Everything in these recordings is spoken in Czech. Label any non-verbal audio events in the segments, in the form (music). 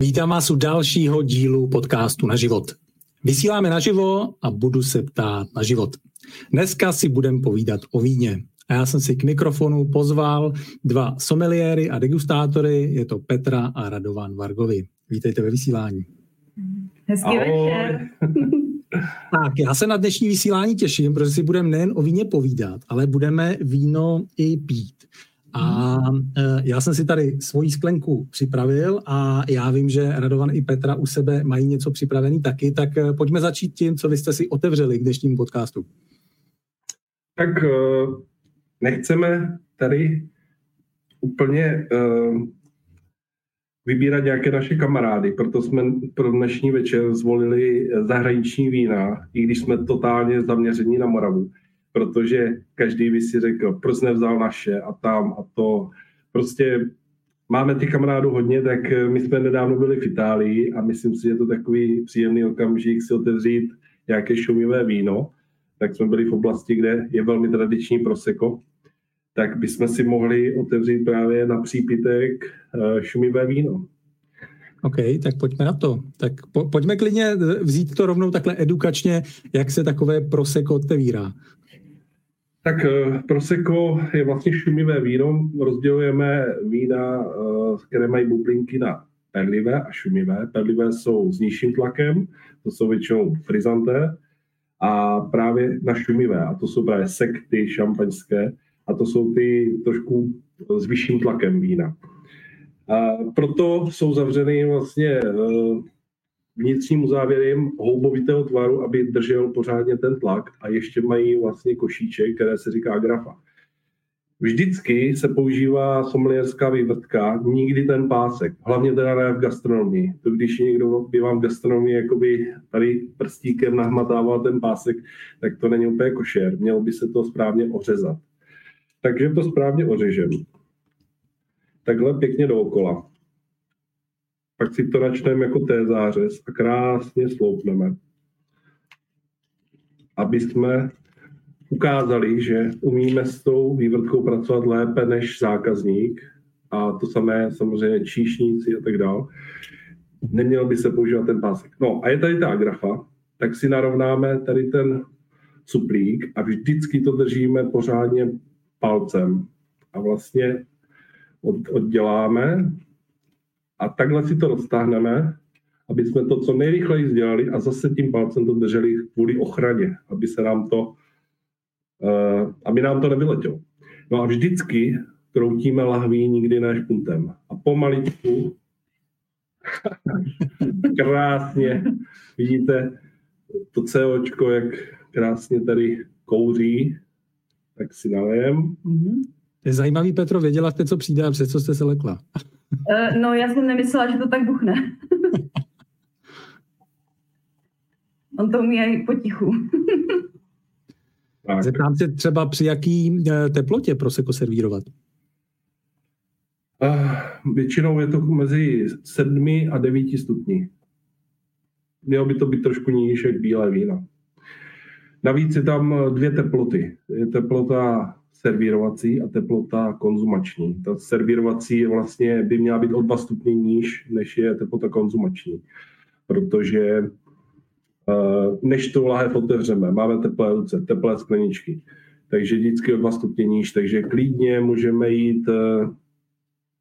Vítám vás u dalšího dílu podcastu Na život. Vysíláme naživo a budu se ptát na život. Dneska si budeme povídat o víně. A já jsem si k mikrofonu pozval dva someliéry a degustátory, je to Petra a Radovan Vargovi. Vítejte ve vysílání. Hezký Ahoj. večer. (laughs) Tak, já se na dnešní vysílání těším, protože si budeme nejen o víně povídat, ale budeme víno i pít. A e, já jsem si tady svoji sklenku připravil a já vím, že Radovan i Petra u sebe mají něco připravený taky, tak e, pojďme začít tím, co vy jste si otevřeli k dnešnímu podcastu. Tak e, nechceme tady úplně vybírat nějaké naše kamarády, proto jsme pro dnešní večer zvolili zahraniční vína, i když jsme totálně zaměření na Moravu protože každý by si řekl, proč nevzal naše a tam a to. Prostě máme těch kamarádů hodně, tak eh, my jsme nedávno byli v Itálii a myslím si, že je to takový příjemný okamžik si otevřít nějaké šumivé víno. Tak jsme byli v oblasti, kde je velmi tradiční proseko, tak bychom si mohli otevřít právě na přípitek eh, šumivé víno. OK, tak pojďme na to. Tak po, pojďme klidně vzít to rovnou takhle edukačně, jak se takové proseko otevírá. Tak eh, Prosecco je vlastně šumivé víno. Rozdělujeme vína, eh, které mají bublinky na perlivé a šumivé. Perlivé jsou s nižším tlakem, to jsou většinou frizanté, a právě na šumivé, a to jsou právě sekty šampaňské, a to jsou ty trošku s vyšším tlakem vína. A proto jsou zavřeny vlastně eh, vnitřním uzávěrem houbovitého tvaru, aby držel pořádně ten tlak a ještě mají vlastně košíček, které se říká grafa. Vždycky se používá sommelierská vývrtka, nikdy ten pásek, hlavně teda ne v gastronomii. To když někdo by vám v gastronomii jakoby tady prstíkem nahmatával ten pásek, tak to není úplně košer, mělo by se to správně ořezat. Takže to správně ořežem. Takhle pěkně dookola pak si to načneme jako tézářez a krásně sloupneme. Aby jsme ukázali, že umíme s tou vývrtkou pracovat lépe než zákazník a to samé samozřejmě číšníci a tak dále. Neměl by se používat ten pásek. No a je tady ta agrafa, tak si narovnáme tady ten suplík a vždycky to držíme pořádně palcem a vlastně odděláme a takhle si to roztáhneme, aby jsme to co nejrychleji dělali a zase tím palcem to drželi kvůli ochraně, aby se nám to, uh, aby nám to nevyletělo. No a vždycky kroutíme lahví nikdy ne špuntem. A pomaličku (laughs) krásně vidíte to COčko, jak krásně tady kouří, tak si nalejem. Mm-hmm. Je zajímavý, Petro, věděla jste, co přijde a přes co jste se lekla. Uh, no, já jsem nemyslela, že to tak buchne. (laughs) On to umí i potichu. Zeptám se třeba při jaký eh, teplotě proseko servírovat? Uh, většinou je to mezi 7 a 9 stupni. Mělo by to být trošku níž jak bílé víno. Navíc je tam dvě teploty. Je teplota servírovací a teplota konzumační. Ta servírovací vlastně by měla být o 2 stupně níž, než je teplota konzumační. Protože eh, než to lahev otevřeme, máme teplé ruce, teplé skleničky, takže vždycky o 2 stupně níž, takže klidně můžeme jít eh,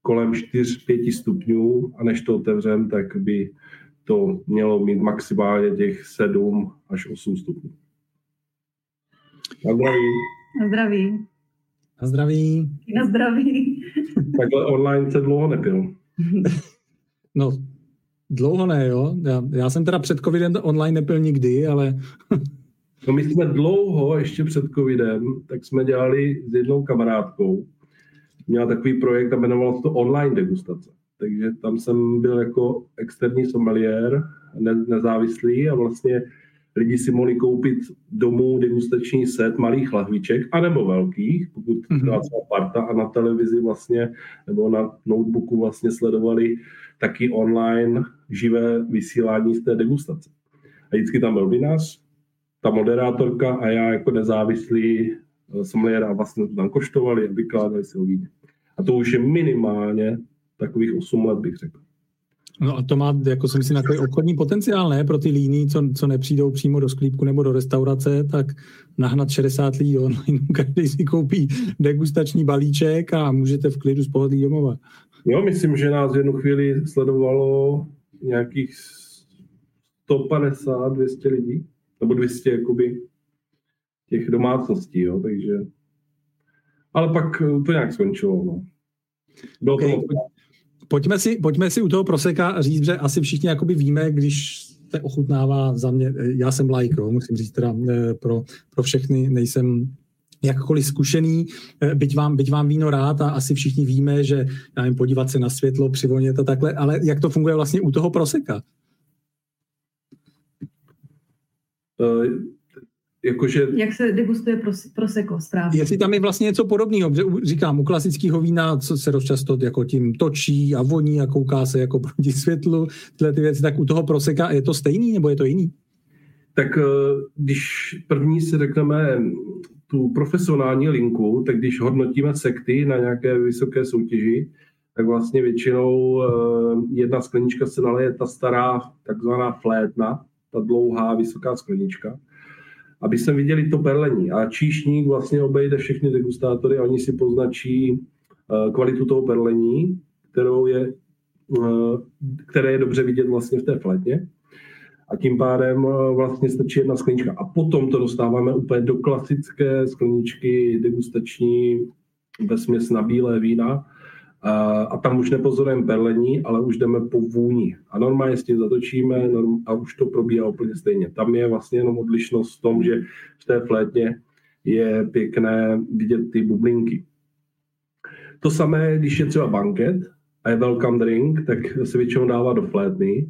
kolem 4-5 stupňů a než to otevřeme, tak by to mělo mít maximálně těch 7 až 8 stupňů. Na zdraví. Na zdraví. Na zdraví. Na zdraví. (laughs) Takhle online se dlouho nepil. (laughs) No, dlouho ne, jo. Já, já jsem teda před covidem online nepil nikdy, ale... no my jsme dlouho, ještě před covidem, tak jsme dělali s jednou kamarádkou. Měla takový projekt a jmenoval se to online degustace. Takže tam jsem byl jako externí sommelier, ne, nezávislý a vlastně lidi si mohli koupit domů degustační set malých lahviček, anebo velkých, pokud byla celá parta a na televizi vlastně, nebo na notebooku vlastně sledovali taky online živé vysílání z té degustace. A vždycky tam byl vinař, ta moderátorka a já jako nezávislý eh, sommelier a vlastně tam koštovali a vykládali si o víně. A to už je minimálně takových 8 let, bych řekl. No a to má, jako si myslím, takový obchodní potenciál, ne? Pro ty líny, co, co nepřijdou přímo do sklípku nebo do restaurace, tak nahnat 60 lidí online, (laughs) každý si koupí degustační balíček a můžete v klidu z pohodlí domova. Jo, myslím, že nás v jednu chvíli sledovalo nějakých 150, 200 lidí, nebo 200 jakoby těch domácností, jo, takže ale pak to nějak skončilo, no. Bylo okay. to Pojďme si, pojďme si u toho proseka říct, že asi všichni jakoby víme, když se ochutnává za mě, já jsem like, no, musím říct teda eh, pro, pro všechny, nejsem jakkoliv zkušený, eh, byť vám, byť vám víno rád a asi všichni víme, že já jim podívat se na světlo, přivonět a takhle, ale jak to funguje vlastně u toho proseka? Jakože... Jak se degustuje pros, proseko správně? Jestli tam je vlastně něco podobného, říkám, u klasického vína, co se dost často jako tím točí a voní a kouká se jako (laughs) proti světlu, tyhle ty věci, tak u toho proseka je to stejný nebo je to jiný? Tak eh, když první si řekneme tu profesionální linku, tak když hodnotíme sekty na nějaké vysoké soutěži, tak vlastně většinou eh, jedna sklenička se naleje ta stará takzvaná flétna, ta dlouhá vysoká sklenička aby jsme viděli to perlení. A číšník vlastně obejde všechny degustátory a oni si poznačí eh, kvalitu toho perlení, kterou je, eh, které je dobře vidět vlastně v té fletně. A tím pádem eh, vlastně stačí jedna sklenička. A potom to dostáváme úplně do klasické skleničky degustační ve směs na bílé vína, a tam už nepozorujeme perlení, ale už jdeme po vůni. A normálně s tím zatočíme a už to probíhá úplně stejně. Tam je vlastně jenom odlišnost v tom, že v té flétně je pěkné vidět ty bublinky. To samé, když je třeba banket a je welcome drink, tak se většinou dává do flétny,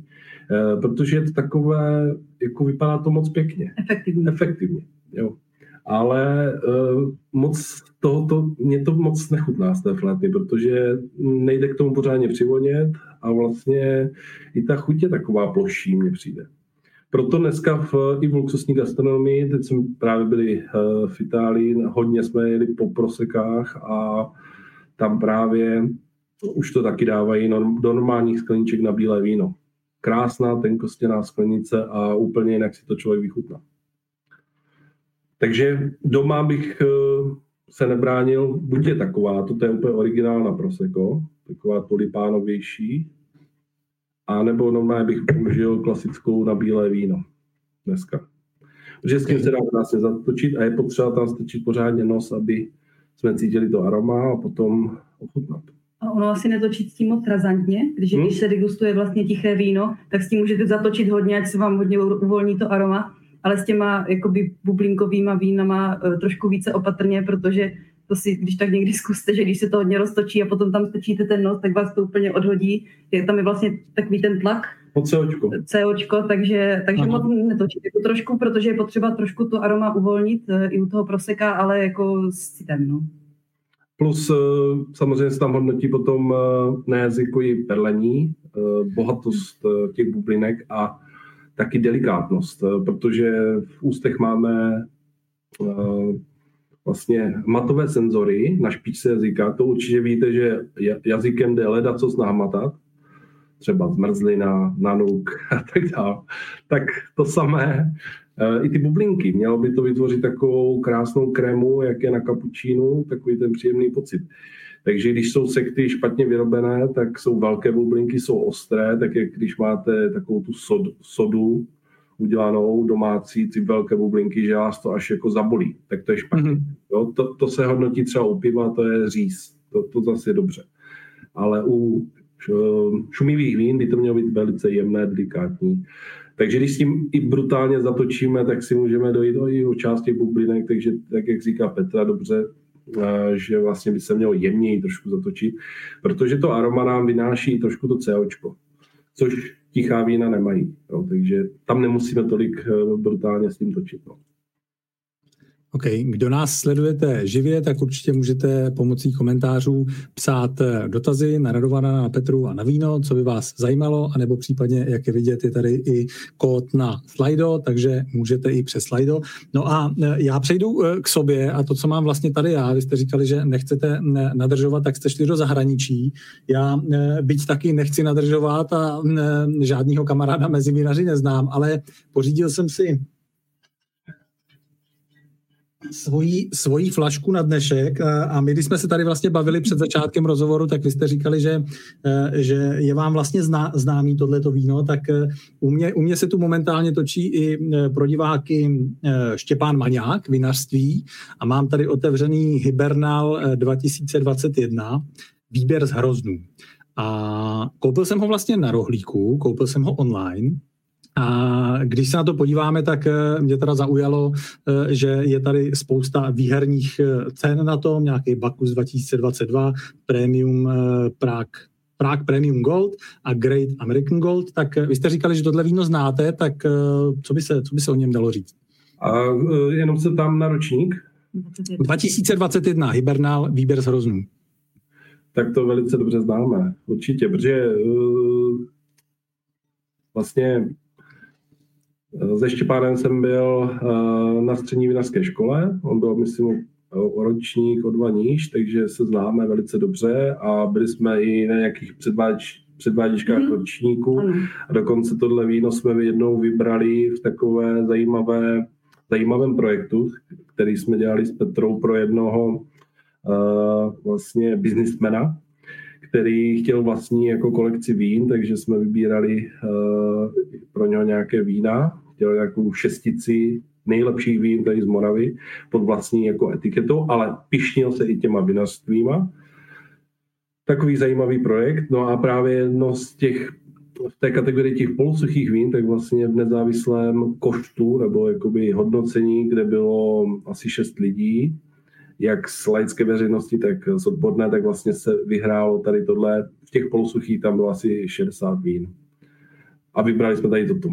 eh, protože je to takové, jako vypadá to moc pěkně. Efektivně. Efektivně, jo ale uh, moc tohoto, mě to moc nechutná z té flétny, protože nejde k tomu pořádně přivonět a vlastně i ta chuť je taková ploší, mně přijde. Proto dneska v, i v luxusní gastronomii, teď jsme právě byli uh, v Itálii, hodně jsme jeli po prosekách a tam právě už to taky dávají do normálních skleniček na bílé víno. Krásná tenkostěná sklenice a úplně jinak si to člověk vychutná. Takže doma bych eh, se nebránil, buď je taková, to je úplně originál na Prosecco, taková tulipánovější, a nebo normálně bych použil klasickou na bílé víno dneska. Protože s tím se dá krásně zatočit a je potřeba tam strčit pořádně nos, aby jsme cítili to aroma a potom ochutnat. A ono asi netočit s tím moc razantně, když, hmm? když se degustuje vlastně tiché víno, tak s tím můžete zatočit hodně, ať se vám hodně uvolní to aroma ale s těma jakoby bublinkovýma vínama uh, trošku více opatrně, protože to si, když tak někdy zkuste, že když se to hodně roztočí a potom tam stočíte ten nos, tak vás to úplně odhodí. Je, tam je vlastně takový ten tlak. Po COčko. COčko, takže, takže moc netočit. Jako trošku, protože je potřeba trošku to aroma uvolnit uh, i u toho proseka, ale jako s citem. No. Plus samozřejmě se tam hodnotí potom na jazyku i perlení, bohatost těch bublinek a taky delikátnost, eh, protože v ústech máme eh, vlastně matové senzory na špičce jazyka. To určitě víte, že jazykem jde leda co nahmatat, třeba zmrzlina, nanuk (laughs) a tak dále. Tak to samé, eh, i ty bublinky. Mělo by to vytvořit takovou krásnou krému, jak je na kapučínu, takový ten příjemný pocit. Takže když jsou sekty špatně vyrobené, tak jsou velké bublinky, jsou ostré, tak jak když máte takovou tu sod, sodu udělanou domácí, ty velké bublinky, že vás to až jako zabolí, tak to je špatně. Mm-hmm. Jo, to, to, se hodnotí třeba u piva, to je říz, to, to zase je dobře. Ale u šumivých vín by to mělo být velice jemné, delikátní. Takže když s tím i brutálně zatočíme, tak si můžeme dojít i o části bublinek, takže tak, jak říká Petra, dobře, že vlastně by se mělo jemněji trošku zatočit, protože to aroma nám vynáší trošku to COčko, což tichá vína nemají. Jo, takže tam nemusíme tolik eh, brutálně s tím točit. No. OK, kdo nás sledujete živě, tak určitě můžete pomocí komentářů psát eh, dotazy na Radovana, na Petru a na víno, co by vás zajímalo, anebo případně, jak je vidět, je tady i kód na Slido, takže můžete i přes Slido. No a eh, já přejdu eh, k sobě a to, co mám vlastně tady já, vy jste říkali, že nechcete nadržovat, tak jste šli do zahraničí. Já byť taky nechci nadržovat a žádného kamaráda mezi vinaři neznám, ale pořídil jsem si svoji, svoji flašku na dnešek a my, když jsme se tady vlastně bavili před začátkem rozhovoru, tak vy jste říkali, že, e, že je vám vlastně zná, známý tohleto víno, tak e, u mě, u mě se tu momentálně točí i e, pro diváky Štěpán Maňák, vinařství a mám tady otevřený Hibernal 2021, výběr z hroznů. A koupil jsem ho vlastně na rohlíku, koupil jsem ho online, a když se na to podíváme, tak eh, mě teda zaujalo, eh, že je tady spousta výherních eh, cen na tom, nějaký Bakus 2022, Premium Prague Prague Premium Gold a Great American Gold, tak vy jste říkali, že tohle víno znáte, tak co by se, co by se o něm dalo říct? A jenom se tam na ročník? 2021, Hibernal, výběr z hroznů. Tak to velice dobře známe, určitě, protože vlastně se Štěpánem jsem byl eh, na střední vinařské škole, on byl, myslím, o ročník, o dva níž, takže se známe velice dobře a byli jsme i na nějakých předváč, předváděčkách mm. ročníků. A dokonce tohle víno jsme jednou vybrali v takové zajímavé, zajímavém projektu, který jsme dělali s Petrou pro jednoho uh, vlastně biznismena, který chtěl vlastní jako kolekci vín, takže jsme vybírali uh, pro něho nějaké vína chtěl nějakou šestici nejlepších vín tady z Moravy pod vlastní jako etiketou, ale pišnil se i těma vinařstvíma. Takový zajímavý projekt. No a právě jedno z těch v té kategorii těch polosuchých vín, tak vlastně v nezávislém koštu nebo jakoby hodnocení, kde bylo asi šest lidí, jak z laické veřejnosti, tak z odborné, tak vlastně se vyhrálo tady tohle. V těch polosuchých tam bylo asi 60 vín. A vybrali jsme tady toto.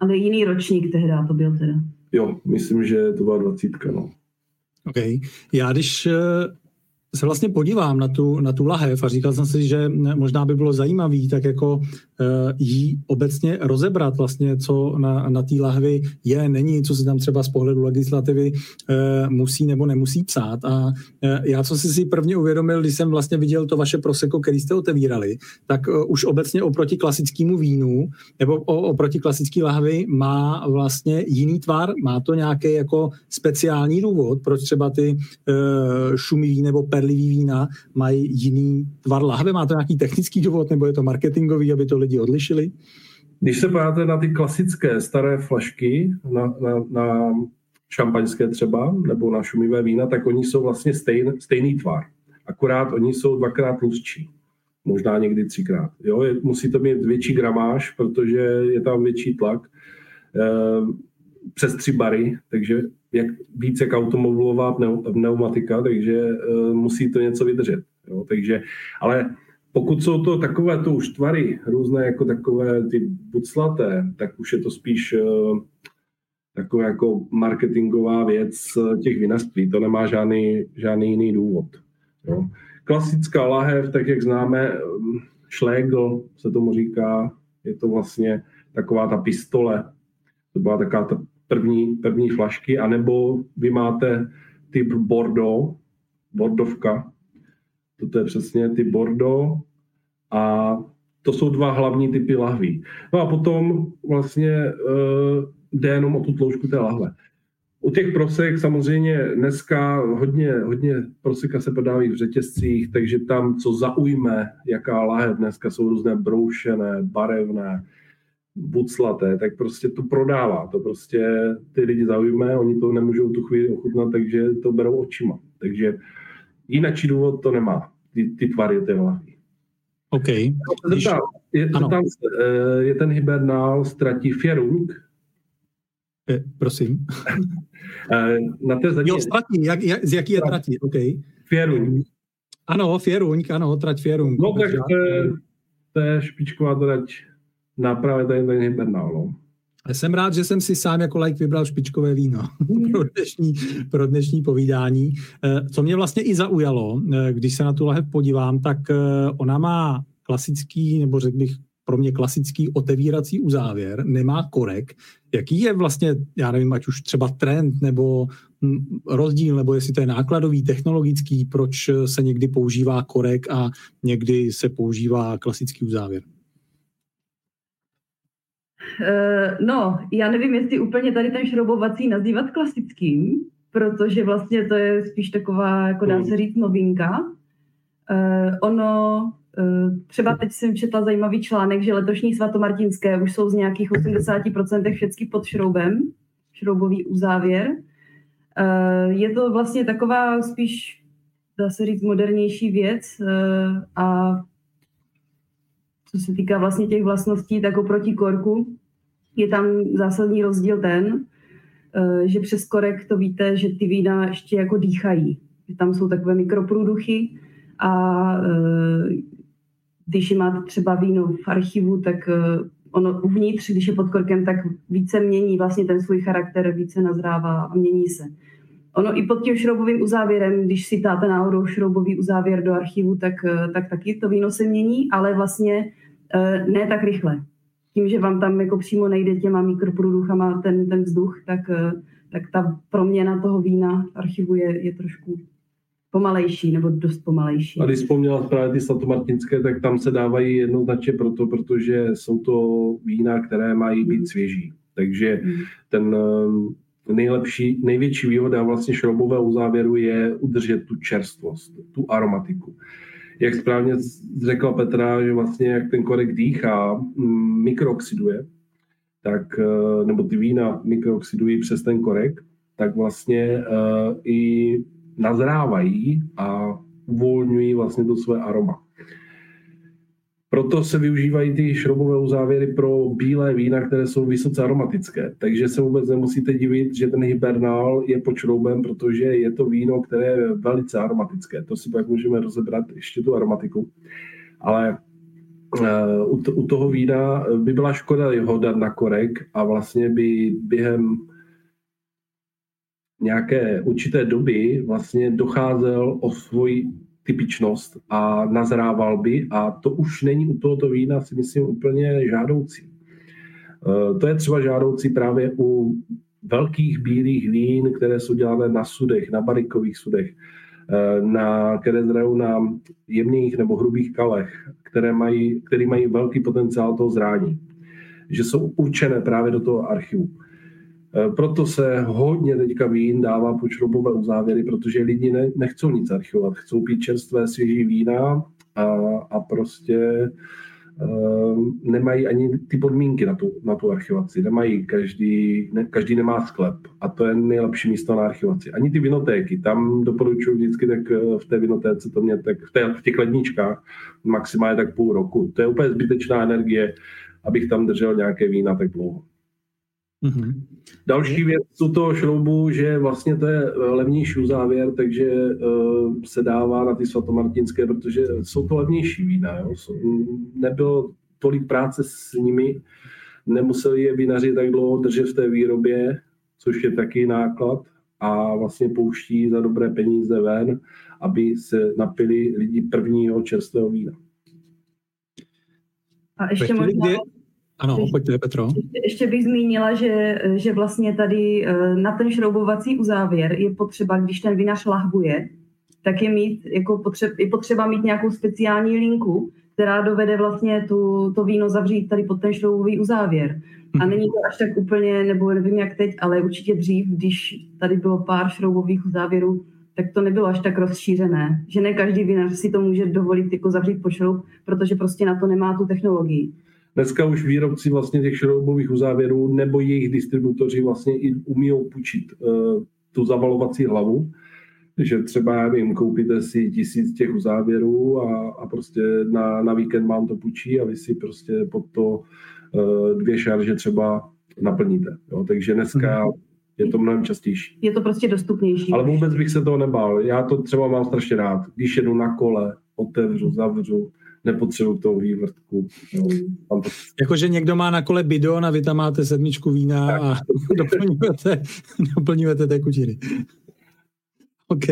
Ale jiný ročník tehdy to byl teda. Jo, myslím, že to byla dvacítka, no. OK. Já když eh, se vlastně podívám na tu, na tu lahev a říkal jsem si, že možná by bylo zajímavý tak jako uh, jí obecně rozebrat vlastně, co na, na té lahvi je, není, co se tam třeba z pohledu legislativy uh, musí nebo nemusí psát. A uh, já, co si si prvně uvědomil, když jsem vlastně viděl to vaše proseko, který jste otevírali, tak už obecně oproti klasickému vínu nebo oproti klasické lahvi má vlastně jiný tvar, má to nějaký jako speciální důvod, proč třeba ty šumivý nebo per berlivý vína mají jiný tvar lahve? Má to nějaký technický důvod, nebo je to marketingový, aby to lidi odlišili? Když se podíváte na ty klasické staré flašky, na, na, na šampaňské třeba, nebo na šumivé vína, tak oni jsou vlastně stejn, stejný tvar. Akorát oni jsou dvakrát tlustší. Možná někdy třikrát. Jo, je, musí to mít větší gramáž, protože je tam větší tlak. E, přes tři bary, takže jak víc jak automobilová pneumatika, takže uh, musí to něco vydržet. Jo? Takže, ale pokud jsou to takové to už tvary, různé jako takové ty buclaté, tak už je to spíš uh, taková jako marketingová věc těch vinařství. To nemá žádný, žádný jiný důvod. Jo? Klasická lahev, tak jak známe, šlégl se tomu říká, je to vlastně taková ta pistole, to byla taková ta první, první flašky, anebo vy máte typ Bordeaux, Bordovka, toto je přesně typ Bordeaux a to jsou dva hlavní typy lahví. No a potom vlastně uh, jde jenom o tu tloušku té lahve. U těch prosek samozřejmě dneska hodně, hodně proseka se prodávají v řetězcích, takže tam, co zaujme, jaká lahev dneska jsou různé broušené, barevné, buclaté, tak prostě to prodává. To prostě ty lidi zaujme, oni to nemůžou tu chvíli ochutnat, takže to berou očima. Takže jináčí důvod to nemá, ty, ty tvary té hlavy. OK. Když... je, zeptám se, eh, je ten hibernál ztratí Fierung? Je, prosím. Eh, na té zadní... Jo, ztratí, jak, jak, z jaký je tratí, OK. Fierung. Ano, Fierung, ano, trať Fierung. No tak to je, to je špičková trať na právě tady ten hibernál. No. Jsem rád, že jsem si sám jako like vybral špičkové víno (laughs) pro, dnešní, pro dnešní povídání. Eh, co mě vlastně i zaujalo, eh, když se na tu lahev podívám, tak eh, ona má klasický, nebo řekl bych pro mě klasický otevírací uzávěr, nemá korek. Jaký je vlastně, já nevím, ať už třeba trend nebo hm, rozdíl, nebo jestli to je nákladový, technologický, proč se někdy používá korek a někdy se používá klasický uzávěr? Uh, no, já nevím, jestli úplně tady ten šroubovací nazývat klasickým, protože vlastně to je spíš taková, jako dá se říct, novinka. Uh, ono, uh, třeba teď jsem četla zajímavý článek, že letošní svatomartinské už jsou z nějakých 80% všechny pod šroubem, šroubový uzávěr. Je to vlastně taková spíš, dá se říct, modernější věc a co se týká vlastně těch vlastností, tak oproti korku je tam zásadní rozdíl ten, eh, že přes korek to víte, že ty vína ještě jako dýchají. Tam jsou takové mikroprůduchy a eh, když máte třeba víno v archivu, tak eh, ono uvnitř, když je pod korkem, tak více mění vlastně ten svůj charakter, více nazrává a mění se. Ono i pod tím šroubovým uzávěrem, když si dáte náhodou šroubový uzávěr do archivu, tak, tak taky to víno se mění, ale vlastně ne tak rychle tím, že vám tam jako přímo nejde těma mikroprůduchama ten, ten vzduch, tak, eh, tak ta proměna toho vína v archivu je, je trošku pomalejší, nebo dost pomalejší. A když vzpomněla právě ty statomartinské, tak tam se dávají jednoznačně proto, protože jsou to vína, které mají být mm. svěží. Takže mm. ten eh, nejlepší, největší výhoda vlastně šroubového uzávěru je udržet tu čerstvost, tu aromatiku jak správně řekla Petra, že vlastně jak ten korek dýchá, mm, mikrooxiduje, tak, eh, nebo ty vína mikrooxidují přes ten korek, tak vlastně uh, i nazrávají a uvolňují vlastně to své aroma. Proto se využívají ty šroubové uzávěry pro bílé vína, které jsou vysoce aromatické. Takže se vůbec nemusíte divit, že ten hibernál je pod šroubem, protože je to víno, které je velice aromatické. To si pak můžeme rozebrat ještě tu aromatiku. Ale uh, u toho vína by byla škoda jeho dát na korek a vlastně by během nějaké určité doby vlastně docházel o svůj typičnost a nazrával by a to už není u tohoto vína si myslím úplně žádoucí. Eh, to je třeba žádoucí právě u velkých bílých vín, které jsou dělané na sudech, na barikových sudech, eh, na, které zrajou na jemných nebo hrubých kalech, které mají, které mají velký potenciál toho zrání. Že jsou určené právě do toho archivu. Eh, proto se hodně teďka vín dává po šroubové uzávěry, protože lidi ne, nechcou nic archivovat, chcou pít čerstvé, svěží vína a, a prostě uh, nemají ani ty podmínky na tu, na tu archivaci. Nemají, každý, ne, každý nemá sklep a to je nejlepší místo na archivaci. Ani ty vinotéky, tam doporučuji vždycky tak eh, v té vinotéce to mě tak v, té, v těch ledničkách maximálně tak půl roku. To je úplně zbytečná energie, abych tam držel nějaké vína tak dlouho. Mm-hmm. Další věc u toho šroubu, že vlastně to je levnější uzávěr, takže uh, se dává na ty svatomartinské, protože jsou to levnější vína. Jo? Nebylo tolik práce s nimi, nemuseli je vinaři tak dlouho držet v té výrobě, což je taky náklad a vlastně pouští za dobré peníze ven, aby se napili lidi prvního čerstvého vína. A ještě možná... Ano, pojďte, Petro. Ještě, bych zmínila, že, že vlastně tady eh, na ten šroubovací uzávěr je potřeba, když ten vinař lahvuje, tak je, mít, jako potřeba, je potřeba mít nějakou speciální linku, která dovede vlastně tu, to víno zavřít tady pod ten šroubový uzávěr. A mhm. není to až tak úplně, nebo nevím jak teď, ale určitě dřív, když tady bylo pár šroubových uzávěrů, tak to nebylo až tak rozšířené. Že ne každý vinař si to může dovolit jako zavřít po šroub, protože prostě na to nemá tu technologii. Dneska už výrobci vlastně těch šroubových uzávěrů nebo jejich distributoři vlastně i umí půjčit uh, tu zavalovací hlavu, že třeba, já vím, koupíte si tisíc těch uzávěrů a, a prostě na, na víkend vám to půjčí a vy si prostě pod to uh, dvě šarže třeba naplníte. Jo? Takže dneska mm-hmm. je to mnohem častější. Je to prostě dostupnější. Ale vůbec bych se toho nebál. Já to třeba mám strašně rád. Když jedu na kole, otevřu, zavřu, nepotřebuji toho vývrtku. No. Jakože někdo má na kole bidon a vy tam máte sedmičku vína tak. a (laughs) doplňujete, doplňujete tekutiny. OK.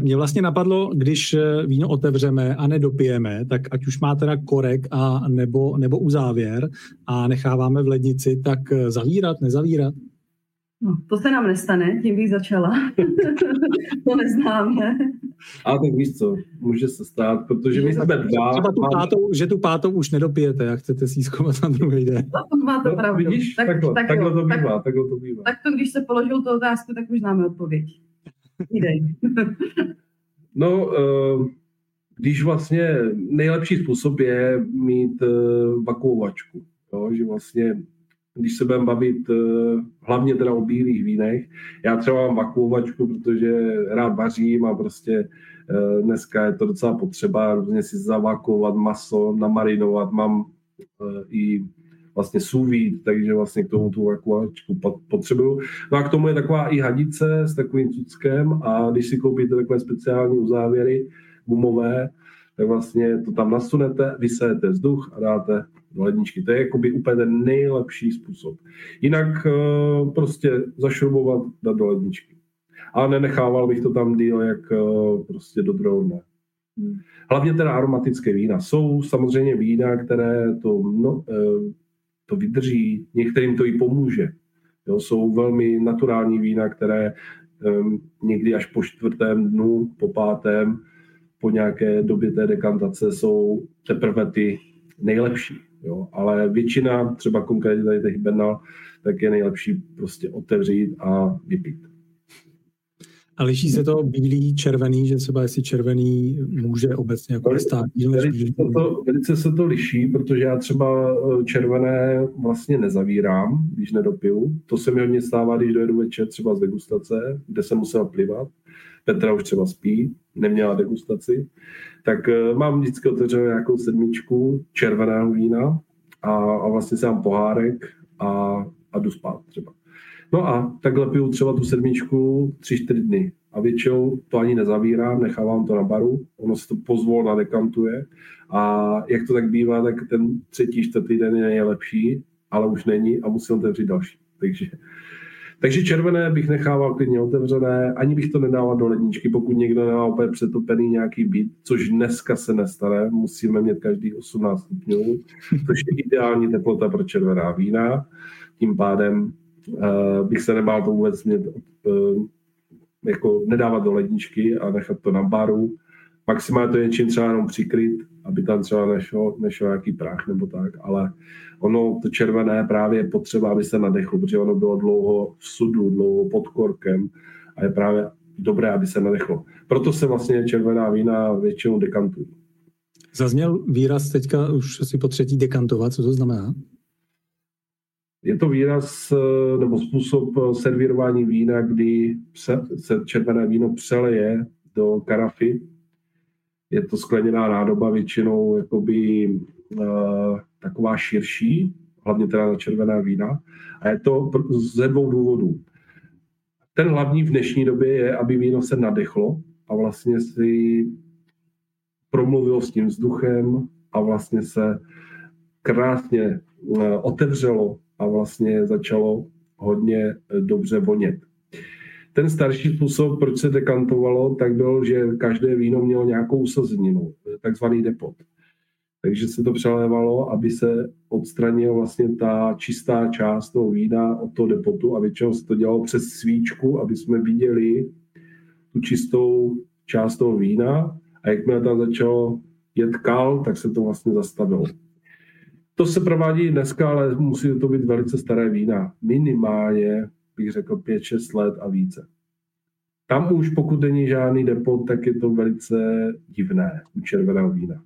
Mě vlastně napadlo, když víno otevřeme a nedopijeme, tak ať už má teda korek a nebo, nebo uzávěr a necháváme v lednici, tak zavírat, nezavírat? No, to se nám nestane, tím bych začala. (laughs) to neznáme. A tak víš co, může se stát, protože my jsme dva. Třeba tu pátou, že tu pátou už nedopijete a chcete si zkoumat na druhý den. No, máte no, pravdu. Vidíš, tak, takhle, tak takhle, jo, to bývá, tak, takhle to bývá. Tak to, když se položil tu otázku, tak už známe odpověď. (laughs) no, uh, když vlastně nejlepší způsob je mít uh, vakuovačku. Jo, že vlastně když se budeme bavit uh, hlavně teda o bílých vínech. Já třeba mám vakuovačku, protože rád vařím a prostě uh, dneska je to docela potřeba různě si zavakuovat maso, namarinovat. Mám uh, i vlastně suvít, takže vlastně k tomu tu vakuovačku potřebuju. No a k tomu je taková i hadice s takovým cuckem a když si koupíte takové speciální uzávěry gumové, tak vlastně to tam nasunete, vysejete vzduch a dáte do ledničky. To je jakoby úplně ten nejlepší způsob. Jinak uh, prostě zašrubovat, dát do ledničky. Ale nenechával bych to tam díl, jak uh, prostě do druhého dne. Hmm. Hlavně teda aromatické vína. Jsou samozřejmě vína, které to, no, uh, to vydrží, některým to i pomůže. Jo, jsou velmi naturální vína, které um, někdy až po čtvrtém dnu, po pátém, po nějaké době té dekantace jsou teprve ty nejlepší. Jo? Ale většina, třeba konkrétně tady těch Bernal, tak je nejlepší prostě otevřít a vypít. A liší se to bílý, červený, že třeba jestli červený může obecně jako stát díl než bílý? To, velice se to liší, protože já třeba eh, červené vlastně nezavírám, když nedopiju. To se mi hodně stává, když dojedu večer třeba z degustace, kde jsem musel plivat. Petra už třeba spí, neměla degustaci, tak uh, mám vždycky otevřenou nějakou sedmičku červeného vína a, a vlastně si dám pohárek a, a jdu spát třeba. No a takhle piju třeba tu sedmičku tři, čtyři dny. A většinou to ani nezavírám, nechávám to na baru, ono se to pozvolna dekantuje a jak to tak bývá, tak ten třetí, čtvrtý den je nejlepší, ale už není a musím otevřít další. Takže takže červené bych nechával klidně otevřené, ani bych to nedával do ledničky, pokud někdo nemá úplně přetopený nějaký byt, což dneska se nestane, musíme mít každý 18 stupňů, což je ideální teplota pro červená vína. Tím pádem uh, bych se nebál to vůbec mít, uh, jako nedávat do ledničky a nechat to na baru. Maximálně to je něčím třeba jenom přikryt, aby tam třeba nešel, nešel nějaký prach nebo tak, ale ono to červené právě je potřeba, aby se nadechlo, protože ono bylo dlouho v sudu, dlouho pod korkem a je právě dobré, aby se nadechlo. Proto se vlastně červená vína většinou dekantují. Zazněl výraz teďka už asi po třetí dekantovat, co to znamená? Je to výraz eh, nebo způsob servírování vína, kdy se, se červené víno přeleje do karafy. Je to skleněná nádoba většinou jakoby uh, taková širší, hlavně teda na červená vína. A je to ze dvou důvodů. Ten hlavní v dnešní době je, aby víno se nadechlo a vlastně si promluvilo s tím vzduchem a vlastně se krásně eh, otevřelo a vlastně začalo hodně eh, dobře vonět. Ten starší způsob, proč se dekantovalo, tak byl, že každé víno mělo nějakou sazeninu, takzvaný depot. Takže se to přelévalo, aby se odstranila vlastně ta čistá část toho vína od toho depotu a většinou se to dělalo přes svíčku, aby jsme viděli tu čistou část toho vína a jakmile tam začalo jet kal, tak se to vlastně zastavilo. To se provádí dneska, ale musí to být velice staré vína. Minimálně, bych řekl, 5-6 let a více. Tam už, pokud není žádný depot, tak je to velice divné u červeného vína.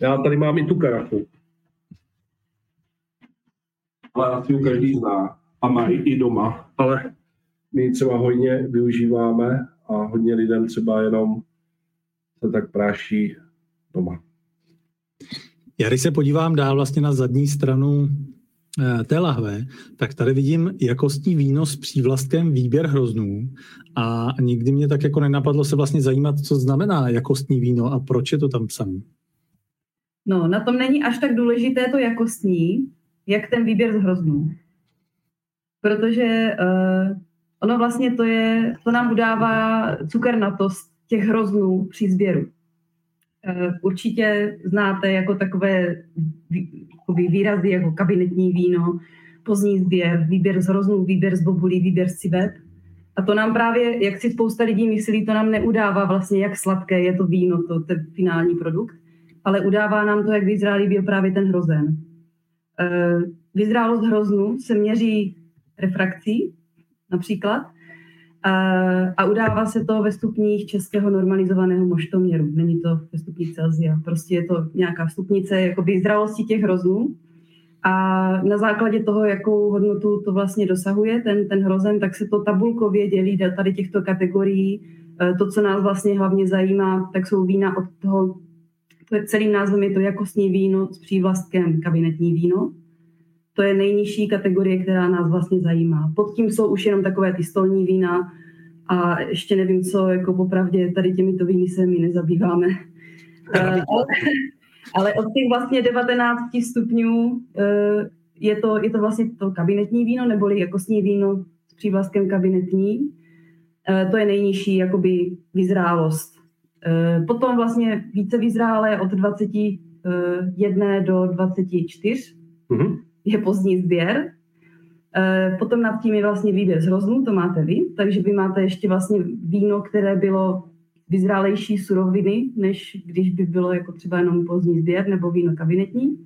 Já tady mám i tu karafu. Ale asi ju každý zná a má i doma. Ale my třeba hodně využíváme a hodně lidem třeba jenom se tak práší doma. Já když se podívám dál vlastně na zadní stranu té lahve, tak tady vidím jakostní víno s přívlastkem výběr hroznů a nikdy mě tak jako nenapadlo se vlastně zajímat, co znamená jakostní víno a proč je to tam psané. No, na tom není až tak důležité to jakostní, jak ten výběr z hroznů. Protože uh, ono vlastně to je, to nám udává cukernatost těch hroznů při sběru. Uh, určitě znáte jako takové výrazy jako kabinetní víno, pozdní sběr, výběr z hroznů, výběr z bobulí, výběr z cibet. A to nám právě, jak si spousta lidí myslí, to nám neudává vlastně, jak sladké je to víno, to ten finální produkt, ale udává nám to, jak vyzrálý byl právě ten hrozen. Eh, vyzrálost hroznu se měří refrakcí například a udává se to ve stupních českého normalizovaného moštoměru. Není to ve stupních Celsia. Prostě je to nějaká stupnice jakoby zralosti těch hroznů. A na základě toho, jakou hodnotu to vlastně dosahuje, ten, ten hrozen, tak se to tabulkově dělí do tady těchto kategorií. Eh, to, co nás vlastně hlavně zajímá, tak jsou vína od toho to je celým názvem je to jakostní víno s přívlastkem kabinetní víno. To je nejnižší kategorie, která nás vlastně zajímá. Pod tím jsou už jenom takové ty stolní vína a ještě nevím, co jako popravdě tady těmito víny se my nezabýváme. Uh, ale, ale od těch vlastně 19 stupňů uh, je to, je to vlastně to kabinetní víno, neboli jakostní víno s přívlastkem kabinetní. Uh, to je nejnižší jakoby vyzrálost Eh, potom vlastně více vyzrálé od 21 do 24 mm-hmm. Je pozdní sběr. Eh, potom nad tím je vlastně výběr z hroznů, to máte vy, takže vy máte ještě vlastně víno, které bylo vyzrálejší suroviny, než když by bylo jako třeba jenom pozdní sběr nebo víno kabinetní.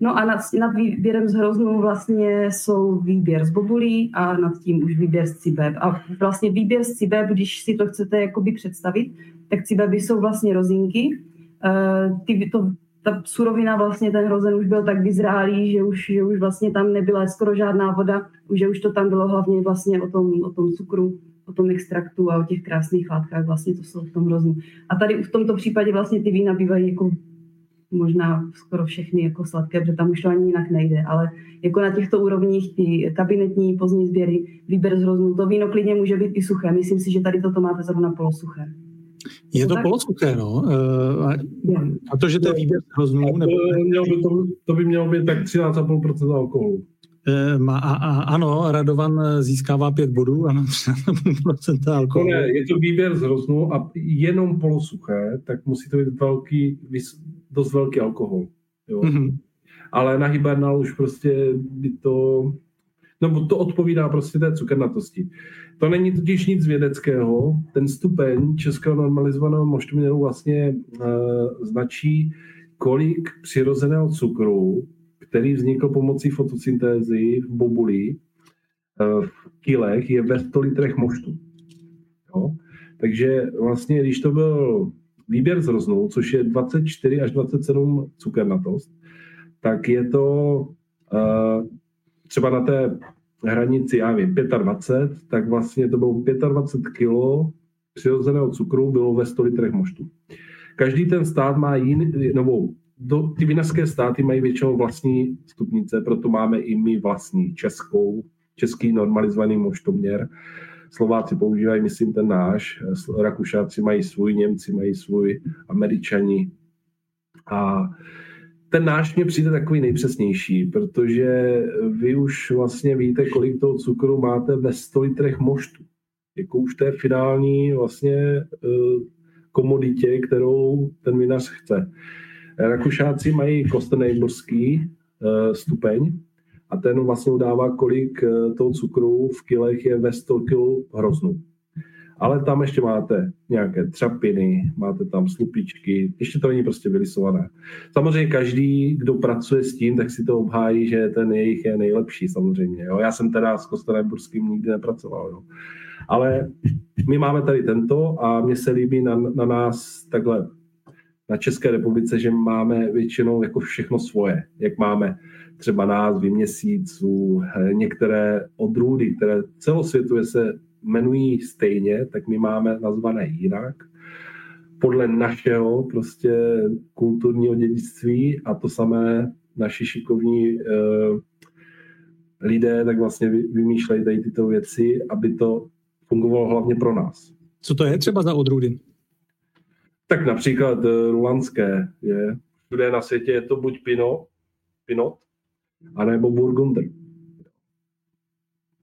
No a nad, nad výběrem z hroznů vlastně jsou výběr z bobulí a nad tím už výběr z cibeb. A vlastně výběr z cibeb, když si to chcete jakoby představit, tak cibeby jsou vlastně rozinky. Uh, ty, to, ta surovina, vlastně ten hrozen už byl tak vyzrálý, že už, že už vlastně tam nebyla skoro žádná voda, že už to tam bylo hlavně vlastně o tom, o tom cukru, o tom extraktu a o těch krásných látkách, vlastně to jsou v tom hroznu. A tady v tomto případě vlastně ty vína bývají jako možná skoro všechny jako sladké, protože tam už to ani jinak nejde, ale jako na těchto úrovních ty kabinetní pozdní sběry, výběr z hroznu, to víno klidně může být i suché. Myslím si, že tady toto máte zrovna polosuché. Je to polosuché, no. Uh, a to, že to je výběr hroznů... Nebo... Mělo by to, to by mělo být tak 13,5% alkoholu. Uh, má, a, a, ano, Radovan získává 5 bodů, ano, 13,5% alkoholu. Ne, je to výběr z hroznů a jenom polosuché, tak musí to být velký, dost velký alkohol. Jo. Mm-hmm. Ale na hibernal už prostě by to no to odpovídá prostě té cukernatosti. To není totiž nic vědeckého. Ten stupeň českého normalizovaného moštoměru vlastně uh, značí, kolik přirozeného cukru, který vznikl pomocí fotosyntézy v bobuli, uh, v kilech, je ve 100 litrech moštu. Jo? Takže vlastně, když to byl výběr z roznů, což je 24 až 27 cukernatost, tak je to uh, třeba na té hranici, já vím, 25, tak vlastně to bylo 25 kg přirozeného cukru bylo ve 100 litrech moštu. Každý ten stát má jiný, nebo do, ty vinařské státy mají většinou vlastní stupnice, proto máme i my vlastní českou, český normalizovaný moštoměr. Slováci používají, myslím, ten náš, Rakušáci mají svůj, Němci mají svůj, Američani. A ten náš mě přijde takový nejpřesnější, protože vy už vlastně víte, kolik toho cukru máte ve 100 litrech moštu. Jako už té finální vlastně eh, komoditě, kterou ten vinař chce. Rakušáci mají kostenejborský eh, stupeň a ten vlastně udává, kolik eh, toho cukru v kilech je ve 100 kg hroznu ale tam ještě máte nějaké třapiny, máte tam slupičky, ještě to není prostě vylisované. Samozřejmě každý, kdo pracuje s tím, tak si to obhájí, že ten jejich je nejlepší samozřejmě. Jo? Já jsem teda s Kostaneburským nikdy nepracoval. Jo? Ale my máme tady tento a mně se líbí na, na nás takhle na České republice, že máme většinou jako všechno svoje. Jak máme třeba názvy měsíců, některé odrůdy, které celosvětuje se jmenují stejně, tak my máme nazvané jinak podle našeho prostě kulturního dědictví a to samé naši šikovní uh, lidé tak vlastně vymýšlejí tady tyto věci, aby to fungovalo hlavně pro nás. Co to je třeba za odrůdy? Tak například uh, rulanské je. Všude na světě je to buď Pinot, Pinot, anebo Burgunder.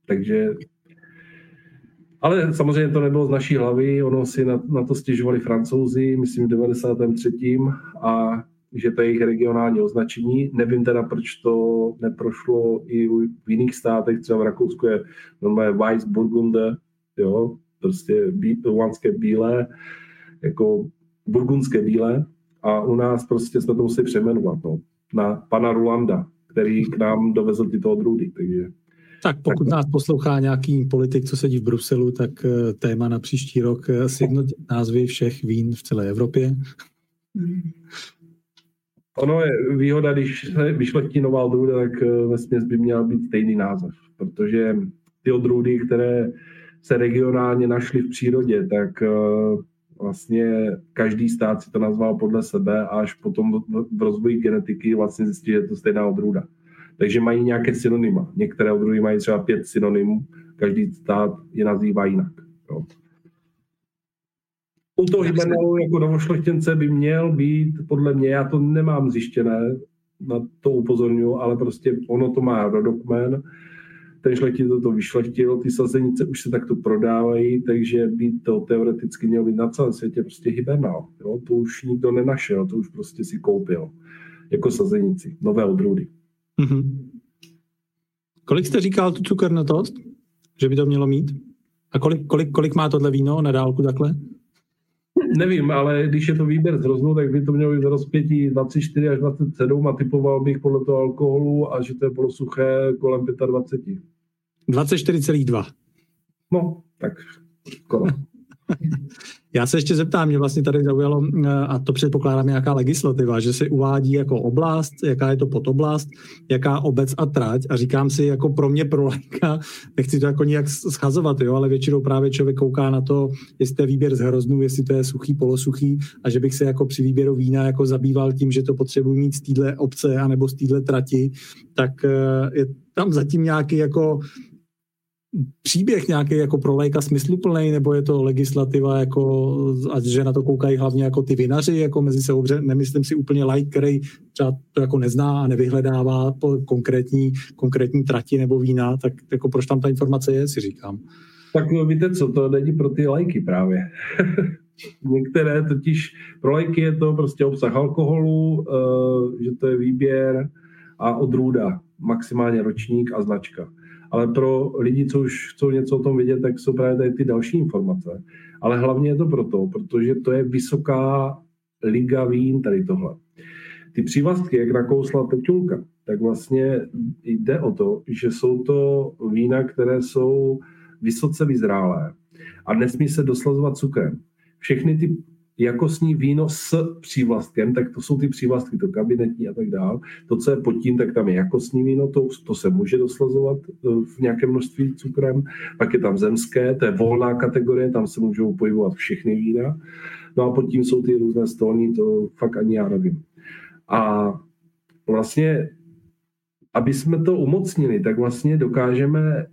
Takže ale samozřejmě to nebylo z naší hlavy, ono si na, na to stěžovali francouzi, myslím v 93. a že to je jejich regionální označení. Nevím teda, proč to neprošlo i v jiných státech, třeba v Rakousku je normálně Weiss Burgunder, jo, prostě bí, ruanské bílé, jako burgundské bílé a u nás prostě jsme to museli přejmenovat no, na pana Rulanda, který k nám dovezl tyto odrůdy, takže tak pokud nás poslouchá nějaký politik, co sedí v Bruselu, tak eh, téma na příští rok eh, sjednotit názvy všech vín v celé Evropě. Ono je výhoda, když se vyšlechtí nová odrůda, tak eh, ve by měl být stejný název, protože ty odrůdy, které se regionálně našly v přírodě, tak vlastně každý stát si to nazval podle sebe a až potom v rozvoji genetiky vlastně zjistí, že je to stejná odrůda. Takže mají nějaké synonyma. Některé odrůdy mají třeba pět synonymů, každý stát je nazývá jinak. Jo. U toho Hibernelu jako novošlechtěnce by měl být, podle mě, já to nemám zjištěné, na to upozorňuji, ale prostě ono to má rodokmen, ten šlechtil to vyšlechtil, ty sazenice už se takto prodávají, takže by to teoreticky mělo být na celém světě prostě hibernál. Jo? To už nikdo nenašel, to už prostě si koupil jako sazenici, nové odrůdy. Mm-hmm. Kolik jste říkal tu cukernotost, že by to mělo mít? A kolik, kolik, kolik má tohle víno na dálku takhle? Nevím, ale když je to výběr z hroznu, tak by to mělo být v rozpětí 24 až 27 a typoval bych podle toho alkoholu a že to je polosuché kolem 25. 24,2. No, tak skoro. (laughs) Já se ještě zeptám, mě vlastně tady zaujalo, eh, a to předpokládám nějaká legislativa, že se uvádí jako oblast, jaká je to podoblast, jaká obec a trať. A říkám si jako pro mě pro lajka, (laughs) nechci to jako nějak schazovat, jo, ale většinou právě člověk kouká na to, jestli to je výběr z hroznů, jestli to je suchý, polosuchý a že bych se jako při výběru vína jako zabýval tím, že to potřebuji mít z téhle obce anebo z téhle trati, tak eh, je tam zatím nějaký jako příběh nějaký jako pro lajka smysluplný, nebo je to legislativa jako, a že na to koukají hlavně jako ty vinaři, jako mezi sebou, nemyslím si úplně like, který třeba to jako nezná a nevyhledává po konkrétní, konkrétní trati nebo vína, tak jako proč tam ta informace je, si říkám. Tak no, víte co, to není pro ty lajky právě. (laughs) Některé totiž, pro lajky je to prostě obsah alkoholu, uh, že to je výběr a odrůda, maximálně ročník a značka ale pro lidi, co už chcou něco o tom vědět, tak jsou právě tady ty další informace. Ale hlavně je to proto, protože to je vysoká liga vín, tady tohle. Ty přívlastky, jak nakousla Petulka, tak vlastně jde o to, že jsou to vína, které jsou vysoce vyzrálé a nesmí se doslazovat cukrem. Všechny ty jakostní víno s přívlastkem, tak to jsou ty přívlastky, to kabinetní a tak dále. To, co je pod tím, tak tam je jakostní víno, to, to se může doslazovat eh, v nějakém množství cukrem. Pak je tam zemské, to je volná kategorie, tam se můžou pohybovat všechny vína. No a pod tím jsou ty různé stolní, to fakt ani já nevím. A vlastně, aby jsme to umocnili, tak vlastně dokážeme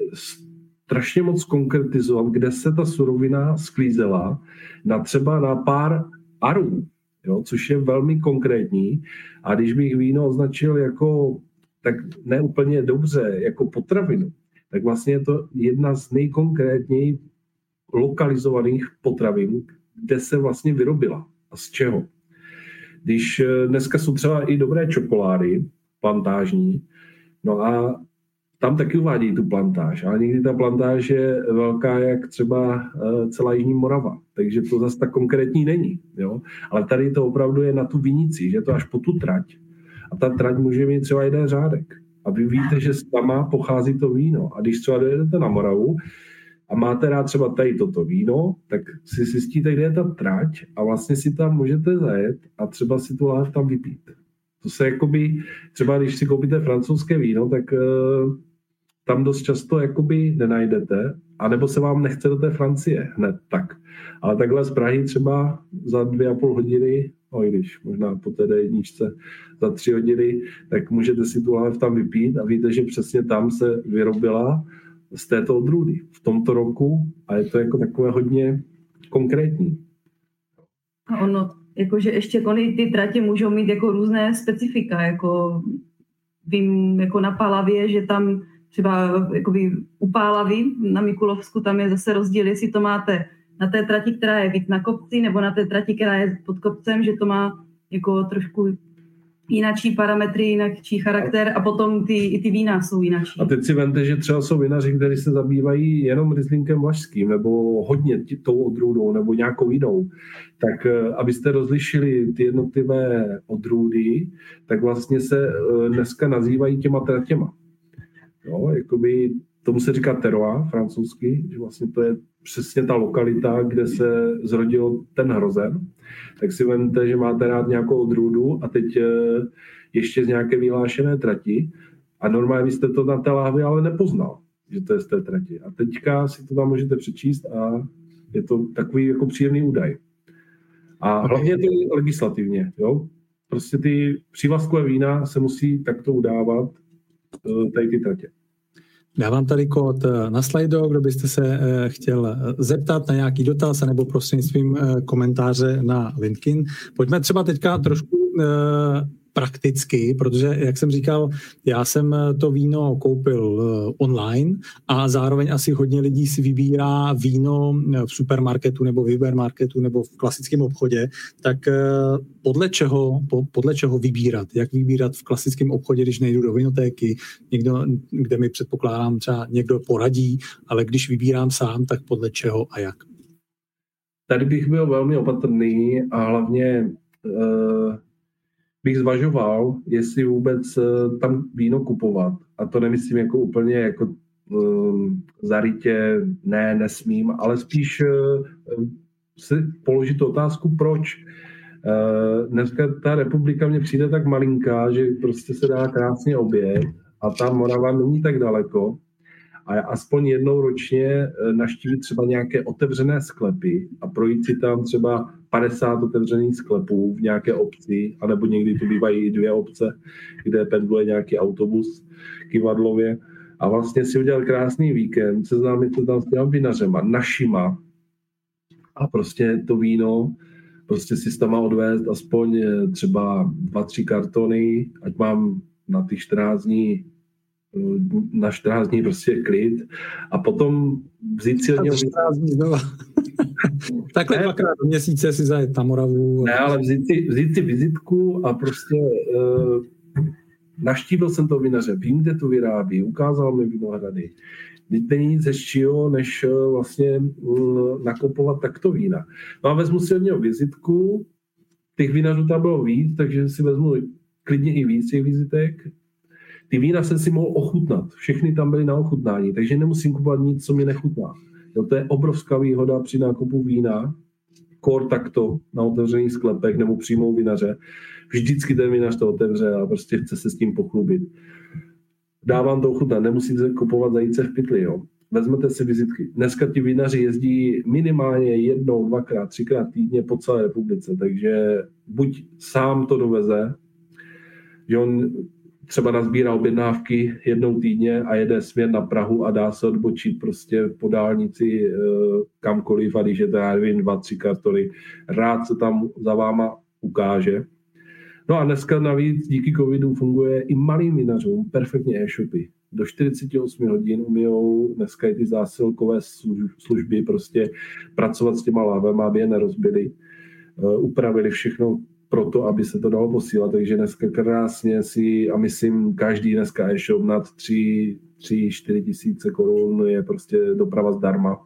strašně moc konkretizovat, kde se ta surovina sklízela na třeba na pár arů, jo, což je velmi konkrétní. A když bych víno označil jako tak neúplně dobře, jako potravinu, tak vlastně je to jedna z nejkonkrétněji lokalizovaných potravin, kde se vlastně vyrobila a z čeho. Když eh, dneska jsou třeba i dobré čokolády, plantážní, no a tam taky uvádí tu plantáž, ale někdy ta plantáž je velká jak třeba eh, celá Jižní Morava, takže to zase tak konkrétní není. Jo? Ale tady to opravdu je na tu vinici, že to až po tu trať. A ta trať může mít třeba jeden řádek. A vy víte, že tam pochází to víno. A když třeba dojedete na Moravu a máte rád třeba tady toto víno, tak si zjistíte, kde je ta trať a vlastně si tam můžete zajet a třeba si tu láhev tam vypít. To se jakoby, třeba když si koupíte francouzské víno, tak eh, tam dost často jakoby nenajdete, anebo se vám nechce do té Francie hned tak. Ale takhle z Prahy třeba za dvě a půl hodiny no i když možná po té jedničce za tři hodiny, tak můžete si tu láhev tam vypít a víte, že přesně tam se vyrobila z této odrůdy v tomto roku a je to jako takové hodně konkrétní. A ono, jakože ještě kony ty tratě můžou mít jako různé specifika, jako vím jako na Palavě, že tam třeba jakoby u Pálavy na Mikulovsku tam je zase rozdíl, jestli to máte na té trati, která je víc na kopci, nebo na té trati, která je pod kopcem, že to má jako trošku jinačí parametry, jinačí charakter a potom ty, i ty vína jsou jinačí. A teď si vente, že třeba jsou vinaři, kteří se zabývají jenom Rieslinkem vlašským, nebo hodně tou odrůdou, nebo nějakou jinou. Tak eh, abyste rozlišili ty jednotlivé odrůdy, tak vlastně se eh, dneska nazývají těma tratěma. Jo, jakoby tomu se říká terroir francouzsky, že vlastně to je přesně ta lokalita, kde se zrodil ten hrozen, tak si vemte, že máte rád nějakou odrůdu a teď eh, ještě z nějaké vyhlášené trati a normálně byste to na té láhvi ale nepoznal, že to je z té trati. A teďka si to tam můžete přečíst a je to takový jako příjemný údaj. A hlavně to legislativně, jo. Prostě ty přívlastkové vína se musí takto udávat tady ty tratě. Dávám tady kód eh, na slajdo, kdo byste se eh, chtěl eh, zeptat na nějaký dotaz nebo prostřednictvím komentáře na LinkedIn. Pojďme třeba teďka trošku prakticky, protože, jak jsem říkal, já jsem to víno koupil eh, online a zároveň asi hodně lidí si vybírá víno v supermarketu nebo v hypermarketu nebo v klasickém obchodě, tak eh, podle čeho, podle čeho vybírat? Jak vybírat v klasickém obchodě, když nejdu do vinotéky, někdo, kde mi předpokládám třeba někdo poradí, ale když vybírám sám, tak podle čeho a jak? Tady bych byl velmi opatrný a hlavně bych zvažoval, jestli vůbec eh, tam víno kupovat. A to nemyslím jako úplně jako um, zarytě, ne, nesmím, ale spíš uh, si položit otázku, proč. Uh, dneska ta republika mně přijde tak malinká, že prostě se dá krásně obět a ta Morava není tak daleko a aspoň jednou ročně eh, naštívit třeba nějaké otevřené sklepy a projít si tam třeba 50 otevřených sklepů v nějaké obci, anebo někdy tu bývají i dvě obce, kde pendluje nějaký autobus kivadlově a vlastně si udělal krásný víkend, seznámit se tam s těma vinařema, našima. A prostě to víno prostě si tam odvést aspoň eh, třeba dva, tři kartony, ať mám na ty 14 dní na 14 dní prostě klid a potom vzít si od něho... 14 dní (laughs) Takhle ne, dvakrát do měsíce si zajet na Moravu. Ne, ale vzít si, vzít si vizitku a prostě uh, naštívil jsem to vinaře, vím, kde to vyrábí, ukázal mi vinohrady. Teď není nic hezčího, než uh, vlastně uh, nakupovat takto vína. No a vezmu si od něho vizitku, těch vinařů tam bylo víc, takže si vezmu klidně i víc těch vizitek, ty vína jsem si mohl ochutnat. Všechny tam byly na ochutnání, takže nemusím kupovat nic, co mi nechutná. Jo, to je obrovská výhoda při nákupu vína, kor takto na otevřených sklepech nebo přímo vinaře. Vždycky ten vinař to otevře a prostě chce se s tím pochlubit. Dávám to ochutnat, nemusíte kupovat zajíce v pytli, jo. Vezmete si vizitky. Dneska ti vinaři jezdí minimálně jednou, dvakrát, třikrát týdně po celé republice, takže buď sám to doveze, že on třeba nazbírá objednávky jednou týdně a jede směr na Prahu a dá se odbočit prostě po dálnici eh, kamkoliv a když je to, já nevím, dva, tři kartony, rád se tam za váma ukáže. No a dneska navíc díky covidu funguje i malým vinařům perfektně e-shopy. Do 48 hodin umíjou dneska i ty zásilkové služby prostě pracovat s těma lávem, aby je nerozbili. Eh, upravili všechno pro to, aby se to dalo posílat. Takže dneska krásně si, a myslím, každý dneska e-shop nad 3-4 tisíce korun je prostě doprava zdarma.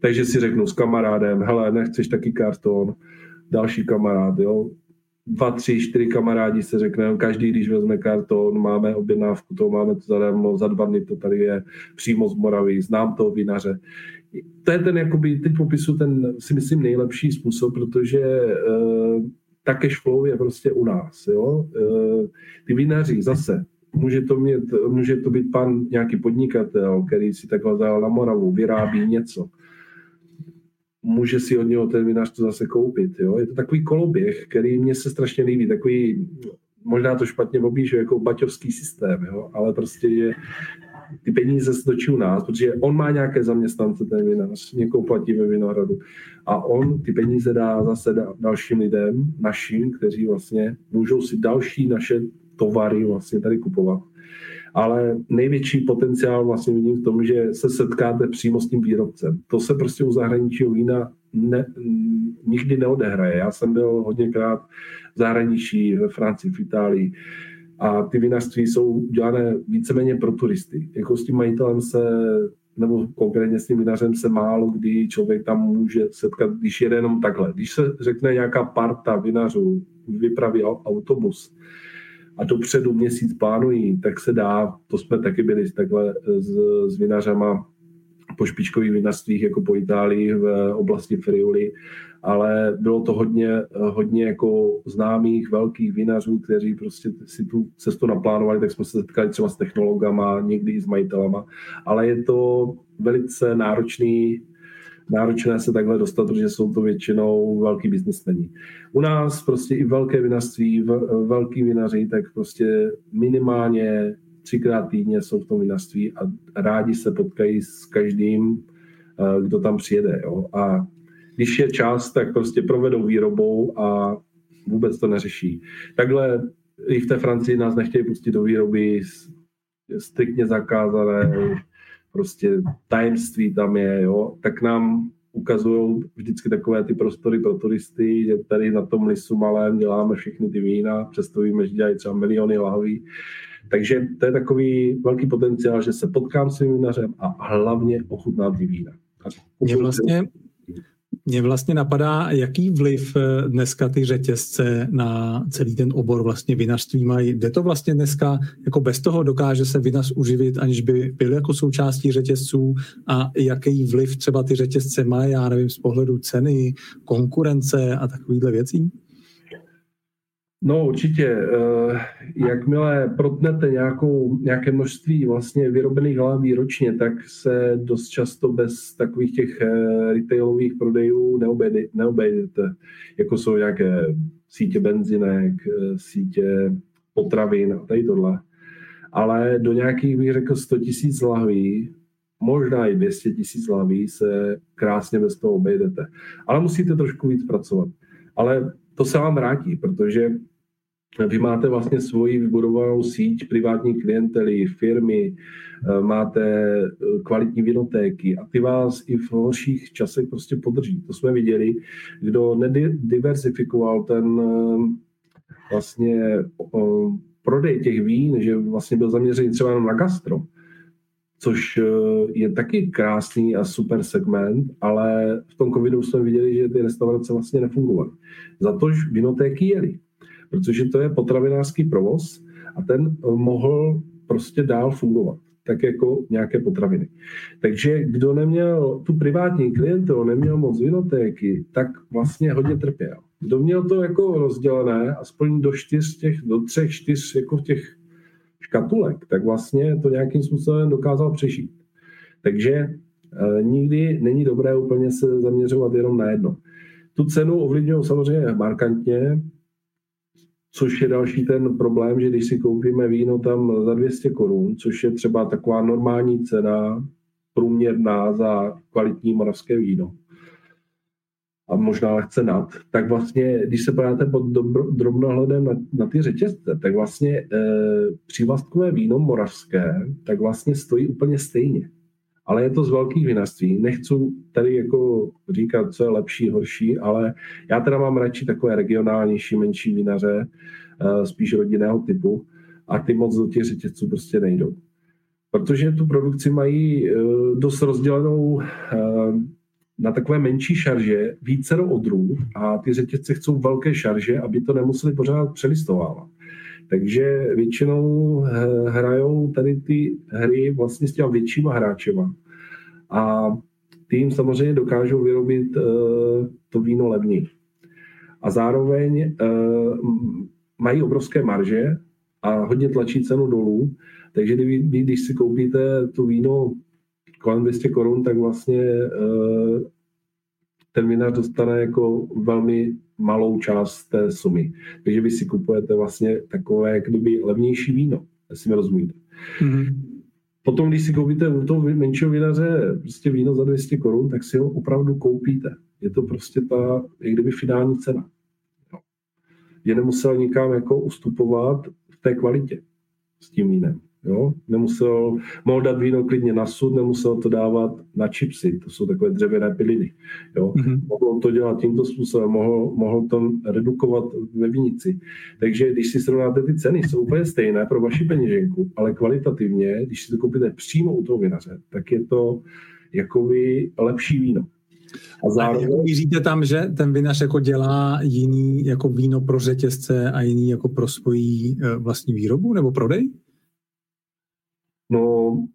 Takže si řeknu s kamarádem, hele, nechceš taky karton, další kamarád, jo, dva, tři, čtyři kamarádi se řekne, každý, když vezme karton, máme objednávku, to máme to zadarmo, za dva dny to tady je přímo z Moravy, znám toho vinaře. To je ten, jakoby, teď popisu ten, si myslím, nejlepší způsob, protože uh, ta cash flow je prostě u nás. Jo? E, ty vinaři zase, může to, mít, může to být pan nějaký podnikatel, který si takhle vzal na Moravu, vyrábí něco. může si od něho ten vinař to zase koupit. Jo? Je to takový koloběh, který mně se strašně líbí, takový, možná to špatně obížu, jako baťovský systém, jo? ale prostě je, ty peníze se točí u nás, protože on má nějaké zaměstnance, ten vinař, někoho platí ve vinohradu a on ty peníze dá zase dalším lidem, našim, kteří vlastně můžou si další naše tovary vlastně tady kupovat. Ale největší potenciál vlastně vidím v tom, že se setkáte přímo s tím výrobcem. To se prostě u zahraničního vína ne, nikdy neodehraje. Já jsem byl hodněkrát v zahraničí, ve Francii, v Itálii a ty vinařství jsou udělané víceméně pro turisty. Jako s tím majitelem se nebo konkrétně s tím vinařem se málo kdy člověk tam může setkat, když jede jenom takhle. Když se řekne nějaká parta vinařů, vypraví autobus a dopředu měsíc plánují, tak se dá, to jsme taky byli takhle s, s vinařama po špičkových vinařstvích jako po Itálii v oblasti Friuli, ale bylo to hodně, hodně jako známých velkých vinařů, kteří prostě si tu cestu naplánovali, tak jsme se setkali třeba s technologama, někdy i s majitelama, ale je to velice náročný náročné se takhle dostat, protože jsou to většinou velký biznismeni. U nás prostě i velké vinařství, velký vinaři, tak prostě minimálně třikrát týdně jsou v tom vinařství a rádi se potkají s každým, eh, kdo tam přijede. Jo? A když je čas, tak prostě provedou výrobou a vůbec to neřeší. Takhle i v té Francii nás nechtějí pustit do výroby striktně zakázané, prostě tajemství tam je, jo, tak nám ukazují vždycky takové ty prostory pro turisty, že tady na tom lisu malém děláme všechny ty vína, přesto víme, že dělají třeba miliony lahví. Takže to je takový velký potenciál, že se potkám s vinařem a hlavně ochutnám ty vína. Mě vlastně, mě vlastně napadá, jaký vliv eh, dneska ty řetězce na celý ten obor vlastně vinařství mají. Jde to vlastně dneska, jako bez toho dokáže se vinař uživit, aniž by byl jako součástí řetězců a jaký vliv třeba ty řetězce mají, já nevím, z pohledu ceny, konkurence a takovýhle věcí? No určitě. Eh, jakmile protnete nějakou, nějaké množství vlastně vyrobených lahví ročně, tak se dost často bez takových těch eh, retailových prodejů neobejdete, jako jsou nějaké sítě benzinek, eh, sítě potravin a tady tohle. Ale do nějakých, bych řekl, 100 tisíc lahví, možná i 200 tisíc lahví se krásně bez toho obejdete. Ale musíte trošku víc pracovat. Ale to se vám vrátí, protože vy máte vlastně svoji vybudovanou síť privátní klientely, firmy, eh, máte eh, kvalitní vinotéky a ty vás i v horších časech prostě podrží. To jsme viděli. Kdo nediversifikoval ten eh, vlastně prodej těch vín, že vlastně byl zaměřený třeba na gastro, což je taky krásný a super segment, ale v tom covidu jsme viděli, že ty restaurace vlastně nefungovaly. Zatož vinotéky jeli protože to je potravinářský provoz a ten eh, mohl prostě dál fungovat tak jako nějaké potraviny. Takže kdo neměl tu privátní klientelu, neměl moc vinotéky, tak vlastně hodně trpěl. Kdo měl to jako rozdělené, aspoň do čtyř těch, do třech, čtyř jako těch škatulek, tak vlastně to nějakým způsobem dokázal přežít. Takže e, nikdy není dobré úplně se zaměřovat jenom na jedno. Tu cenu ovlivňují samozřejmě markantně, což je další ten problém, že když si koupíme víno tam za 200 korun, což je třeba taková normální cena, průměrná za kvalitní moravské víno, a možná lehce nad, tak vlastně, když se podíváte pod drobnohledem na, na ty řetězce, tak vlastně e, přívlastkové víno moravské, tak vlastně stojí úplně stejně ale je to z velkých vinařství. Nechci tady jako říkat, co je lepší, horší, ale já teda mám radši takové regionálnější, menší vinaře, eh, spíš rodinného typu a ty moc do těch řetězců prostě nejdou. Protože tu produkci mají eh, dost rozdělenou eh, na takové menší šarže, více do odrůd a ty řetězce chcou velké šarže, aby to nemuseli pořád přelistovávat. Takže většinou hrajou tady ty hry vlastně s těma většíma hráčema. A jim samozřejmě dokážou vyrobit uh, to víno levněji. A zároveň uh, mají obrovské marže a hodně tlačí cenu dolů, takže kdy, když si koupíte to víno kolem 200 korun, tak vlastně ten vinař dostane jako velmi malou část té sumy. Takže vy si kupujete vlastně takové jak kdyby levnější víno, jestli mi rozumíte. Mm-hmm. Potom, když si koupíte u toho menšího vinaře prostě víno za 200 korun, tak si ho opravdu koupíte. Je to prostě ta, jak kdyby finální cena. Je nemusel nikam jako ustupovat v té kvalitě s tím vínem. Jo? Nemusel, mohl dát víno klidně na sud, nemusel to dávat na čipsy, to jsou takové dřevěné piliny. Jo? Mm-hmm. Mohl to dělat tímto způsobem, mohl, mohl to redukovat ve vinici. Takže když si srovnáte ty ceny, jsou úplně stejné pro vaši peněženku, ale kvalitativně, když si to koupíte přímo u toho vinaře, tak je to jakoby lepší víno. A zároveň... A míříte tam, že ten vinař jako dělá jiný jako víno pro řetězce a jiný jako pro svoji eh, vlastní výrobu nebo prodej? No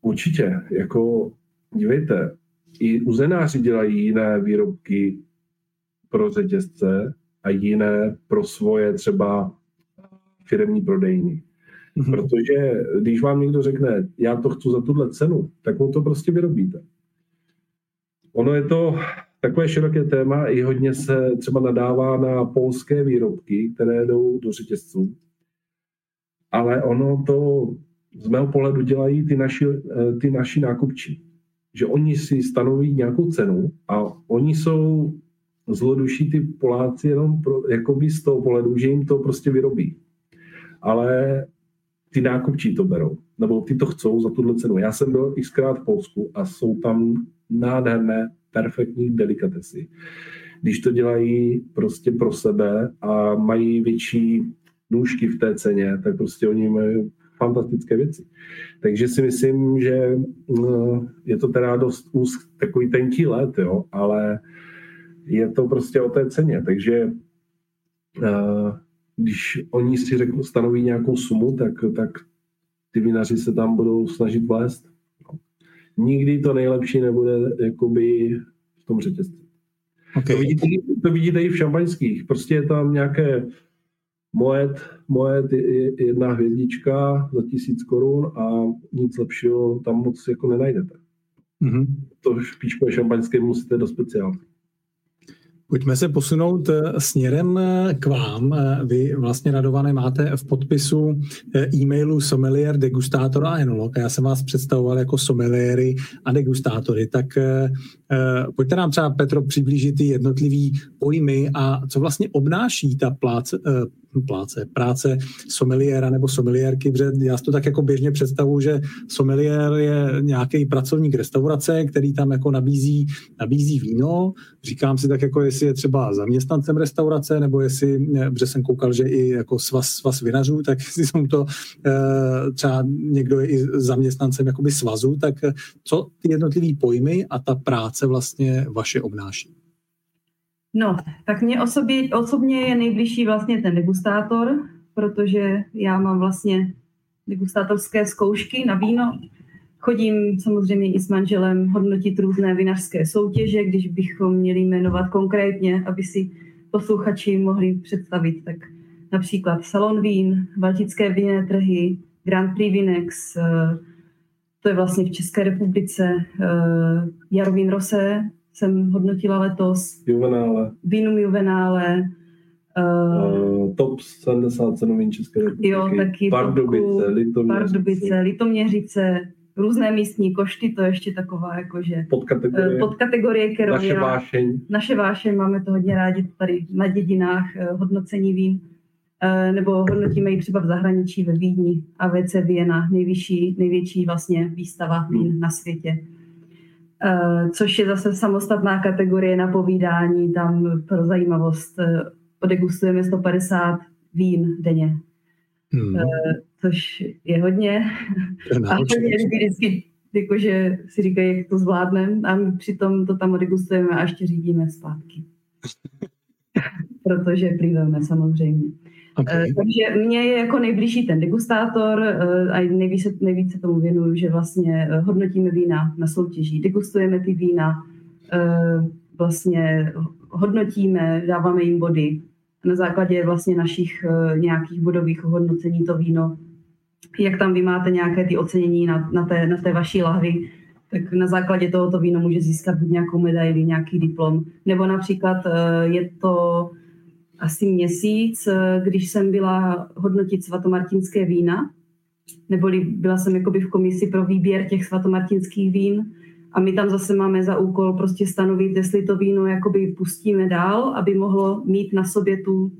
určitě, jako dívejte, i uzenáři dělají jiné výrobky pro řetězce a jiné pro svoje třeba firmní prodejny. Mm-hmm. Protože když vám někdo řekne, já to chci za tuhle cenu, tak mu to prostě vyrobíte. Ono je to takové široké téma, i hodně se třeba nadává na polské výrobky, které jdou do řetězců. Ale ono to z mého pohledu dělají ty naši, eh, ty naši nákupčí. Že oni si stanoví nějakou cenu a oni jsou zloduší ty Poláci jenom pro, jakoby z toho pohledu, že jim to prostě vyrobí. Ale ty nákupčí to berou, nebo ty to chcou za tuhle cenu. Já jsem byl xkrát v Polsku a jsou tam nádherné, perfektní delikatesy. Když to dělají prostě pro sebe a mají větší nůžky v té ceně, tak prostě oni mají fantastické věci. Takže si myslím, že no, je to teda dost úzk, takový tenký let, jo, ale je to prostě o té ceně. Takže uh, když oni si řeknou, stanoví nějakou sumu, tak, tak ty vinaři se tam budou snažit vlézt. Nikdy to nejlepší nebude jakoby v tom řetězci. Okay. To, vidíte, to vidíte i v šampaňských. Prostě je tam nějaké Moet, Moet je jedna hvězdička za tisíc korun a nic lepšího tam moc jako nenajdete. Mm-hmm. To špičkové šampaňské musíte do speciálky. Pojďme se posunout eh, směrem eh, k vám. Eh, vy vlastně, Radované, máte v podpisu e-mailu sommelier, degustátor a enolog. Já jsem vás představoval jako sommeliéry a degustátory. Tak pojďte nám třeba, Petro, přiblížit ty jednotlivý pojmy a co vlastně obnáší ta pláce, pláce, práce someliéra nebo someliérky, protože já si to tak jako běžně představuji, že someliér je nějaký pracovník restaurace, který tam jako nabízí, nabízí víno. Říkám si tak jako, jestli je třeba zaměstnancem restaurace, nebo jestli, protože jsem koukal, že i jako svaz, svaz vinařů, tak (laughs) jestli jsem to eh, třeba někdo je i zaměstnancem jakoby svazu, tak co ty jednotlivý pojmy a ta práce vlastně vaše obnáší? No, tak mě osobě, osobně je nejbližší vlastně ten degustátor, protože já mám vlastně degustátorské zkoušky na víno. Chodím samozřejmě i s manželem hodnotit různé vinařské soutěže, když bychom měli jmenovat konkrétně, aby si posluchači mohli představit, tak například Salon vín, Baltické vinné trhy, Grand Prix Vinex, eh, to je vlastně v České republice, eh, Jarvin Rosé, jsem hodnotila letos. Juvenále. Vinum Juvenále. Uh, uh, top 77 vín České republiky. Jo, taky Pardubice, Litoměřice. Pardubice, Litoměřice, různé místní košty, to je ještě taková jakože podkategorie, uh, podkategorie kterou naše vášeň. Naše vášeň, máme to hodně rádi tady na dědinách, hodnocení vín. Nebo hodnotíme ji třeba v zahraničí ve Vídni a VC Viena, nejvyšší, největší vlastně výstava vín hmm. na světě. Eh, což je zase samostatná kategorie na povídání. Tam pro zajímavost eh, odegustujeme 150 vín denně, hmm. Eh, což je hodně. a hodně vždycky jakože si říkají, jak to zvládneme a my přitom to tam odegustujeme a ještě řídíme zpátky. (laughs) Protože plýváme samozřejmě. Okay. Eh, takže mně je jako nejbližší ten degustátor eh, a nejvíce, nejvíce tomu věnuju, že vlastně eh, hodnotíme vína na soutěží, degustujeme ty vína, vlastně hodnotíme, dáváme jim body. Na základě vlastně našich nějakých bodových hodnocení to víno, jak tam vy máte nějaké ty ocenění na, na, té, na té vaší lahvi, tak na základě tohoto víno může získat buď nějakou medaili, nějaký diplom. Nebo například je to asi měsíc, eh, když jsem byla hodnotit svatomartinské vína, neboli byla jsem jakoby v komisi pro výběr těch svatomartinských vín a my tam zase máme za úkol prostě stanovit, jestli to víno jakoby pustíme dál, aby mohlo mít na sobě tu,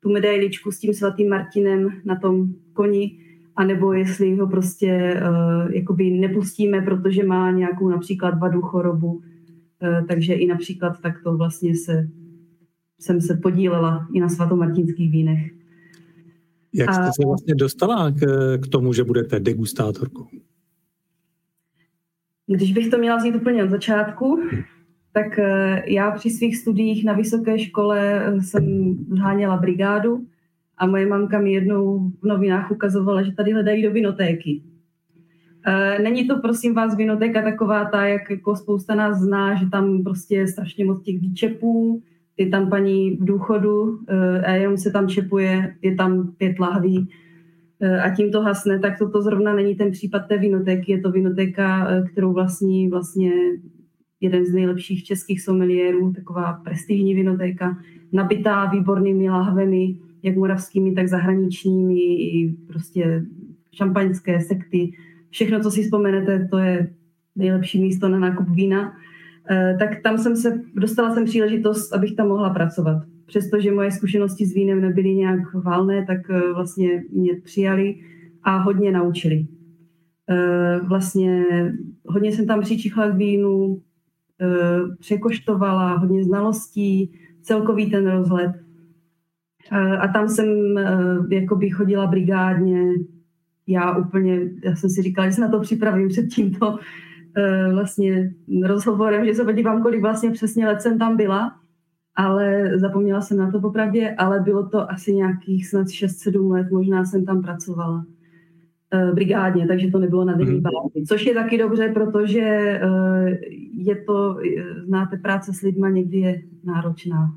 tu medailičku s tím svatým Martinem na tom koni, anebo jestli ho prostě uh, jakoby nepustíme, protože má nějakou například vadu, chorobu. Uh, takže i například takto vlastně se, jsem se podílela i na svatomartinských vínech. Jak jste se vlastně dostala k, k tomu, že budete degustátorkou? Když bych to měla vzít úplně od začátku, tak uh, já při svých studiích na vysoké škole jsem zháněla brigádu a moje mamka mi jednou v novinách ukazovala, že tady hledají do vinotéky. E, není to, prosím vás, vinotéka taková ta, jak jako spousta nás zná, že tam prostě je strašně moc těch výčepů, je tam paní v důchodu e, a jenom se tam čepuje, je tam pět lahví e, a tím to hasne, tak toto zrovna není ten případ té vinotéky, je to vinotéka, kterou vlastní vlastně jeden z nejlepších českých someliérů, taková prestižní vinotéka, nabitá výbornými lahvemi, jak moravskými, tak zahraničními, i prostě šampaňské sekty. Všechno, co si vzpomenete, to je nejlepší místo na nákup vína. Eh, tak tam jsem se, dostala jsem příležitost, abych tam mohla pracovat. Přestože moje zkušenosti s vínem nebyly nějak válné, tak eh, vlastně mě přijali a hodně naučili. Eh, vlastně hodně jsem tam přičichla k vínu, překoštovala, hodně znalostí, celkový ten rozhled. A tam jsem jakoby chodila brigádně, já úplně, já jsem si říkala, že se na to připravím před tímto vlastně rozhovorem, že se podívám, kolik vlastně přesně let jsem tam byla, ale zapomněla jsem na to popravdě, ale bylo to asi nějakých snad 6-7 let, možná jsem tam pracovala eh, brigádně, takže to nebylo na denní mhm. bázi. Což je taky dobře, protože je to, znáte, práce s lidma někdy je náročná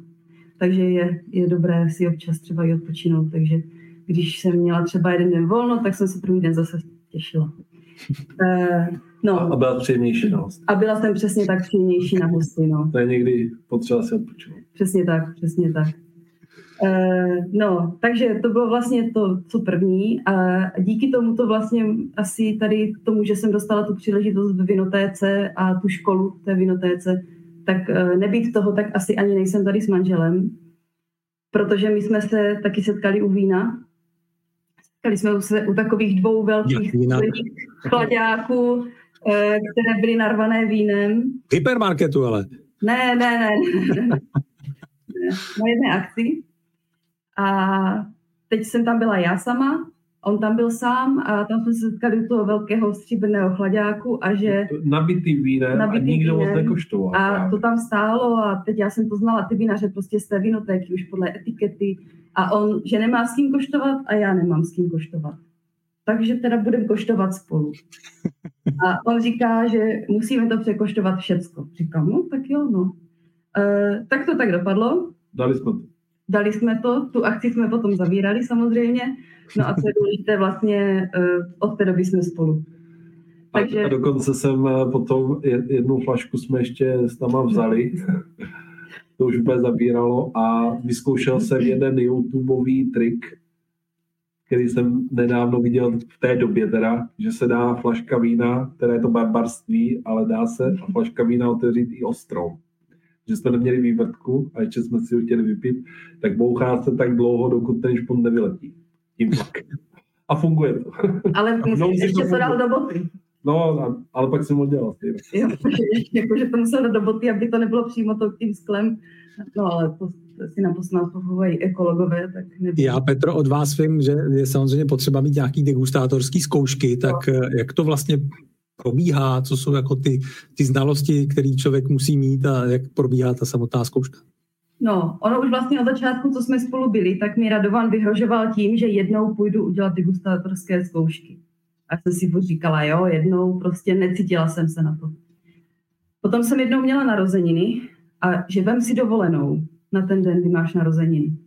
takže je, je dobré si občas třeba i odpočinout. Takže když jsem měla třeba jeden den volno, tak jsem se druhý den zase těšila. Uh, no. A byla příjemnější na hosty. A byla jsem přesně tak příjemnější na hosty. No. To je někdy potřeba si odpočinout. Přesně tak, přesně tak. Uh, no, takže to bylo vlastně to, co první a díky tomu to vlastně asi tady tomu, že jsem dostala tu příležitost v Vinotéce a tu školu té Vinotéce, tak eh, nebýt toho, tak asi ani nejsem tady s manželem, protože my jsme se taky setkali u vína. Setkali jsme se u takových dvou velkých chladáků, eh, které byly narvané vínem. Hypermarketu ale. Ne, ne, ne. ne. Na jedné akci. A teď jsem tam byla já sama On tam byl sám a tam jsme se setkali u toho velkého stříbrného chladáku a že... Nabitý vínem nabitý a nikdo moc nekoštoval. A to tam stálo a teď já jsem poznala ty vinaře prostě z té vinotéky už podle etikety a on, že nemá s kým koštovat a já nemám s kým koštovat. Takže teda budeme koštovat spolu. A on říká, že musíme to překoštovat všecko. Říkám, no tak jo, no. E, tak to tak dopadlo. Dali jsme to. Dali jsme to, tu akci jsme potom zavírali samozřejmě No a co je důležité, vlastně uh, od té doby jsme spolu. Takže... A, dokonce jsem eh, potom jednu flašku jsme ještě s náma vzali. (laughs) to už úplně zabíralo a vyzkoušel jsem jeden YouTubeový trik, který jsem nedávno viděl v té době teda, že se dá flaška vína, které je to barbarství, ale dá se flaška vína otevřít i ostrou. Že jsme neměli vývrtku a ještě jsme si ho chtěli vypít, tak bouchá se tak dlouho, dokud ten špon nevyletí tím A funguje to. Ale musíš ještě to dal do boty. No, ale pak jsem ho dělal. Jo, (laughs) jakože to musel do boty, aby to nebylo přímo to tím sklem. No, ale to si na posnápovovají ekologové, tak nebylo. Já, Petro, od vás vím, že je samozřejmě potřeba mít nějaký degustátorský zkoušky, tak no. jak to vlastně probíhá, co jsou jako ty, ty znalosti, které člověk musí mít a jak probíhá ta samotná zkouška? No, ono už vlastně od začátku, co jsme spolu byli, tak mi Radovan vyhrožoval tím, že jednou půjdu udělat degustátorské zkoušky. A jsem si furt říkala, jo, jednou prostě necítila jsem se na to. Potom jsem jednou měla narozeniny a že vem si dovolenou na ten den, kdy máš narozeniny.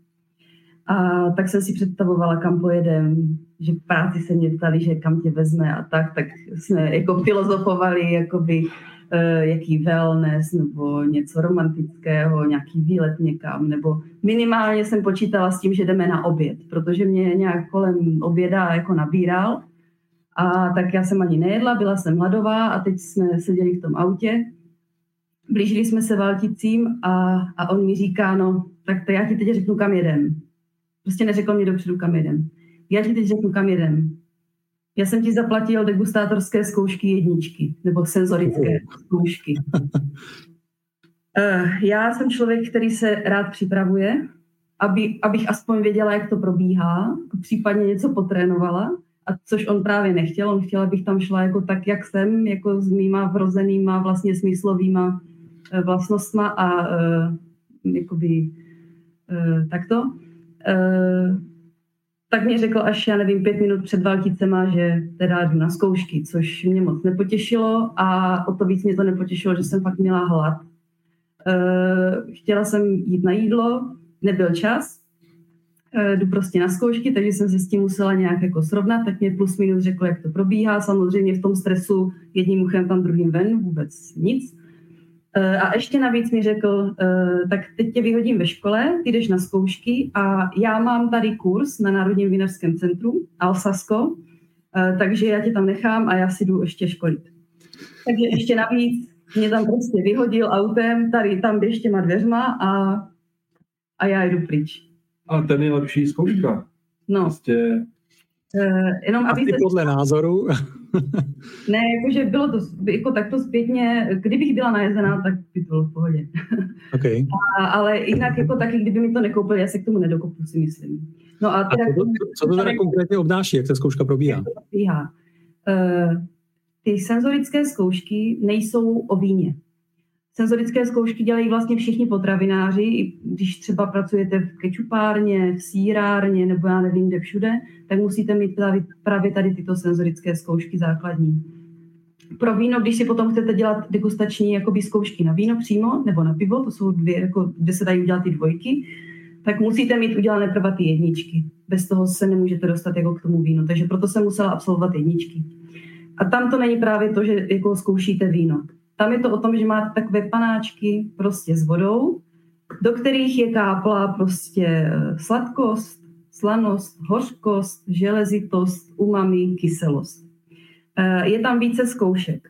A tak jsem si představovala, kam pojedem, že v práci se mě ptali, že kam tě vezme a tak, tak jsme jako filozofovali, jakoby, uh, jaký wellness nebo něco romantického, nějaký výlet někam, nebo minimálně jsem počítala s tím, že jdeme na oběd, protože mě nějak kolem oběda jako nabíral a tak já jsem ani nejedla, byla jsem hladová a teď jsme seděli v tom autě. Blížili jsme se Valticím a, a on mi říká, no, tak to já ti teď řeknu, kam jedem. Prostě neřekl mi dopředu, kam jedem. Já ti teď řeknu, kam jedem. Já jsem ti zaplatil degustátorské zkoušky jedničky, nebo senzorické zkoušky. Uh, (laughs) já jsem člověk, který se rád připravuje, aby, abych aspoň věděla, jak to probíhá, případně něco potrénovala a což on právě nechtěl, on chtěl, abych tam šla jako tak, jak jsem, jako s mýma vrozenýma vlastně smyslovýma eh, vlastnostma a uh, jakoby uh, takto. Tak mě řekl až, já nevím, pět minut před Valticema, že teda jdu na zkoušky, což mě moc nepotěšilo a o to víc mě to nepotěšilo, že jsem fakt měla hlad. Chtěla jsem jít na jídlo, nebyl čas, Eh, jdu prostě na zkoušky, takže jsem se s tím musela nějak jako srovnat, tak mě plus minus řekl, jak to probíhá. Samozřejmě v tom stresu jedním uchem tam druhým ven, vůbec nic. Eh, a ještě navíc mi řekl, eh, tak teď tě vyhodím ve škole, ty jdeš na zkoušky a já mám tady kurz na Národním vinařském centru Alsasko, takže já tě tam nechám a já si jdu ještě školit. Takže ještě navíc mě tam prostě vyhodil autem, tady tam běž těma dveřma a, a já jdu pryč. A ten je lepší zkouška. No. Prostě... Uh, jenom aby Asi se... podle názoru. (laughs) ne, jakože bylo to jako takto zpětně, kdybych byla najezená, tak by to bylo v pohodě. (laughs) Okay. A, ale jinak jako taky, kdyby mi to nekoupil, já se k tomu nedokopu, si myslím. No a, teda, a to, co to teda konkrétně obnáší, jak ta zkouška probíhá? Jak to probíhá? Uh, ty senzorické zkoušky nejsou o víně. Senzorické zkoušky dělají vlastně všichni potravináři, když třeba pracujete v kečupárně, v sírárně nebo já nevím kde všude, tak musíte mít právě tady tyto senzorické zkoušky základní. Pro víno, když si potom chcete dělat degustační jakoby zkoušky na víno přímo nebo na pivo, to jsou dvě, jako, kde se dají udělat ty dvojky, tak musíte mít udělané prva ty jedničky. Bez toho se nemůžete dostat jako k tomu vínu, takže proto jsem musela absolvovat jedničky. A tam to není právě to, že jako zkoušíte víno tam je to o tom, že máte takové panáčky prostě s vodou, do kterých je kápla prostě eh, sladkost, slanost, hořkost, železitost, umami, kyselost. Eh, je tam více zkoušek.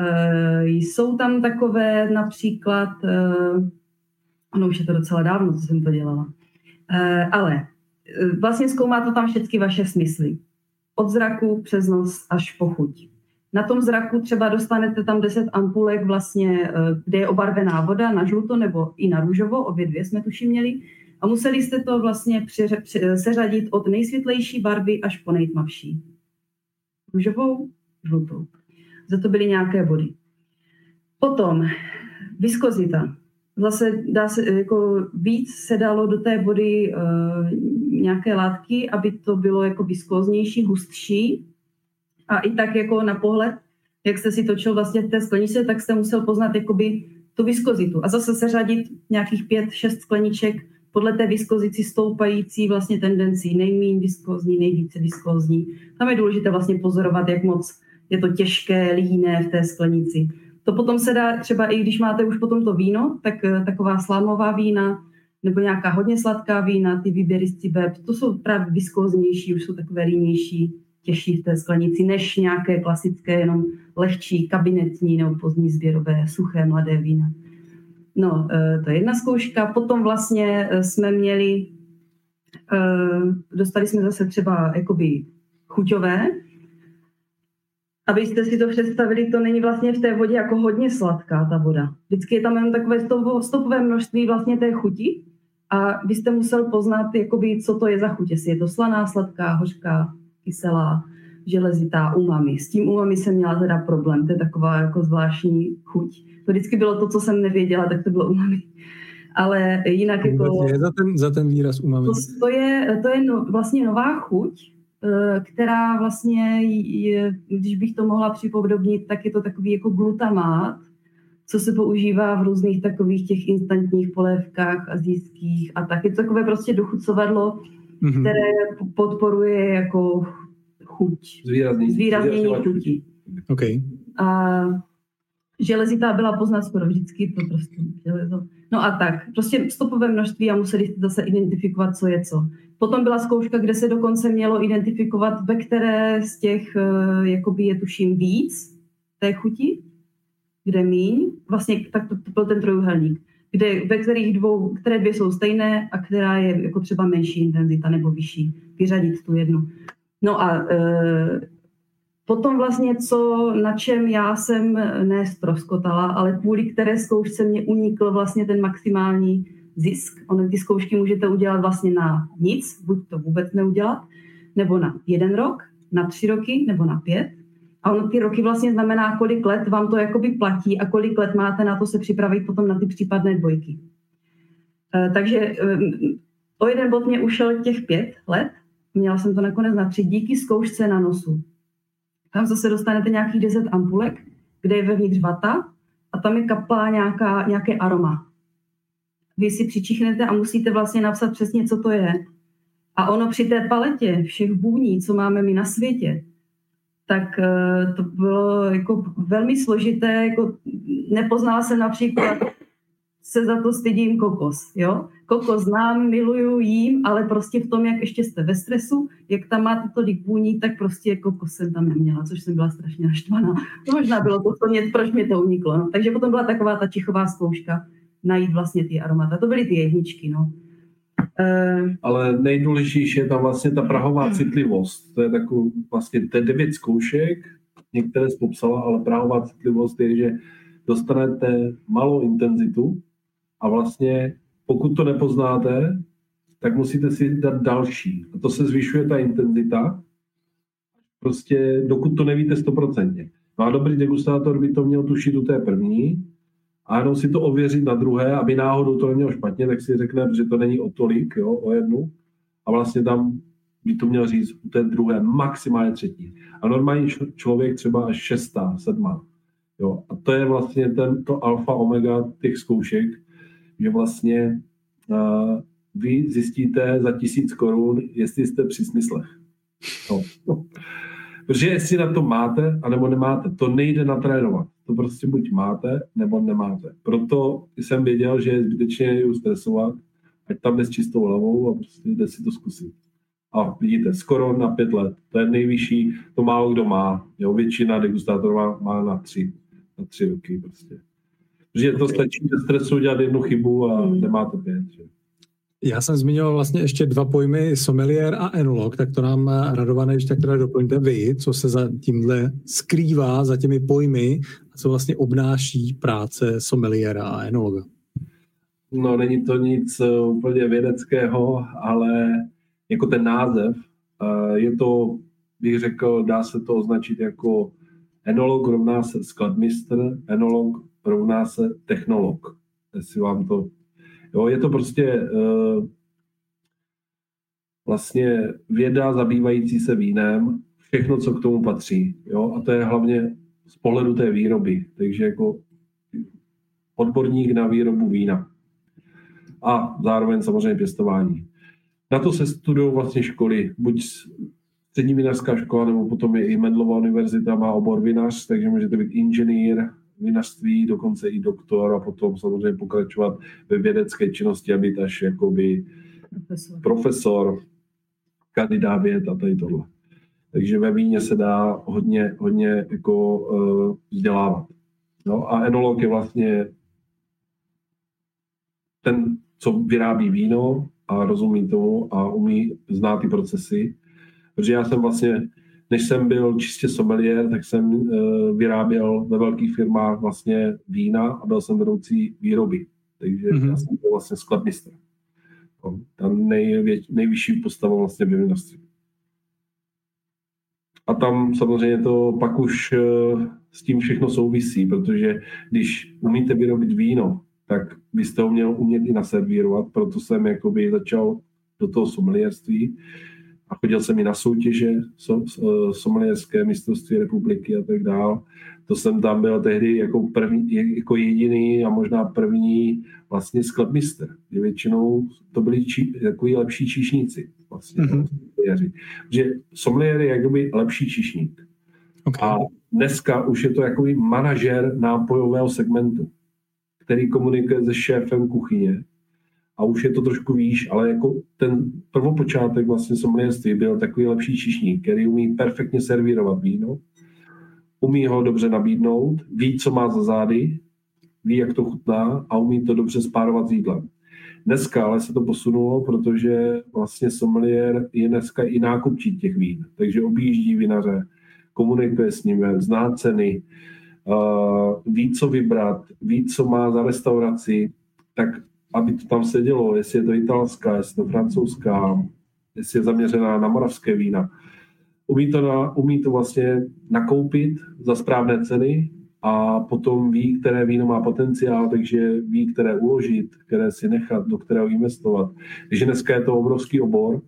Eh, jsou tam takové například, ono už je to docela dávno, co jsem to dělala, ale vlastně zkoumá to tam všechny vaše smysly. Od zraku přes nos až po chuť. Na tom zraku třeba dostanete tam 10 ampulek, vlastně, eh, kde je obarvená voda na žluto nebo i na růžovo, obě dvě jsme tuším měli. A museli jste to vlastně přiře, při, seřadit od nejsvětlejší barvy až po nejtmavší. Růžovou, žlutou. Za to byly nějaké body. Potom viskozita. Zase dá se, jako víc se dalo do té vody uh, nějaké látky, aby to bylo jako viskóznější, hustší, a i tak jako na pohled, jak jste si točil vlastně v té skleničce, tak jste musel poznat jakoby tu viskozitu a zase seřadit nějakých pět, šest skleniček podle té viskozici stoupající vlastně tendencí, nejméně viskozní, nejvíce viskozní. Tam je důležité vlastně pozorovat, jak moc je to těžké, líné v té sklenici. To potom se dá třeba i když máte už potom to víno, tak eh, taková slámová vína nebo nějaká hodně sladká vína, ty výběry z cibeb, to jsou právě viskoznější, už jsou takové línější těžší v té sklenici, než nějaké klasické, jenom lehčí kabinetní nebo pozdní sběrové suché mladé vína. No, e, to je jedna zkouška. Potom vlastně e, jsme měli, e, dostali jsme zase třeba jakoby chuťové, Abyste si to představili, to není vlastně v té vodě jako hodně sladká ta voda. Vždycky je tam jenom takové stopové množství vlastně té chuti a vy jste musel poznat, jakoby, co to je za chuť, jestli je to slaná, sladká, hořká, kyselá, železitá, umami. S tím umami jsem měla teda problém, to je taková jako zvláštní chuť. To vždycky bylo to, co jsem nevěděla, tak to bylo umami. Ale jinak jako... Je za ten, za ten výraz umami? To, to je, to je no, vlastně nová chuť, eh, která vlastně, je, když bych to mohla připodobnit, tak je to takový jako glutamát, co se používá v různých takových těch instantních polévkách azijských a tak. Je to takové prostě dochucovadlo, mm-hmm. které podporuje jako chuť. Zvýraznění. Zvýraznění chutí. Okay. A železitá byla poznat skoro vždycky, to prostě železo. No a tak, prostě stopové množství a museli jste zase identifikovat, co je co. Potom byla zkouška, kde se dokonce mělo identifikovat, ve které z těch, eh, jakoby je tuším víc té chuti, kde míň, vlastně tak to, to byl ten trojuhelník, kde, ve kterých dvou, které dvě jsou stejné a která je jako třeba menší intenzita nebo vyšší, vyřadit tu jednu. No a e, potom vlastně, co, na čem já jsem ne ztroskotala, ale kvůli které zkoušce mě unikl vlastně ten maximální zisk. Ono ty zkoušky můžete udělat vlastně na nic, buď to vůbec neudělat, nebo na jeden rok, na tři roky, nebo na pět. A ono ty roky vlastně znamená, kolik let vám to jakoby platí a kolik let máte na to se připravit potom na ty případné dvojky. E, takže e, o jeden bod mě ušel těch pět let, měla jsem to nakonec na tři, díky zkoušce na nosu. Tam zase dostanete nějakých 10 ampulek, kde je vevnitř vata a tam je kapla nějaká, nějaké aroma. Vy si přičichnete a musíte vlastně napsat přesně, co to je. A ono při té paletě všech vůní, co máme my na světě, tak eh, to bylo jako velmi složité. Jako nepoznala jsem například, se za to stydím kokos. Jo? Kokos znám, miluju, jím, ale prostě v tom, jak ještě jste ve stresu, jak tam máte tolik vůní, tak prostě kokos jsem tam neměla, což jsem byla strašně naštvaná. To možná bylo to, co mě, proč mě to uniklo. No. Takže potom byla taková ta čichová zkouška, najít vlastně ty aromata. To byly ty jedničky, no. Uh, Ale nejdůležitější je tam vlastně ta prahová hmm. citlivost. To je takový vlastně to je devět zkoušek, některé jsi popsala, ale prahová citlivost je, že dostanete malou intenzitu a vlastně pokud to nepoznáte, tak musíte si dát další. A to se zvyšuje ta intenzita, prostě dokud to nevíte stoprocentně. No a dobrý degustátor by to měl tušit u té první, a jenom si to ověřit na druhé, aby náhodou to nemělo špatně, tak si řekne, že to není o tolik, jo, o jednu. A vlastně tam by to měl říct u té druhé, maximálně třetí. A normální člověk třeba až šestá, sedmá. Jo. A to je vlastně ten, to alfa omega těch zkoušek, že vlastně uh, vy zjistíte za tisíc korun, jestli jste při smyslech. No. Protože jestli na to máte, anebo nemáte, to nejde natrénovat. To prostě buď máte, nebo nemáte. Proto jsem věděl, že je zbytečně ju stresovat, ať tam jde s čistou hlavou a prostě jde si to zkusit. A vidíte, skoro na pět let. To je nejvyšší, to málo kdo má. Jo, většina degustátorů má, má na tři, na tři roky prostě. Protože to stačí ze stresu udělat jednu chybu a hmm. nemáte pět. Že? Já jsem zmiňoval vlastně ještě dva pojmy sommelier a enolog, tak to nám eh, radované ještě teda doplňte vy, co se za tímhle skrývá, za těmi pojmy a co vlastně obnáší práce sommeliera a enologa. No, není to nic eh, úplně vědeckého, ale jako ten název, eh, je to, bych řekl, dá se to označit jako enolog rovná se skladmistr, enolog rovná se technolog. Jestli vám to Jo, je to prostě uh, vlastně věda zabývající se vínem, všechno, co k tomu patří. Jo? A to je hlavně z pohledu té výroby. Takže jako odborník na výrobu vína. A zároveň samozřejmě pěstování. Na to se studují vlastně školy, buď střední vinařská škola, nebo potom je i Medlová univerzita, má obor vinař, takže můžete být inženýr, vinařství, dokonce i doktor a potom samozřejmě pokračovat ve vědecké činnosti a být až jakoby profesor, profesor kandidát věd a tady tohle. Takže ve víně se dá hodně, hodně jako uh, vzdělávat. No a enolog je vlastně ten, co vyrábí víno a rozumí tomu a umí znát ty procesy. Protože já jsem vlastně než jsem byl čistě sommelier, tak jsem uh, vyráběl ve velkých firmách vlastně vína a byl jsem vedoucí výroby. Takže mm-hmm. já jsem byl vlastně skladmistr. No, ta nejvě, nejvyšší postava vlastně v vinařství. A tam samozřejmě to pak už uh, s tím všechno souvisí, protože když umíte vyrobit víno, tak byste ho měl umět i naservírovat, proto jsem jakoby začal do toho sommelierství a chodil jsem i na soutěže so, so, somalierské mistrovství republiky a tak dál. To jsem tam byl tehdy jako, první, jako jediný a možná první vlastně skladmistr. Většinou to byli či, takový lepší číšníci. Vlastně, mm-hmm. Že sommelier je jakoby lepší čišník. Okay. A dneska už je to jako manažer nápojového segmentu, který komunikuje se šéfem kuchyně a už je to trošku výš, ale jako ten prvopočátek vlastně sommelierství byl takový lepší čišník, který umí perfektně servírovat víno, umí ho dobře nabídnout, ví, co má za zády, ví, jak to chutná a umí to dobře spárovat s jídlem. Dneska ale se to posunulo, protože vlastně sommelier je dneska i nákupčí těch vín, takže objíždí vinaře, komunikuje s nimi, zná ceny, uh, ví, co vybrat, ví, co má za restauraci, tak aby to tam sedělo, jestli je to italská, jestli je to francouzská, jestli je zaměřená na moravské vína. Umí to, na, umí to vlastně nakoupit za správné ceny a potom ví, které víno má potenciál, takže ví, které uložit, které si nechat, do kterého investovat. Takže dneska je to obrovský obor.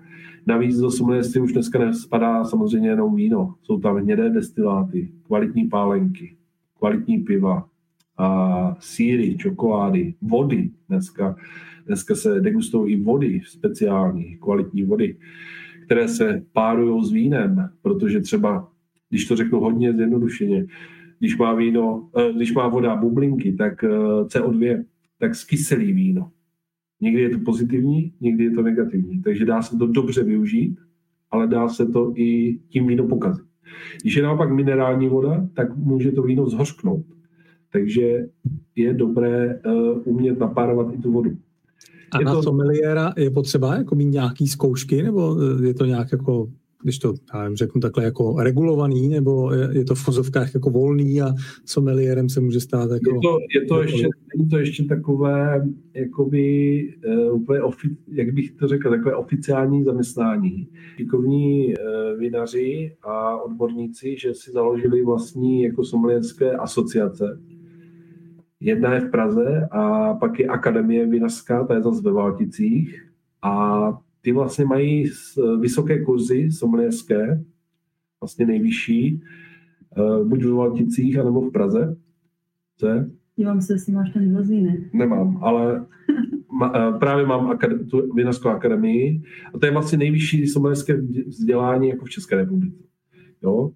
Navíc do sommelierství už dneska nespadá samozřejmě jenom víno. Jsou tam hnědé destiláty, kvalitní pálenky, kvalitní piva, a síry, čokolády, vody. Dneska, dneska se degustují i vody speciální, kvalitní vody, které se párují s vínem, protože třeba, když to řeknu hodně zjednodušeně, když má víno, eh, když má voda bublinky, tak eh, CO2, tak skyselí víno. Někdy je to pozitivní, někdy je to negativní. Takže dá se to dobře využít, ale dá se to i tím víno pokazit. Když je naopak minerální voda, tak může to víno zhořknout. Takže je dobré uh, umět napárovat i tu vodu. A je na to... sommeliéra je potřeba jako mít nějaký zkoušky, nebo je to nějak jako když to já nevím, řeknu takhle, jako regulovaný, nebo je, je to v fozovkách jako volný a sommeliérem se může stát jako... Je to, je to, ještě, je to ještě takové, jakoby, uh, úplně, ofi, jak bych to řekl, takové oficiální zaměstnání. Šikovní uh, vinaři a odborníci, že si založili vlastní jako sommelierské asociace. Jedna je v Praze a pak je Akademie vinařská, ta je zase ve Valticích. A ty vlastně mají vysoké kurzy sommelierské, vlastně nejvyšší, eh, buď v Valticích, anebo v Praze. Co Dívám se, jestli máš ten ne? Nemám, ale ma, eh, právě mám akad, tu vinařskou akademii a to je vlastně nejvyšší sommelierské vzdělání jako v České republice. Jo?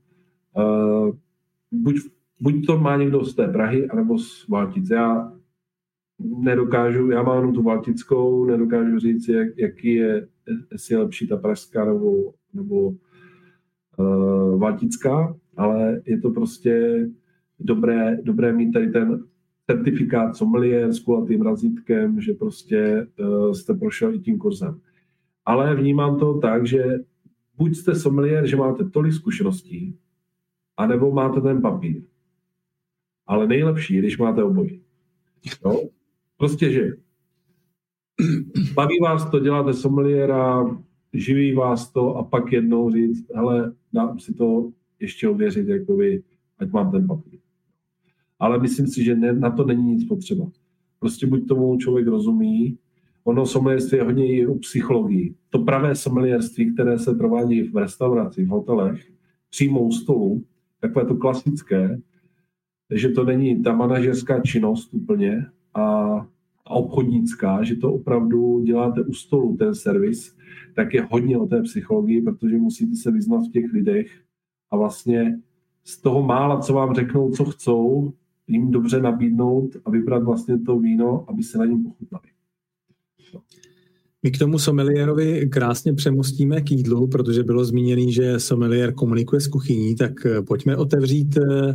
Uh, buď, buď to má někdo z té Prahy, anebo z Valtic. Já nedokážu, já mám tu Valtickou, nedokážu říct, jak, jaký je jestli je lepší ta pražská nebo, nebo uh, valtická, ale je to prostě dobré, dobré mít tady ten certifikát sommelier s kulatým razítkem, že prostě uh, jste prošel i tím kurzem. Ale vnímám to tak, že buď jste sommelier, že máte tolik zkušeností, anebo máte ten papír. Ale nejlepší, když máte obojí. No? Prostě, že baví vás to, děláte sommeliéra, živí vás to a pak jednou říct, hele, dám si to ještě ověřit, jakoby, ať mám ten papír. Ale myslím si, že ne, na to není nic potřeba. Prostě buď tomu člověk rozumí, ono sommelierství je hodně i o psychologii. To pravé sommelierství, které se provádí v restauraci, v hotelech, přímo u stolu, takové to klasické, že to není ta manažerská činnost úplně a obchodnická, že to opravdu děláte u stolu, ten servis, tak je hodně o té psychologii, protože musíte se vyznat v těch lidech a vlastně z toho mála, co vám řeknou, co chcou, jim dobře nabídnout a vybrat vlastně to víno, aby se na něm pochutnali. My k tomu somelierovi krásně přemostíme k jídlu, protože bylo zmíněný, že somelier komunikuje s kuchyní, tak pojďme otevřít eh,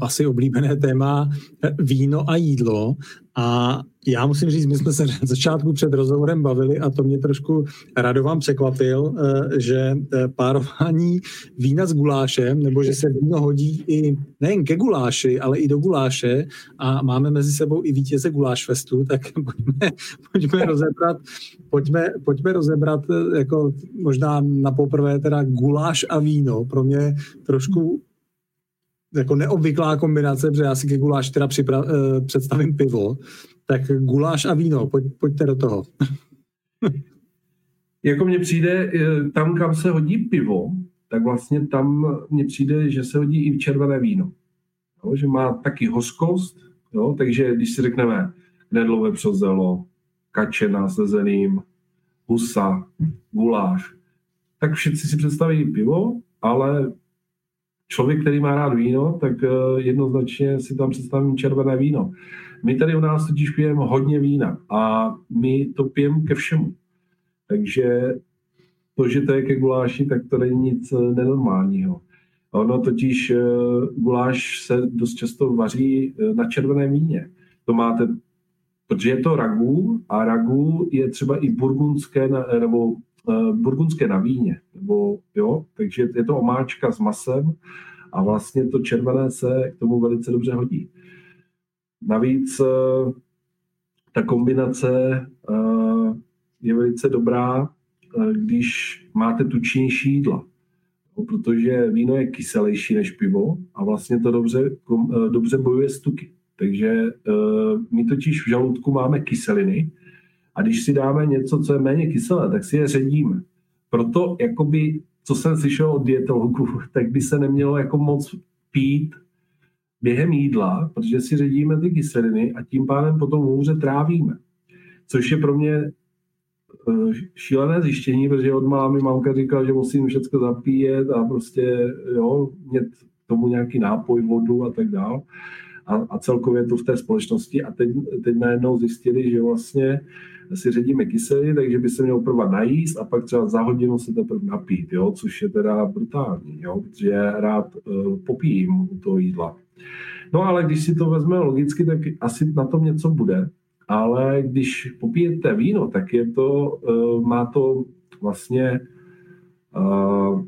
asi oblíbené téma víno a jídlo. A já musím říct, my jsme se (laughs) na začátku před rozhovorem bavili a to mě trošku Radovan překvapil, eh, že eh, párování vína s gulášem, nebo že se víno hodí i nejen ke guláši, ale i do guláše a máme mezi sebou i vítěze guláš festu, tak (laughs) pojďme, pojďme rozebrat, pojďme, pojďme rozebrat eh, jako možná na poprvé teda guláš a víno. Pro mě trošku jako neobvyklá kombinace, protože já si ke guláš teda připra- uh, představím pivo, tak guláš a víno, pojď, pojďte do toho. (laughs) jako mně přijde, eh, tam, kam se hodí pivo, tak vlastně tam mně přijde, že se hodí i červené víno. Jo, že má taky hořkost, jo, takže když si řekneme knedlové přozelo, kačena se zelím, husa, guláš, tak všichni si představí pivo, ale člověk, který má rád víno, tak eh, jednoznačně si tam představím červené víno. My tady u nás totiž pijeme hodně vína a my to pijeme ke všemu. Takže to, že to je ke guláši, tak to není nic eh, nenormálního. Ono totiž eh, guláš se dost často vaří na červeném víně. To máte, protože je to ragu a ragu je třeba i burgundské nebo burgundské na víně, nebo, jo, takže je to omáčka s masem a vlastně to červené se k tomu velice dobře hodí. Navíc eh, ta kombinace eh, je velice dobrá, když máte tučnější jídla, protože víno je kyselější než pivo a vlastně to dobře, dobře bojuje s tuky. Takže my totiž v žaludku máme kyseliny, a když si dáme něco, co je méně kyselé, tak si je ředíme. Proto, jakoby, co jsem slyšel od dietologů, (laughs) tak by se nemělo jako moc pít během jídla, protože si ředíme ty kyseliny a tím pádem potom hůře trávíme. Což je pro mě eh, šílené zjištění, protože od malá mi mamka říkala, že musím všechno zapíjet a prostě jo, mít tomu nějaký nápoj, vodu a tak dál. A, a celkově to v té společnosti. A teď, teď najednou zjistili, že vlastně si ředíme kyseliny, takže by se měl prva najíst a pak třeba za hodinu se teprve napít, jo, což je teda brutální, jo, protože rád uh, popijím u toho jídla. No ale když si to vezme logicky, tak asi na tom něco bude. Ale když popijete víno, tak je to, uh, má to vlastně uh,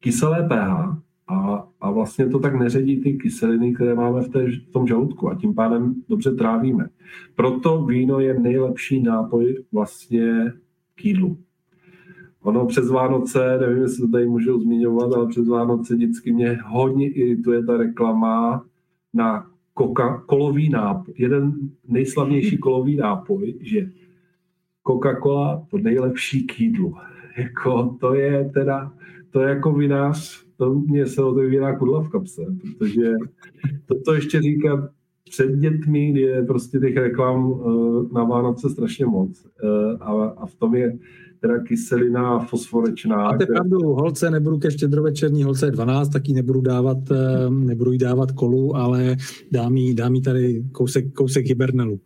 kyselé pH, a, a vlastně to tak neředí ty kyseliny, které máme v, té, v tom žaludku a tím pádem dobře trávíme. Proto víno je nejlepší nápoj vlastně k jídlu. Ono přes Vánoce, nevím, jestli to tady můžu zmiňovat, ale přes Vánoce vždycky mě hodně irituje ta reklama na coca kolový nápoj. Jeden nejslavnější kolový nápoj, že Coca-Cola to nejlepší k jídlu. Jako, to je teda, to je jako vinář to mě se otevírá kudla v kapse, protože toto ještě říká před dětmi, je prostě těch reklam uh, na Vánoce strašně moc. Uh, a, a v tom je teda kyselina fosforečná. A to pravdu, holce nebudu ke štědrovečerní, holce je 12, taky nebudu dávat, uh, nebudu jí dávat kolu, ale dám jí, dám jí tady kousek, kousek hibernelu.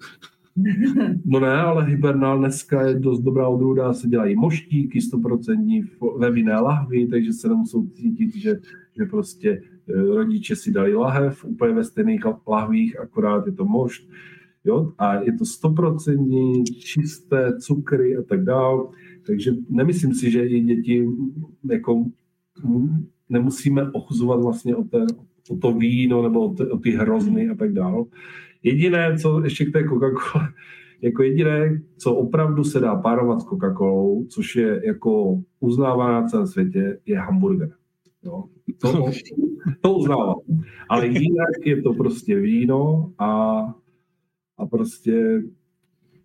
No ne, ale Hibernal dneska je dost dobrá odrůda, se dělají moštíky 100% ve vinné lahvi, takže se nemusou cítit, že, že prostě e, rodiče si dali lahev úplně ve stejných lahvích, akorát je to mošt. Jo? A je to 100% čisté cukry a tak dále. Takže nemyslím si, že i děti jako, nemusíme ochuzovat vlastně o, ten, o to víno nebo o, ty, o ty hrozny a tak dále. Jediné, co ještě k té Coca-Cola, jako jediné, co opravdu se dá párovat s Coca-Colou, což je jako uznávaná na celém světě, je hamburger. Jo? To, to uznávám. Ale jinak je to prostě víno a, a prostě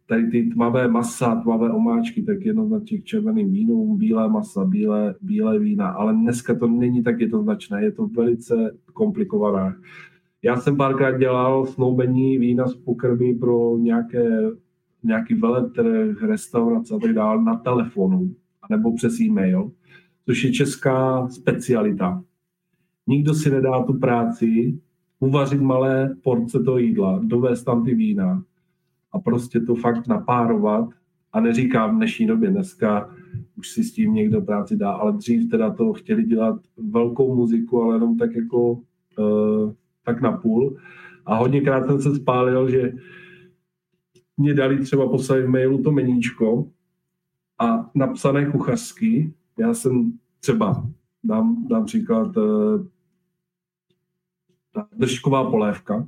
tady ty tmavé masa, tmavé omáčky, tak jednoznačně k červeným vínům, bílé masa, bílé, bílé vína, ale dneska to není tak jednoznačné, je to velice komplikované. Já jsem párkrát dělal snoubení vína z pokrmy pro nějaké, nějaký veletrh, restaurace a tak dále na telefonu nebo přes e-mail, což je česká specialita. Nikdo si nedá tu práci uvařit malé porce toho jídla, dovést tam ty vína a prostě to fakt napárovat. A neříkám v dnešní době, dneska už si s tím někdo práci dá, ale dřív teda to chtěli dělat velkou muziku, ale jenom tak jako uh, tak na půl. A hodněkrát jsem se spálil, že mě dali třeba poslat v mailu to meníčko a napsané kuchařsky. Já jsem třeba, dám, dám příklad, eh, držková polévka,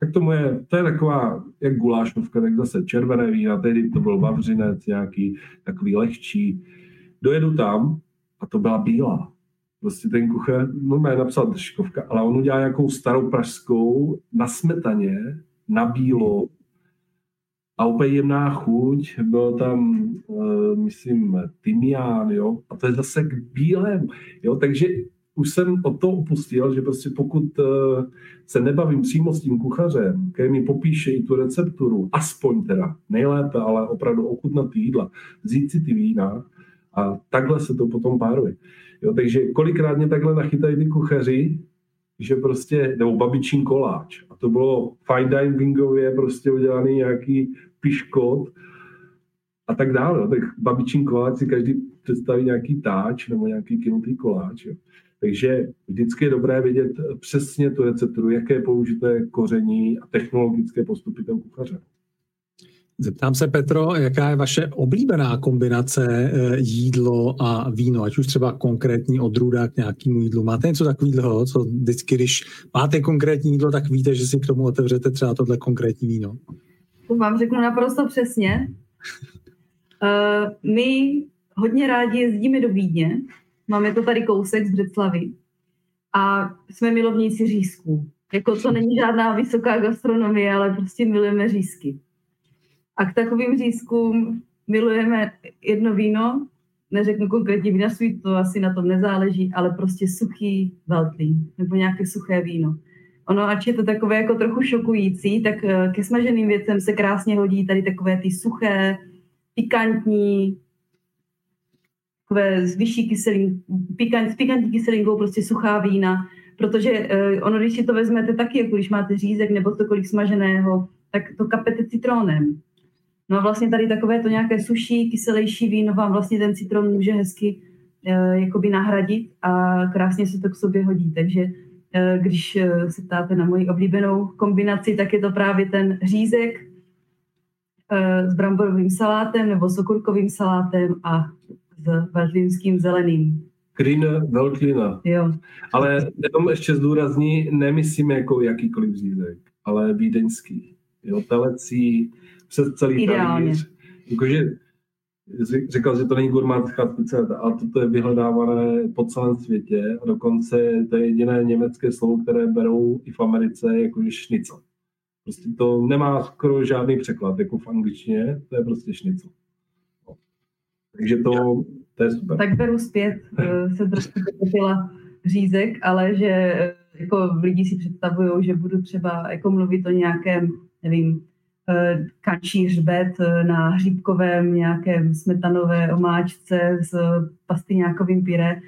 tak tomu je, to je taková, jak gulášovka, tak zase červené vína, tehdy to byl vavřinec nějaký, takový lehčí. Dojedu tam a to byla bílá. Prostě ten kuchař, no má napsal držkovka, ale on udělal nějakou starou pražskou na smetaně, na bílo a úplně jemná chuť. Byl tam, uh, myslím, tymián, jo, a to je zase k bílému, jo, takže už jsem od toho upustil, že prostě pokud uh, se nebavím přímo s tím kuchařem, který mi popíše i tu recepturu, aspoň teda, nejlépe, ale opravdu ochutnat ty jídla, vzít si ty vína, A takhle se to potom páruje. Jo, takže kolikrát mě takhle nachytají ty kuchaři, že prostě, nebo babičín koláč. A to bylo fine diningově prostě udělaný nějaký piškot a tak dále. Tak babičín koláč si každý představí nějaký táč nebo nějaký kinutý koláč. Jo. Takže vždycky je dobré vědět přesně tu recepturu, jaké použité koření a technologické postupy toho kuchaře. Zeptám se, Petro, jaká je vaše oblíbená kombinace eh, jídlo a víno, ať už třeba konkrétní odrůda k nějakému jídlu. Máte něco takového, co vždycky, když máte konkrétní jídlo, tak víte, že si k tomu otevřete třeba tohle konkrétní víno? To vám řeknu naprosto přesně. Uh, my hodně rádi jezdíme do Vídně, máme to tady kousek z Břeclavy a jsme milovníci řízků. Jako to není žádná vysoká gastronomie, ale prostě milujeme řízky. A k takovým řízkům milujeme jedno víno, neřeknu konkrétně vinařství, to asi na tom nezáleží, ale prostě suchý veltlín nebo nějaké suché víno. Ono, ač je to takové jako trochu šokující, tak eh, ke smaženým věcem se krásně hodí tady takové ty suché, pikantní, takové s vyšší kyselin, pikant, s pikantní kyselinkou, prostě suchá vína, protože uh, ono, když si to vezmete taky, jako když máte řízek nebo cokoliv smaženého, tak to kapete citronem. No a vlastně tady takové to nějaké suší, kyselější víno vám vlastně ten citron může hezky uh, jakoby nahradit a krásně se to k sobě hodí. Takže uh, když uh, se ptáte na moji oblíbenou kombinaci, tak je to právě ten řízek s bramborovým salátem nebo s okurkovým salátem a s veltlínským zeleným. Green veltlina. Jo. Ale jenom ještě zdůrazní, nemyslíme jako jakýkoliv řízek, ale vídeňský. Jo, telecí, přes celý Ideálně. talíř. Jakože říkal, že to není gurmánská specialita, ale toto je vyhledávané po celém světě a dokonce to je jediné německé slovo, které berou i v Americe, jakože šnicel. Prostě to nemá skoro žádný překlad, jako v angličtině, to je prostě šnicel. No. Takže to, to je super. Tak beru zpět, eh, se trošku pochopila řízek, ale že eh, jako lidi si představují, že budu třeba jako mluvit o nějakém, nevím, eh, kačí hřbet na hříbkovém nějakém smetanové omáčce s pastyňákovým pyré.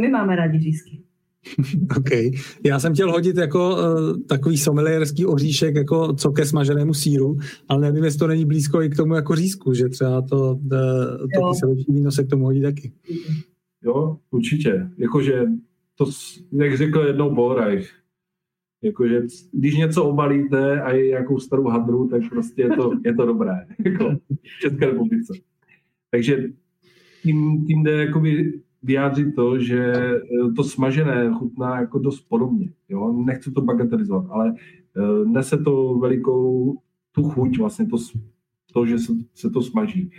My máme rádi řízky. (laughs) OK. Já jsem chtěl hodit jako uh, takový somelierský oříšek, jako co ke smaženému síru, ale nevím, jestli to není blízko i k tomu jako řízku, že třeba to, uh, to kyselější víno se k tomu hodí taky. Jo, určitě. Jakože to, jak řekl jednou Boraj, jakože když něco obalíte a je nějakou starou hadru, tak prostě je to, je to dobré. (laughs) Jako v České republice. Takže tím, tím jde jakoby vyjádřit to, že eh, to smažené chutná jako dost podobně. Jo? Nechci to bagatelizovat, ale eh, nese to velikou tu chuť, vlastně to, to že se, se to smaží.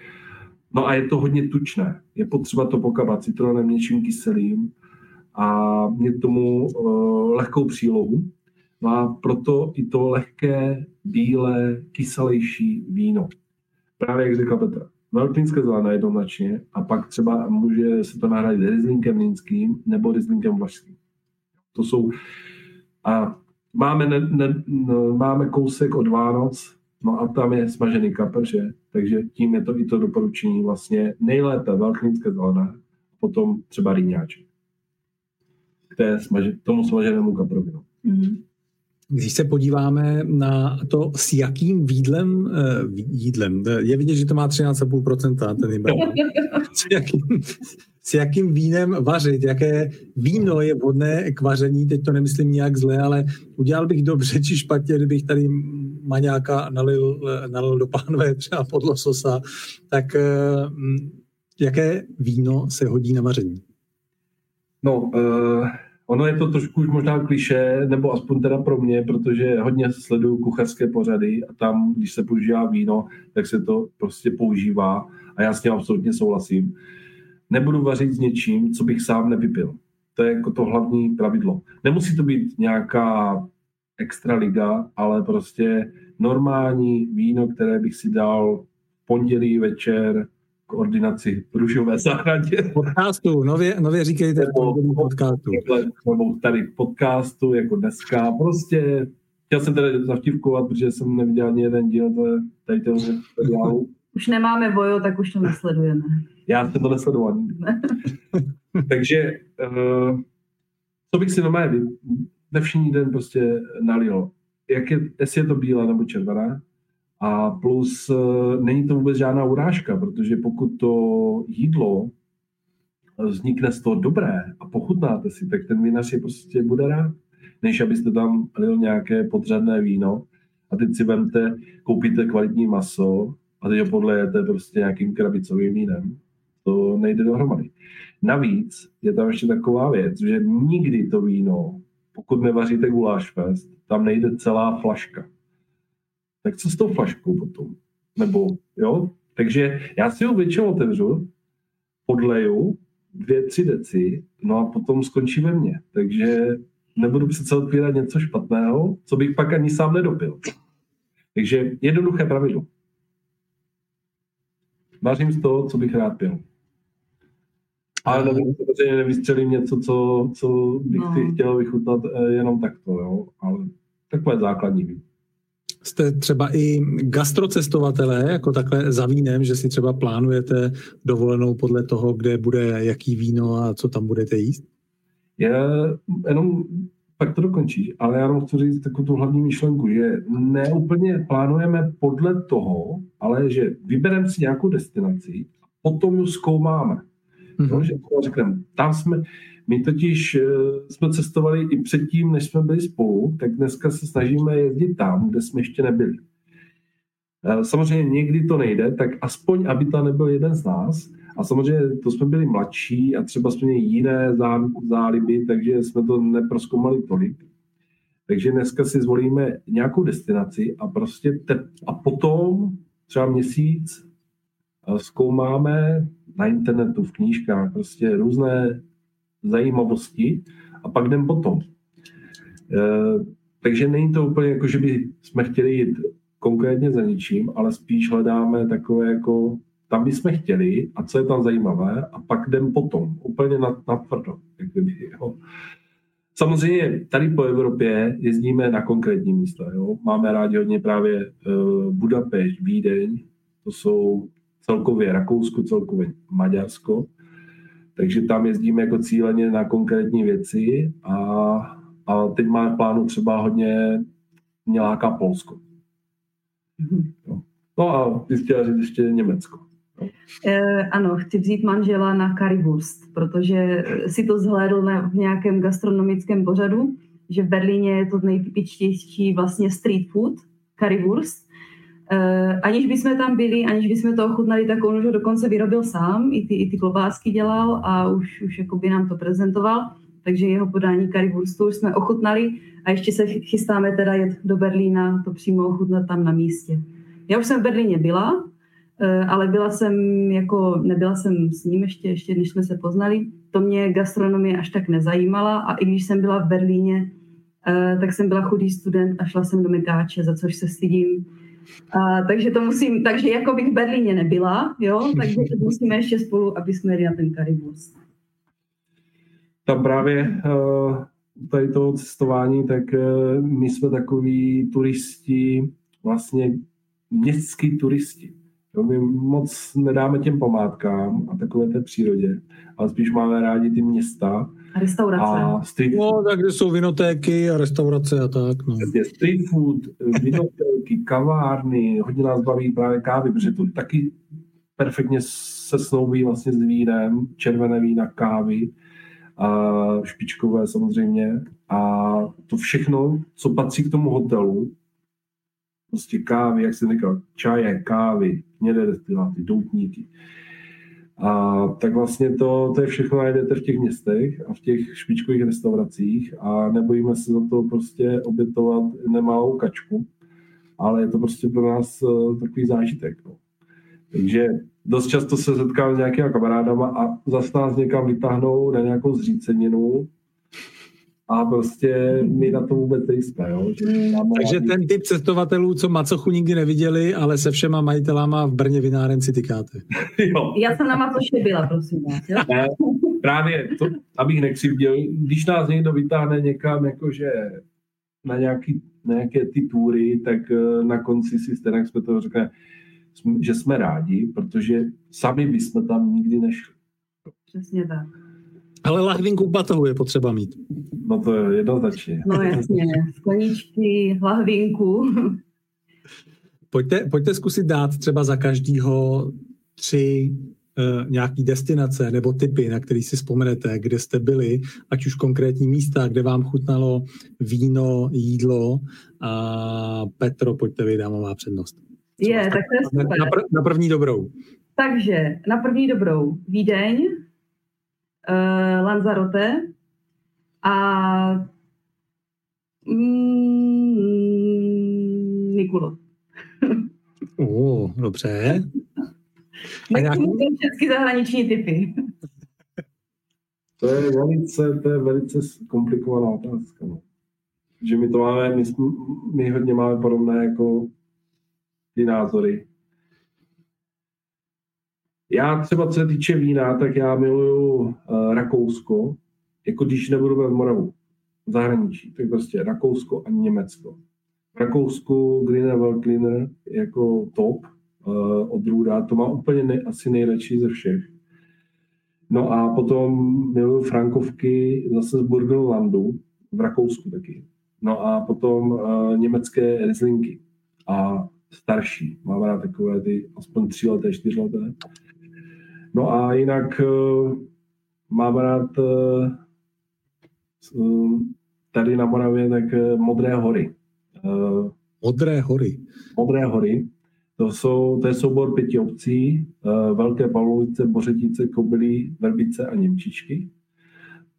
No a je to hodně tučné. Je potřeba to pokabat citronem, něčím kyselým a mít tomu uh, lehkou přílohu. No a proto i to lehké, bílé, kyselější víno. Právě jak říkal Petr, Veltlínské zelené jednoznačně a pak třeba může se to nahradit Rizlinkem Línským nebo Rizlinkem Vlašským. To jsou a máme, ne, ne, no, máme kousek od Vánoc, no a tam je smažený kapr, že? takže tím je to i to doporučení vlastně nejlépe veltlínské zelené, potom třeba rýňáček k té tomu smaženému kaprovi. Mm-hmm. Když se podíváme na to, s jakým výdlem, uh, jídlem, je vidět, že to má 13,5% ten jim (laughs) s, jakým, s jakým vínem vařit, jaké víno je vhodné k vaření, teď to nemyslím nějak zle, ale udělal bych dobře či špatně, kdybych tady maňáka nalil, nalil do pánve třeba pod lososa, tak uh, jaké víno se hodí na vaření? No, uh Ono je to trošku už možná kliše, nebo aspoň teda pro mě, protože hodně sleduju kuchařské pořady a tam, když se používá víno, tak se to prostě používá a já s tím absolutně souhlasím. Nebudu vařit s něčím, co bych sám nevypil. To je jako to hlavní pravidlo. Nemusí to být nějaká extra liga, ale prostě normální víno, které bych si dal pondělí večer koordinaci v Ružové zahradě. Podcastu, nově, nově říkejte nebo, podcastu. Nebo tady podcastu, jako dneska. Prostě chtěl jsem tady zavtívkovat, protože jsem neviděl ani jeden díl tady toho seriálu. Už nemáme bojo, tak už to nesledujeme. Já jsem to nesledoval (laughs) Takže, uh, co bych si normálně nevšední den prostě nalil. Jak je, jestli je to bílá nebo červená. A plus uh, není to vůbec žádná urážka, protože pokud to jídlo vznikne z toho dobré a pochutnáte si, tak ten vinař je prostě bude rád, než abyste tam lil nějaké podřadné víno a teď si vemte, koupíte kvalitní maso a teď ho podlejete prostě nějakým krabicovým vínem. To nejde dohromady. Navíc je tam ještě taková věc, že nikdy to víno, pokud nevaříte guláš fest, tam nejde celá flaška. Tak co s tou flaškou potom? Nebo, jo? Takže já si ho většinou otevřu, podleju dvě, tři deci, no a potom skončí ve mně. Takže nebudu přece otvírat něco špatného, co bych pak ani sám nedopil. Takže jednoduché pravidlo. Vařím z toho, co bych rád pil. Ale nevím, samozřejmě nevystřelím něco, co, co bych no. chtěl vychutnat eh, jenom takto, jo. Ale takové základní Jste třeba i gastrocestovatelé, jako takhle za vínem, že si třeba plánujete dovolenou podle toho, kde bude jaký víno a co tam budete jíst? Já jenom pak to dokončíš, ale já chci říct takovou tu hlavní myšlenku, že neúplně plánujeme podle toho, ale že vybereme si nějakou destinaci a potom ji zkoumáme. Mm-hmm. No, že řekneme, tam jsme, my totiž uh, jsme cestovali i předtím, než jsme byli spolu, tak dneska se snažíme jezdit tam, kde jsme ještě nebyli. Uh, samozřejmě někdy to nejde, tak aspoň, aby to nebyl jeden z nás, a samozřejmě to jsme byli mladší a třeba jsme měli jiné záliby, takže jsme to neproskoumali tolik. Takže dneska si zvolíme nějakou destinaci a prostě te, a potom třeba měsíc zkoumáme na internetu, v knížkách, prostě různé zajímavosti a pak jdem potom. E, takže není to úplně jako, že by jsme chtěli jít konkrétně za ničím, ale spíš hledáme takové jako tam bychom chtěli a co je tam zajímavé a pak jdem potom, úplně na, na tvrdo. Jak jo. Samozřejmě tady po Evropě jezdíme na konkrétní místa. Jo. Máme rádi hodně právě uh, Budapešť, Vídeň, to jsou celkově Rakousko, celkově Maďarsko. Takže tam jezdíme jako cíleně na konkrétní věci a, a teď máme plánu třeba hodně mě láká Polsko. Mhm. No a ty chtěla říct ještě Německo. E, ano, chci vzít manžela na currywurst, protože si to zhlédl na, v nějakém gastronomickém pořadu, že v Berlíně je to nejtypičtější vlastně street food, currywurst. E, aniž bychom tam byli, aniž bychom to ochutnali, tak on už ho dokonce vyrobil sám, i ty, i ty klobásky dělal a už, už jakoby nám to prezentoval. Takže jeho podání currywurstu už jsme ochutnali a ještě se chystáme teda jet do Berlína, to přímo ochutnat tam na místě. Já už jsem v Berlíně byla, Eh, ale byla jsem jako, nebyla jsem s ním ještě, ještě než jsme se poznali. To mě gastronomie až tak nezajímala a i když jsem byla v Berlíně, eh, tak jsem byla chudý student a šla jsem do Mekáče, za což se stydím. A, takže to musím, takže jako bych v Berlíně nebyla, jo, (laughs) takže to musíme ještě spolu, aby jsme jeli na ten Karibus. Tam právě uh, tady toho cestování, tak uh, my jsme takový turisti, vlastně městský turisti. Jo, my moc nedáme těm památkám a takové té přírodě, ale spíš máme rádi ty města. A restaurace. A street food. No, tak kde jsou vinotéky a restaurace a tak. No. Street food, vinotéky, kavárny, hodně nás baví právě kávy, protože to taky perfektně se snoubí vlastně s vínem, červené vína, kávy, a špičkové samozřejmě. A to všechno, co patří k tomu hotelu, prostě kávy, jak jsem říkal, čaje, kávy, hnědé destiláty, doutníky. A tak vlastně to, to je všechno najdete v těch městech a v těch špičkových restauracích a nebojíme se za to prostě obětovat nemalou kačku, ale je to prostě pro nás uh, takový zážitek. No. Takže dost často se setkám s nějakými kamarádama a zase nás někam vytáhnou na nějakou zříceninu a prostě my na to vůbec nejsme. Jo? Hmm. Takže ten typ cestovatelů, co macochu nikdy neviděli, ale se všema majitelama v Brně vináren si tykáte. (laughs) jo. Já jsem na macoše byla, prosím vás. Ne, právě, to, abych nekřivděl, když nás někdo vytáhne někam, jakože na, nějaký, na nějaké ty tury, tak eh, na konci si stejně jsme to řekne, že jsme rádi, protože sami bychom tam nikdy nešli. Přesně tak. Ale lahvinku batohu je potřeba mít. No to je jednoznačně. No jasně, skleničky, lahvinku. Pojďte, pojďte zkusit dát třeba za každýho tři uh, nějaký destinace nebo typy, na který si vzpomenete, kde jste byli, ať už konkrétní místa, kde vám chutnalo víno, jídlo. A Petro, pojďte vy, dámová přednost. Je, tak to je super. Na, pr- na první dobrou. Takže na první dobrou Vídeň, uh, Lanzarote a mm, Nikulo. O, dobře. A nějaký... všechny zahraniční typy. To je velice, to je velice komplikovaná otázka. No. Že my to máme, my, my hodně máme podobné jako ty názory. Já třeba, co se týče vína, tak já miluju uh, Rakousko, jako když nebudu v Moravu, v zahraničí, tak prostě Rakousko a Německo. V Rakousku Greener Veltliner jako top uh, od Ruda, to má úplně ne, asi nejradši ze všech. No a potom miluju Frankovky zase z Burgenlandu, v Rakousku taky. No a potom uh, německé Rieslingy a starší. Mám rád takové ty aspoň tři leté, čtyři leté. No a jinak uh, mám rád uh, tady na Moravě tak uh, Modré hory. Uh, Modré hory. Modré hory. To, jsou, to je soubor pěti obcí, uh, Velké Pavlovice, Bořetice, Kobylí, Verbice a Němčičky.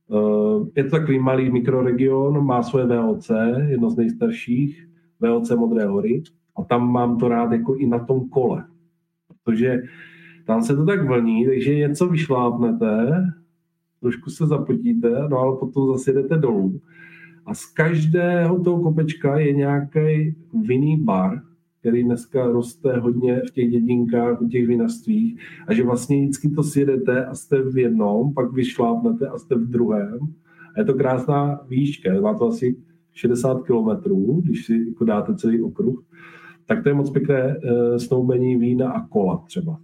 Uh, je to takový malý mikroregion, má svoje VOC, jedno z nejstarších, VOC Modré hory. A tam mám to rád jako i na tom kole. Protože tam se to tak vlní, takže něco vyšlápnete, trošku se zapotíte, no ale potom zase jdete dolů. A z každého toho kopečka je nějaký vinný bar, který dneska roste hodně v těch dědinkách, v těch vinařstvích a že vlastně vždycky to sjedete a jste v jednom, pak vyšlápnete a jste v druhém. A je to krásná výška, má to asi 60 kilometrů, když si jako dáte celý okruh, tak to je moc pěkné uh, snoubení vína a kola třeba.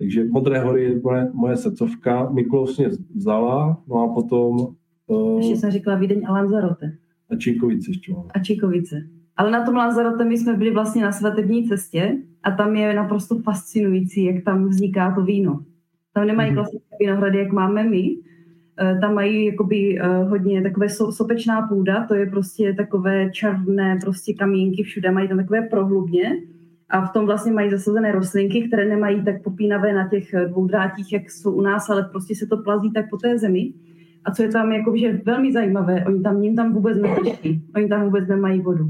Takže Modré hory je moje, moje srdcovka. Mikulov mě vzala, no a potom... Uh, ještě jsem říkala Vídeň a Lanzarote. A Číkovice ještě A Číkovice. Ale na tom Lanzarote my jsme byli vlastně na svatební cestě a tam je naprosto fascinující, jak tam vzniká to víno. Tam nemají mm-hmm. klasické vinohrady, jak máme my. Eh, tam mají jakoby eh, hodně takové sopečná půda, to je prostě takové černé prostě kamínky všude, mají tam takové prohlubně a v tom vlastně mají zasazené rostlinky, které nemají tak popínavé na těch eh, dvou drátích, jak jsou u nás, ale prostě se to plazí tak po té zemi. A co je tam jako, že velmi zajímavé, oni tam, ním tam vůbec neprší, oni tam vůbec nemají vodu.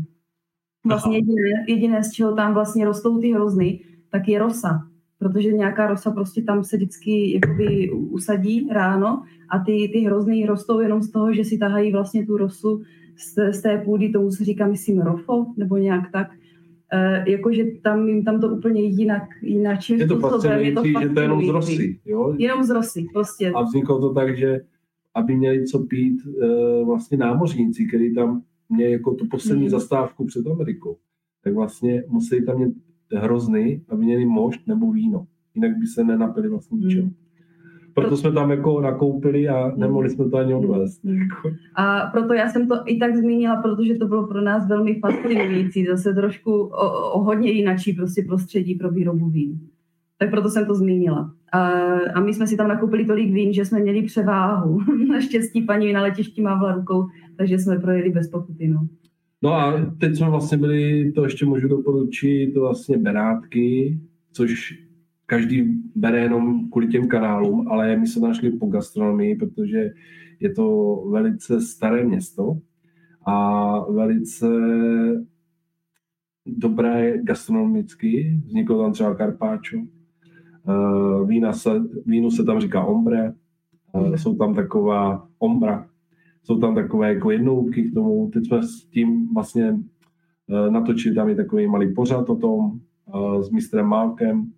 Vlastně jediné, jediné, z čeho tam vlastně rostou ty hrozny, tak je rosa. Protože nějaká rosa prostě tam se vždycky jakoby usadí ráno a ty, ty hrozny rostou jenom z toho, že si tahají vlastně tu rosu z, z té půdy, tomu se říká, myslím, rofo, nebo nějak tak jakože tam jim tam to úplně jinak, jinak je to způsobem. Je to že to je jenom z rosy, jo? Jenom z rosy, prostě. A vzniklo to tak, že aby měli co pít uh, vlastně námořníci, kteří tam měli jako tu poslední hmm. zastávku před Amerikou, tak vlastně museli tam mít hrozny, aby měli mošt nebo víno. Jinak by se nenapili vlastně ničeho. Hmm proto jsme tam jako nakoupili a nemohli jsme to ani odvést. Mm. A proto já jsem to i tak zmínila, protože to bylo pro nás velmi fascinující, zase trošku o, o hodně jinačí prostě prostředí pro výrobu vín. Tak proto jsem to zmínila. A, a my jsme si tam nakoupili tolik vín, že jsme měli převáhu. (laughs) Naštěstí paní na letišti mávla rukou, takže jsme projeli bez pokuty. No. No a teď jsme vlastně byli, to ještě můžu doporučit, to vlastně Benátky, což každý bere jenom kvůli těm kanálům, ale my jsme našli po gastronomii, protože je to velice staré město a velice dobré gastronomicky. Vzniklo tam třeba karpáčo. Eh, vína se, vínu se tam říká ombre. Eh, jsou tam taková ombra. Jsou tam takové jako jednoutky k tomu. Teď jsme s tím vlastně eh, natočili tam i takový malý pořad o tom s mistrem Málkem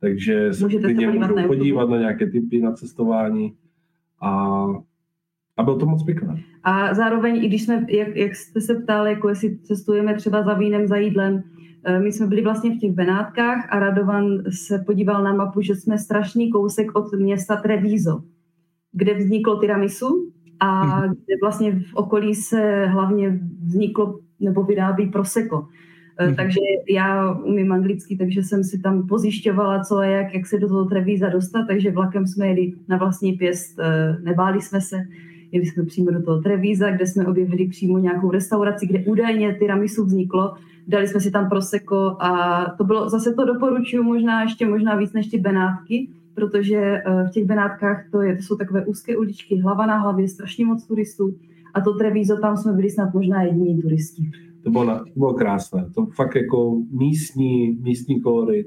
takže se Můžete klidně můžou na podívat na nějaké typy na cestování a, a bylo to moc pěkné. A zároveň, i když jsme, jak, jak jste se ptali, jako jestli cestujeme třeba za vínem, za jídlem, Eh, my jsme byli vlastně v těch Benátkách a Radovan se podíval na mapu, že jsme strašný kousek od města Treviso, kde vzniklo tiramisu a mhm. kde vlastně v okolí se hlavně vzniklo nebo vyrábí proseko. Mm. Takže já umím anglicky, takže jsem si tam pozjišťovala, co a jak, jak se do toho Trevíza dostat, takže vlakem jsme jeli na vlastní pěst, eh, nebáli jsme se, jeli jsme přímo do toho Trevíza, kde jsme objevili přímo nějakou restauraci, kde údajně tiramisu vzniklo, dali jsme si tam proseko a to bylo, zase to doporučuju možná ještě možná víc než ty Benátky, protože eh, v těch Benátkách to, je, to jsou takové úzké uličky, hlava na hlavě, strašně moc turistů a to Trevízo, tam jsme byli snad možná jediní turisti. To bylo, to bylo krásné. To fakt jako místní, místní kolorit.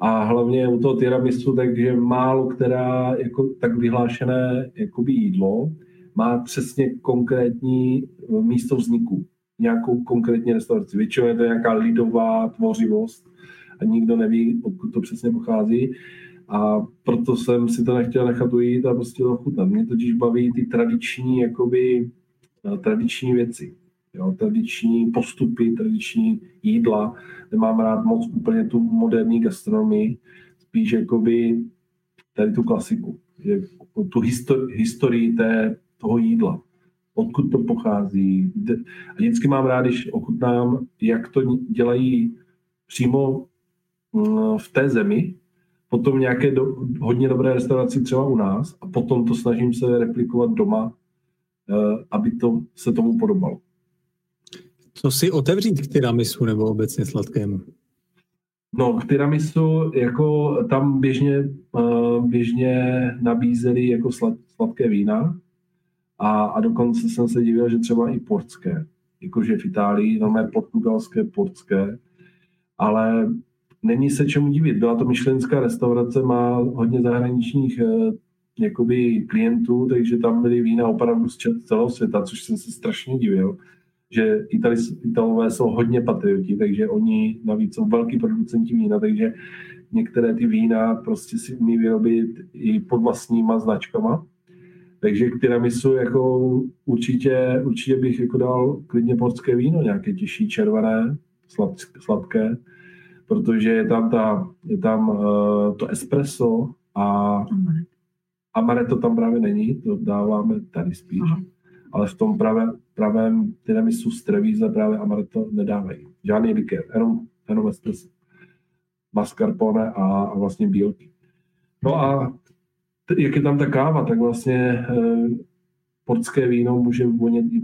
A hlavně u toho tiramisu, takže málo která jako tak vyhlášené jakoby jídlo má přesně konkrétní místo vzniku. Nějakou konkrétní restauraci. Většinou je to nějaká lidová tvořivost a nikdo neví, odkud to přesně pochází. A proto jsem si to nechtěl nechat ujít a prostě to chutnat. Mě totiž baví ty tradiční, jakoby, eh, tradiční věci. Jo, tradiční postupy, tradiční jídla. Nemám rád moc úplně tu moderní gastronomii, spíš jakoby tady tu klasiku. Tu histori- historii té, toho jídla. Odkud to pochází. A vždycky mám rád, když ochutnám, jak to dělají přímo mm, v té zemi, potom nějaké do, hodně dobré restauraci třeba u nás a potom to snažím se replikovat doma, eh, aby to se tomu podobalo. Co si otevřít k tiramisu nebo obecně sladkému? No, k tiramisu jako tam běžně, uh, běžně nabízeli jako slad, sladké vína a, a dokonce jsem se divil, že třeba i portské, jakože v Itálii, no mé portugalské, portské, ale není se čemu divit. Byla to myšlenská restaurace, má hodně zahraničních uh, jakoby klientů, takže tam byly vína opravdu z celého světa, což jsem se strašně divil že Itali, Italové jsou hodně patrioti, takže oni navíc jsou velký producenti vína, takže některé ty vína prostě si umí vyrobit i pod vlastníma značkama. Takže k tiramisu jako určitě, určitě bych jako dal klidně portské víno, nějaké těžší červené, slad, sladké, protože je tam, ta, je tam uh, to espresso a amaretto tam právě není, to dáváme tady spíš. Aha ale v tom pravém, pravém tiramisu z Trevíze právě amaretto nedávají. Žádný likér, jenom, jenom espresso. Mascarpone a, a vlastně bílky. No a t- jak je tam ta káva, tak vlastně e, portské víno může vonět i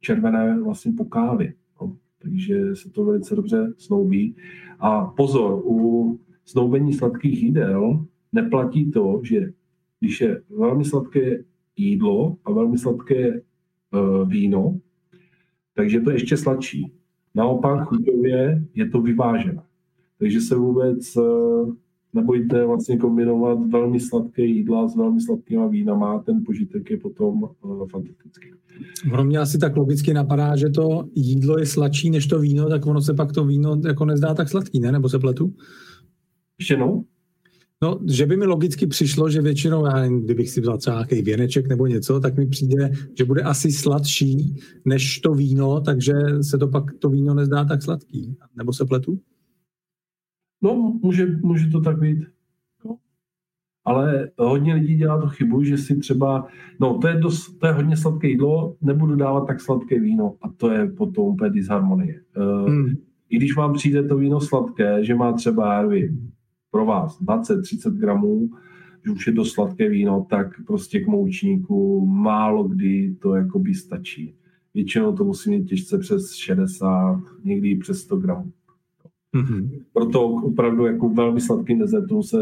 červené vlastně po kávě. No. Takže se to velice dobře snoubí. A pozor, u snoubení sladkých jídel neplatí to, že když je velmi sladké jídlo a velmi sladké víno, takže to je ještě sladší. Naopak chuťově je to vyvážené. Takže se vůbec eh, nebojte vlastně kombinovat velmi sladké jídla s velmi sladkýma vínama, ten požitek je potom uh, fantastický. Ono mě asi tak logicky napadá, že to jídlo je sladší než to víno, tak ono se pak to víno jako nezdá tak sladký, ne? Nebo se pletu? Ještě no? No, že by mi logicky přišlo, že většinou, já nevím, kdybych si vzal třeba nějaký věneček nebo něco, tak mi přijde, že bude asi sladší než to víno, takže se to pak to víno nezdá tak sladký. Nebo se pletu? No, může, může to tak být. No. Ale hodně lidí dělá to chybu, že si třeba, no to je, dost, to je hodně sladké jídlo, nebudu dávat tak sladké víno a to je potom úplně disharmonie. Eh, hmm. I když vám přijde to víno sladké, že má třeba, já nevím, pro vás 20-30 gramů, že už je to sladké víno, tak prostě k moučníku málo kdy to jakoby stačí. Většinou to musí mít těžce přes 60, někdy i přes 100 gramů. Mm-hmm. Proto opravdu jako velmi sladkým dezertům se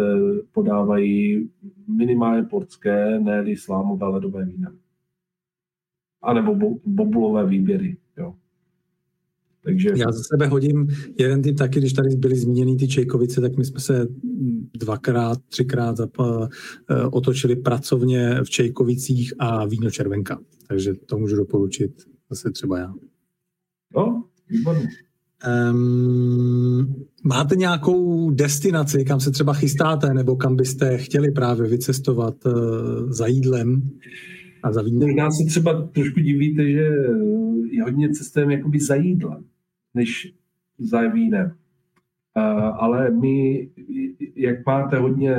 podávají minimálně portské, ne slámové ledové vína. A nebo bo, bobulové výběry. Takže... Já za sebe hodím jeden typ taky, když tady byly zmíněny ty Čejkovice, tak my jsme se dvakrát, třikrát zap- eh, otočili pracovně v Čejkovicích a víno červenka. Takže to můžu doporučit zase třeba já. No, výborně. Um, máte nějakou destinaci, kam se třeba chystáte, nebo kam byste chtěli právě vycestovat uh, za jídlem a za vínem? Možná se třeba trošku divíte, že je hodně cestujeme jakoby za jídlem než za vínem. Ale my, jak máte hodně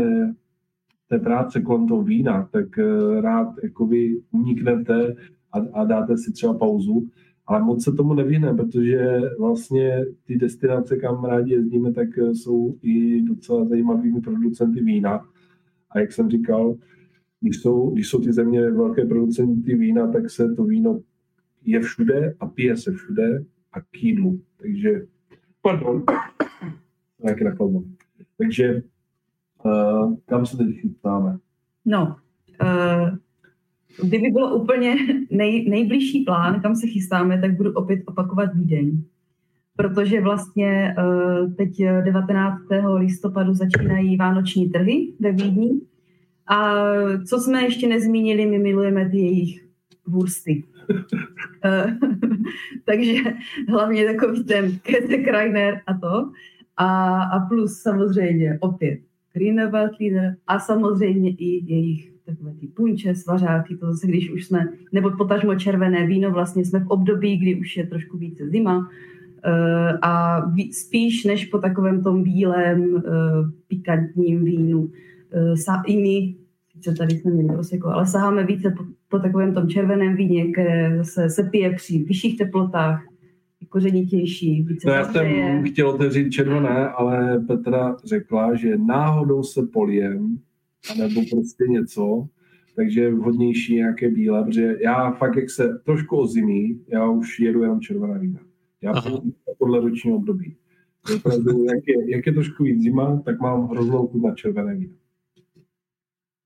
té práce kolem toho vína, tak eh, rád jakoby uniknete a, a dáte si třeba pauzu, ale moc se tomu nevyhne, protože vlastně ty destinace, kam rádi jezdíme, tak eh, jsou i docela zajímavými producenty vína. A jak jsem říkal, když jsou, když jsou ty země velké producenty vína, tak se to víno je všude a pije se všude a k jídlu. Takže, pardon, (coughs) nějaké nakladmo. Takže uh, kam se teď chystáme? No, uh, kdyby bylo úplně nej, nejbližší plán, kam se chystáme, tak budu opět opakovat Vídeň. Protože vlastně uh, teď 19. listopadu začínají vánoční trhy ve Vídni. A co jsme ještě nezmínili, my milujeme ty jejich wursty. (laughs) takže hlavně takový ten Kete Kreiner a to. A, a plus samozřejmě opět Greener Weltliner a samozřejmě i jejich takové ty punče, svařáky, to zase když už jsme, nebo potažmo červené víno, vlastně jsme v období, kdy už je trošku více zima uh, a spíš než po takovém tom bílém uh, pikantním vínu i my, sice tady jsme měli proseko, ale saháme více po, po takovém tom červeném víně, které zase se pije při vyšších teplotách, kořenitější, více no, já jsem chtěl otevřít červené, ale Petra řekla, že náhodou se poliem, nebo prostě něco, takže je vhodnější nějaké bílé, protože já fakt, jak se trošku ozimí, já už jedu jenom červená vína. Já podle ročního období. Opravdu, jak je, jak je trošku víc zima, tak mám hroznou chuť na červené vína.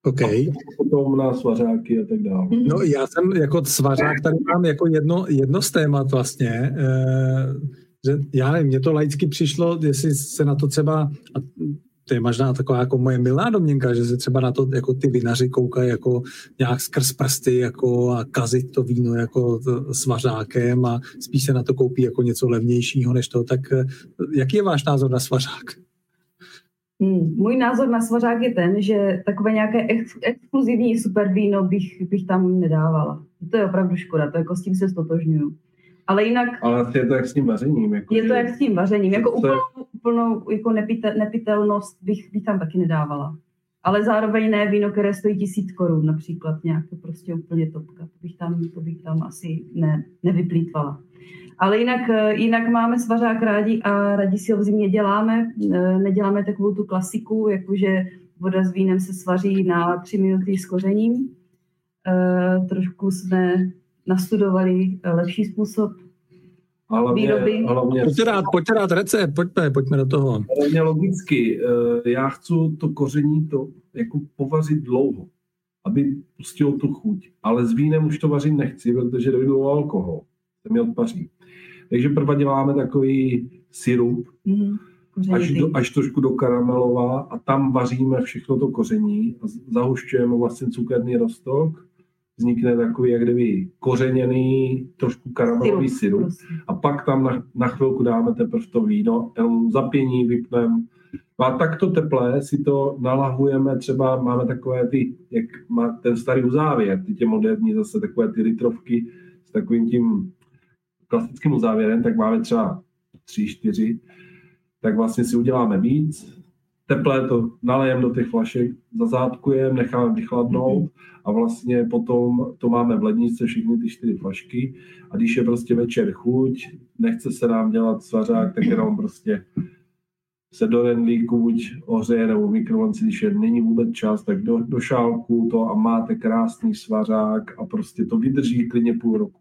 OK. A potom na svařáky a tak dále. No já jsem jako svařák tady mám jako jedno, jedno z témat vlastně, eh, že já nevím, mně to laicky přišlo, jestli se na to třeba, a to je možná taková jako moje milá domněnka, že se třeba na to jako ty vinaři koukají jako nějak skrz prsty jako a kazit to víno jako svařákem a spíš se na to koupí jako něco levnějšího než to. Tak eh, jaký je váš názor na svařák? Hmm. Můj názor na svařák je ten, že takové nějaké ex- exkluzivní super víno bych, bych tam nedávala. To je opravdu škoda, to jako s tím se stotožňuju. Ale jinak... Ale je to jak s tím vařením. Jako je že... to jak s tím vařením. Jako úplnou, úplnou jako nepite, nepitelnost bych, bych tam taky nedávala. Ale zároveň ne víno, které stojí tisíc korun například nějak, to prostě úplně topka. To bych tam, to bych tam asi ne, nevyplýtvala. Ale jinak, eh, jinak máme svařák rádi a rádi si ho v zimě děláme. Eh, neděláme takovou tu klasiku, jakože voda s vínem se svaří na tři minuty s kořením. Eh, trošku jsme nastudovali lepší způsob hlavně, výroby. Hlavně, pojďte dát, pojďte dát recept, pojďme, pojďme do toho. Hlavně logicky, já chci to koření to jako povařit dlouho, aby pustilo tu chuť. Ale s vínem už to vařit nechci, protože dojdu o alkohol, se mi odpaří. Takže prva děláme takový syrup, mm, až, do, až trošku do karamelová a tam vaříme všechno to koření a zahušťujeme vlastně cukerný rostok, vznikne takový jak kdyby kořeněný, trošku karamelový syrup, syrup. a pak tam na, na chvilku dáme teprve to víno, jenom zapění, vypneme. No a takto teplé si to nalahujeme, třeba máme takové ty, jak má ten starý uzávěr, ty tě moderní zase takové ty litrovky s takovým tím klasickým uzávěrem, tak máme třeba tři, čtyři, tak vlastně si uděláme víc, teplé to nalejeme do těch flašek, zazátkujeme, necháme vychladnout a vlastně potom to máme v ledničce všechny ty čtyři flašky. A když je prostě večer chuť, nechce se nám dělat svařák, tak jenom prostě se do rendlíku buď ohřeje nebo mikrovlnci, když je není vůbec čas, tak do, do šálku to a máte krásný svařák a prostě to vydrží klidně půl roku.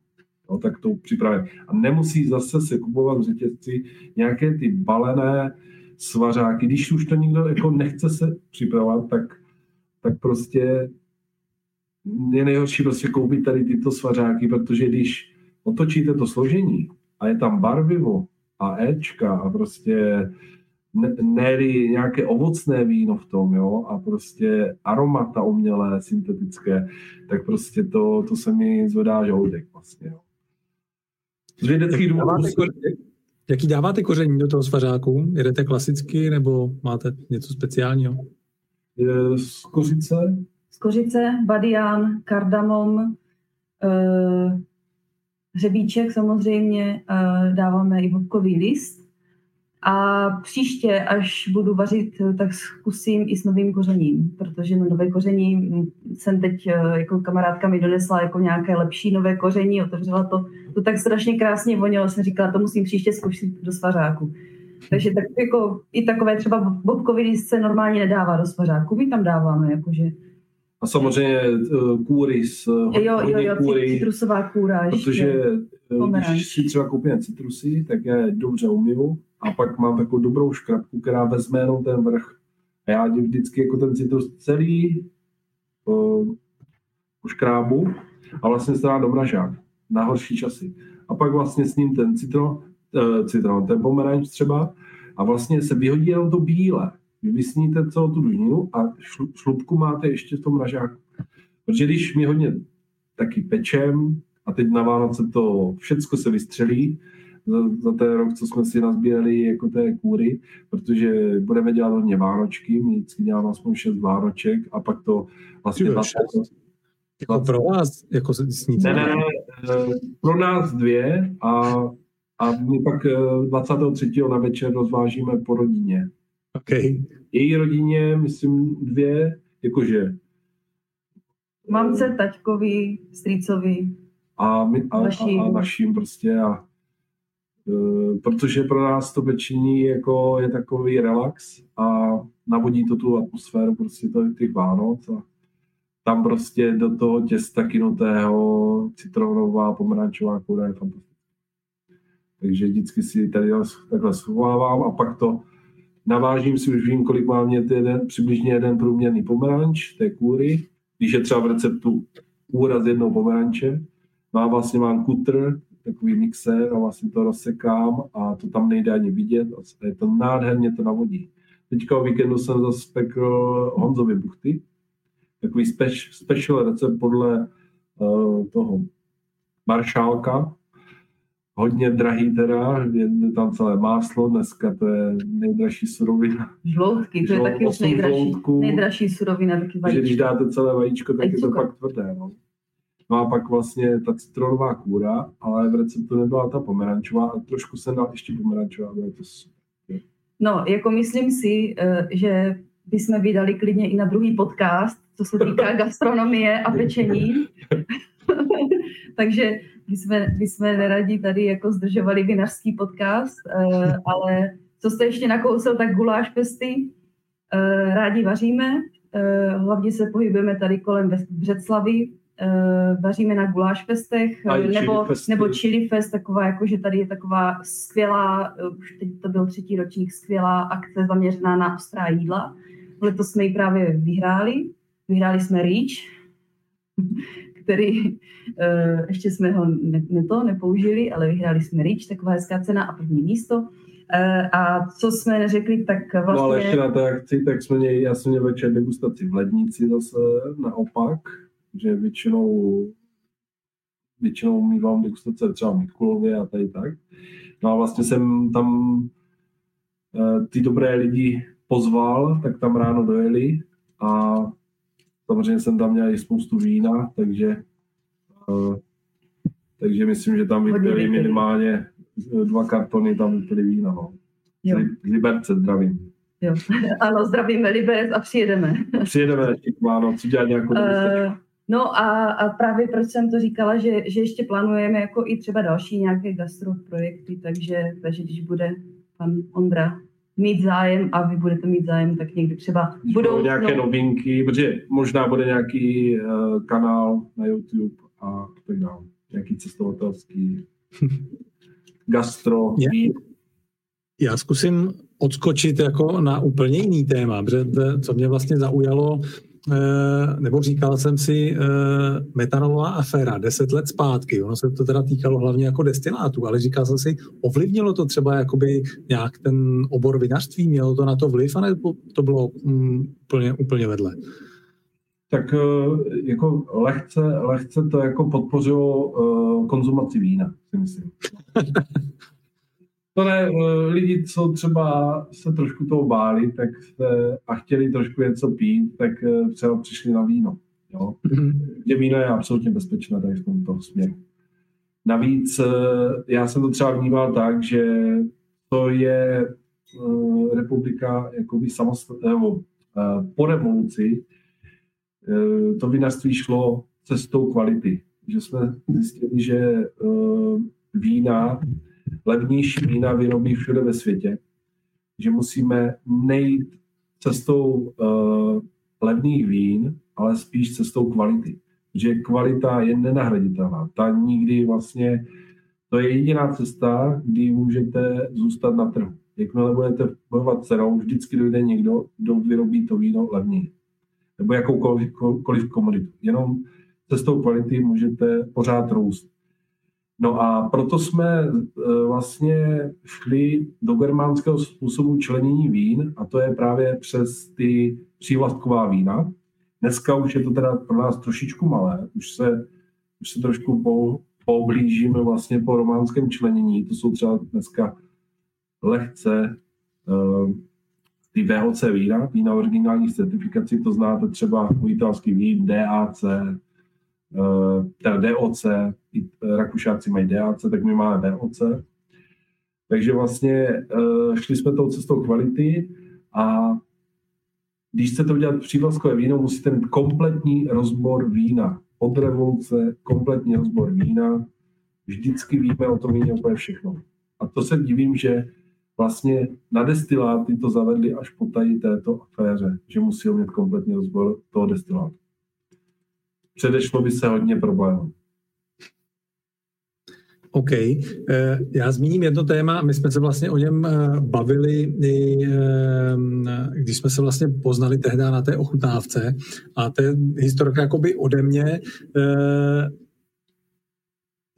No, tak to připravit. A nemusí zase se kupovat v řetězci nějaké ty balené svařáky. Když už to nikdo jako nechce se připravovat, tak, tak prostě je nejhorší prostě koupit tady tyto svařáky, protože když otočíte to složení a je tam barvivo a Ečka a prostě ne nějaké ovocné víno v tom, jo, a prostě aromata umělé, syntetické, tak prostě to, to se mi zvedá žaludek vlastně, jo. Z vědeckých důvodů... Jaký dáváte koření do toho svařáku? Jedete klasicky nebo máte něco speciálního? Z kořice. Z kořice, badián, kardamom, uh, hřebíček samozřejmě, dáváme i vopkový list A příště, až budu vařit, tak zkusím i s novým kořením, protože na nové koření jsem teď eh, jako kamarádka mi donesla jako nějaké lepší nové koření, otevřela to, to tak strašně krásně vonilo, jsem říkala, to musím příště zkusit do svařáku. Takže tak jako i takové třeba bobkoviny se normálně nedává do svařáku, my tam dáváme, jakože a samozřejmě eh, kůry s jo, jo, jo, kůry, citrusová kůra Protože ještě. když si třeba koupím citrusy, tak je dobře umyvu a pak mám takovou dobrou škrabku, která vezme jenom ten vrch. A já vždycky jako ten citrus celý uh, škrábu a vlastně se dá do mražák na horší časy. A pak vlastně s ním ten citron, uh, citron ten pomeranč třeba a vlastně se vyhodí jenom to bílé. Vy vysníte celou tu dužninu a šlubku máte ještě v tom mražáku. Protože když mi hodně taky pečem a teď na Vánoce to všecko se vystřelí, za, za ten rok, co jsme si nazbírali jako té kůry, protože budeme dělat hodně vánočky, my vždycky děláme aspoň šest vánoček a pak to vlastně... Jako pro vás, jako sníte? Ne, ne, ne, eh, pro nás dvě a, a my pak 23. Eh, na večer rozvážíme po rodině. Okay. Její rodině, myslím, dvě, jakože... Mamce, taťkovi, strýcovi. A, my, a, a, a naším prostě a e, protože pro nás to pečení jako je takový relax a navodí to tu atmosféru prostě to, těch Vánoc a tam prostě do toho těsta kinutého citronová pomerančová kůra je fantastická. Takže vždycky si tady takhle schovávám a pak to Navážím si, už vím, kolik má mě jeden, přibližně jeden průměrný pomeranč té kůry. Když je třeba v receptu kůra z jednou pomeranče, má vlastně mám kutr, takový mixér a vlastně to rozsekám a to tam nejde ani vidět a je to nádherně to navodí. Teďka o víkendu jsem zase pekl Honzovi buchty, takový special recept podle uh, toho maršálka, hodně drahý teda, je tam celé máslo, dneska to je nejdražší surovina. Žloutky, to je taky už nejdražší, nejdražší surovina, taky vajíčko. Že když dáte celé vajíčko, tak vajíčko. je to pak tvrdé. No. no a pak vlastně ta citronová kůra, ale v receptu nebyla ta pomerančová a trošku jsem dal ještě pomerančová, bylo to super. No, jako myslím si, eh, že bychom vydali klidně i na druhý podcast, co se týká gastronomie a pečení. (laughs) Takže my jsme, my jsme neradi tady jako zdržovali vinařský podcast, uh, ale co jste ještě nakousil, tak guláš pesty. Uh, rádi vaříme, uh, hlavně se pohybujeme tady kolem Břeclavy, vaříme na guláš festech, nebo, nebo chili fest, taková jako, že tady je taková skvělá, už teď to byl třetí ročník, skvělá akce zaměřená na ostrá jídla. Letos jsme ji právě vyhráli, vyhráli jsme Reach, (laughs) který uh, ještě jsme ho ne, ne to nepoužili, ale vyhráli jsme Rich, taková hezká cena a první místo. Uh, a co jsme neřekli, tak vlastně... No ale ještě na té akci, tak jsme měli, já jsem měl večer degustaci v Lednici zase naopak, že většinou většinou mývám degustace třeba v Mikulově a tady tak. No a vlastně jsem tam uh, ty dobré lidi pozval, tak tam ráno dojeli a Samozřejmě jsem tam měl i spoustu vína, takže, uh, takže myslím, že tam vypili minimálně dva kartony, tam vypili vína. No. Jo. Liberce, zdravím. Jo. (laughs) Ano, zdravíme Liberec a přijedeme. (laughs) Přijedeme k Vánoci dělat nějakou uh, No a, a právě proč jsem to říkala, že, že ještě plánujeme jako i třeba další nějaké gastro projekty, takže, takže když bude pan Ondra mít zájem a vy budete mít zájem, tak někdy třeba budou... nějaké novinky, protože možná bude nějaký uh, kanál na YouTube a tak dále. Nějaký cestovatelský (laughs) gastro. Já, já zkusím odskočit jako na úplně jiný téma, protože co mě vlastně zaujalo, nebo říkal jsem si, eh, metanová aféra, deset let zpátky, ono se to teda týkalo hlavně jako destilátů, ale říkal jsem si, ovlivnilo to třeba jakoby nějak ten obor vinařství, mělo to na to vliv, anebo to bylo um, úplně, úplně vedle? Tak eh, jako lehce, lehce to jako podpořilo konzumaci vína, si myslím. (laughs) To ne, eh, lidi, co třeba se trošku toho báli tak se, a chtěli trošku něco pít, tak eh, třeba přišli na víno. Jo? Mm-hmm. víno je absolutně bezpečné tady v tomto směru. Navíc eh, já jsem to třeba vnímal tak, že to je republika jakoby samostatného po revoluci to vinařství šlo cestou kvality. Že jsme zjistili, že vína, levnější vína vyrobí všude ve světě, že musíme nejít cestou levných vín, ale spíš cestou kvality. Že kvalita je nenahraditelná. Ta nikdy vlastně, to je jediná cesta, kdy můžete zůstat na trhu. Jakmile budete bojovat cenou, vždycky dojde někdo, kdo vyrobí to víno levněji. Nebo jakoukoliv komoditu. Jenom cestou kvality můžete pořád růst. No a proto jsme e, vlastně šli do germánského způsobu členění vín a to je právě přes ty přívlastková vína. Dneska už je to teda pro nás trošičku malé, už se, už se trošku po, poblížíme vlastně po románském členění. To jsou třeba dneska lehce uh, ty VOC vína, vína originální certifikaci, to znáte třeba u italských vín, DAC, teda DOC, i Rakušáci mají DAC, tak my máme VOC. Takže vlastně uh, šli jsme tou cestou kvality a když chcete udělat přívlastkové víno, musíte mít kompletní rozbor vína. Od revoluce kompletní rozbor vína. Vždycky víme o tom víně úplně všechno. A to se divím, že vlastně na destiláty to zavedli až po tady této aféře, že musí mít kompletní rozbor toho destilátu. Předešlo by se hodně problémů. OK. Eh, já zmíním jedno téma. My jsme se vlastně o něm eh, bavili, eh, když jsme se vlastně poznali tehdy na té ochutnávce. A to je historka jakoby ode mě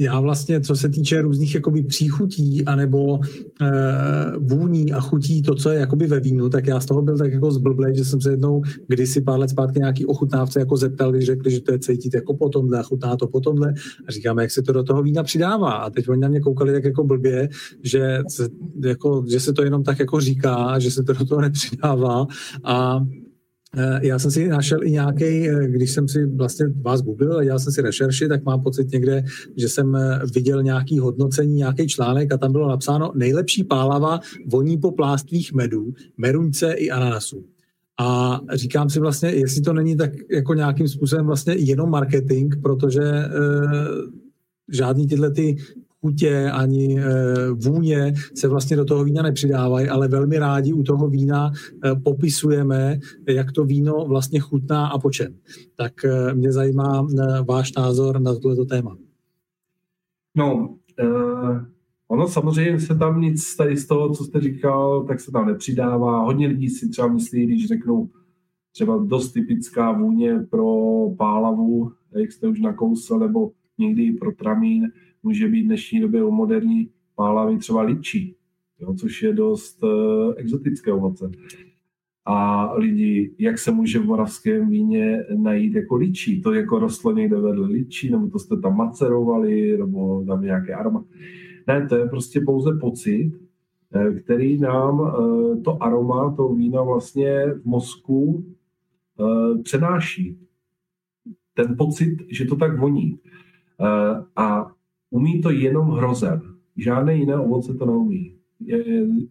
já vlastně, co se týče různých jakoby příchutí anebo e, vůní a chutí to, co je jakoby ve vínu, tak já z toho byl tak jako zblblej, že jsem se jednou kdysi pár let zpátky nějaký ochutnávce jako zeptal, když řekli, že to je cítit jako po tomhle, chutná to po tomhle a říkáme, jak se to do toho vína přidává. A teď oni na mě koukali tak jako blbě, že se, jako, že se to jenom tak jako říká, že se to do toho nepřidává a já jsem si našel i nějaký, eh, když jsem si vlastně vás googlil a dělal jsem si rešerši, tak mám pocit někde, že jsem eh, viděl nějaký hodnocení, nějaký článek a tam bylo napsáno nejlepší pálava voní po pláství medů, meruňce i ananasů. A říkám si vlastně, jestli to není tak jako nějakým způsobem vlastně jenom marketing, protože e, žádný tyhle ty chutě ani eh, vůně se vlastně do toho vína nepřidávají, ale velmi rádi u toho vína eh, popisujeme, jak to víno vlastně chutná a po čem. Tak eh, mě zajímá váš názor na toto téma. No, uh, ono samozřejmě se tam nic tady z toho, co jste říkal, tak se tam nepřidává. Hodně lidí si třeba myslí, když řeknou třeba dost typická vůně pro pálavu, jak jste už nakousl, nebo někdy i pro tramín, může být v dnešní době u moderní pálavy třeba ličí, jo, což je dost uh, exotické ovoce. A lidi, jak se může v moravském víně najít jako ličí? To jako rostlo někde vedle ličí, nebo to jste tam macerovali, nebo tam nějaké aroma. Ne, to je prostě pouze pocit, eh, který nám eh, to aroma, to víno vlastně v mozku přenáší. Ten pocit, že to tak voní. A Umí to jenom hrozen. Žádné jiné ovoce to neumí.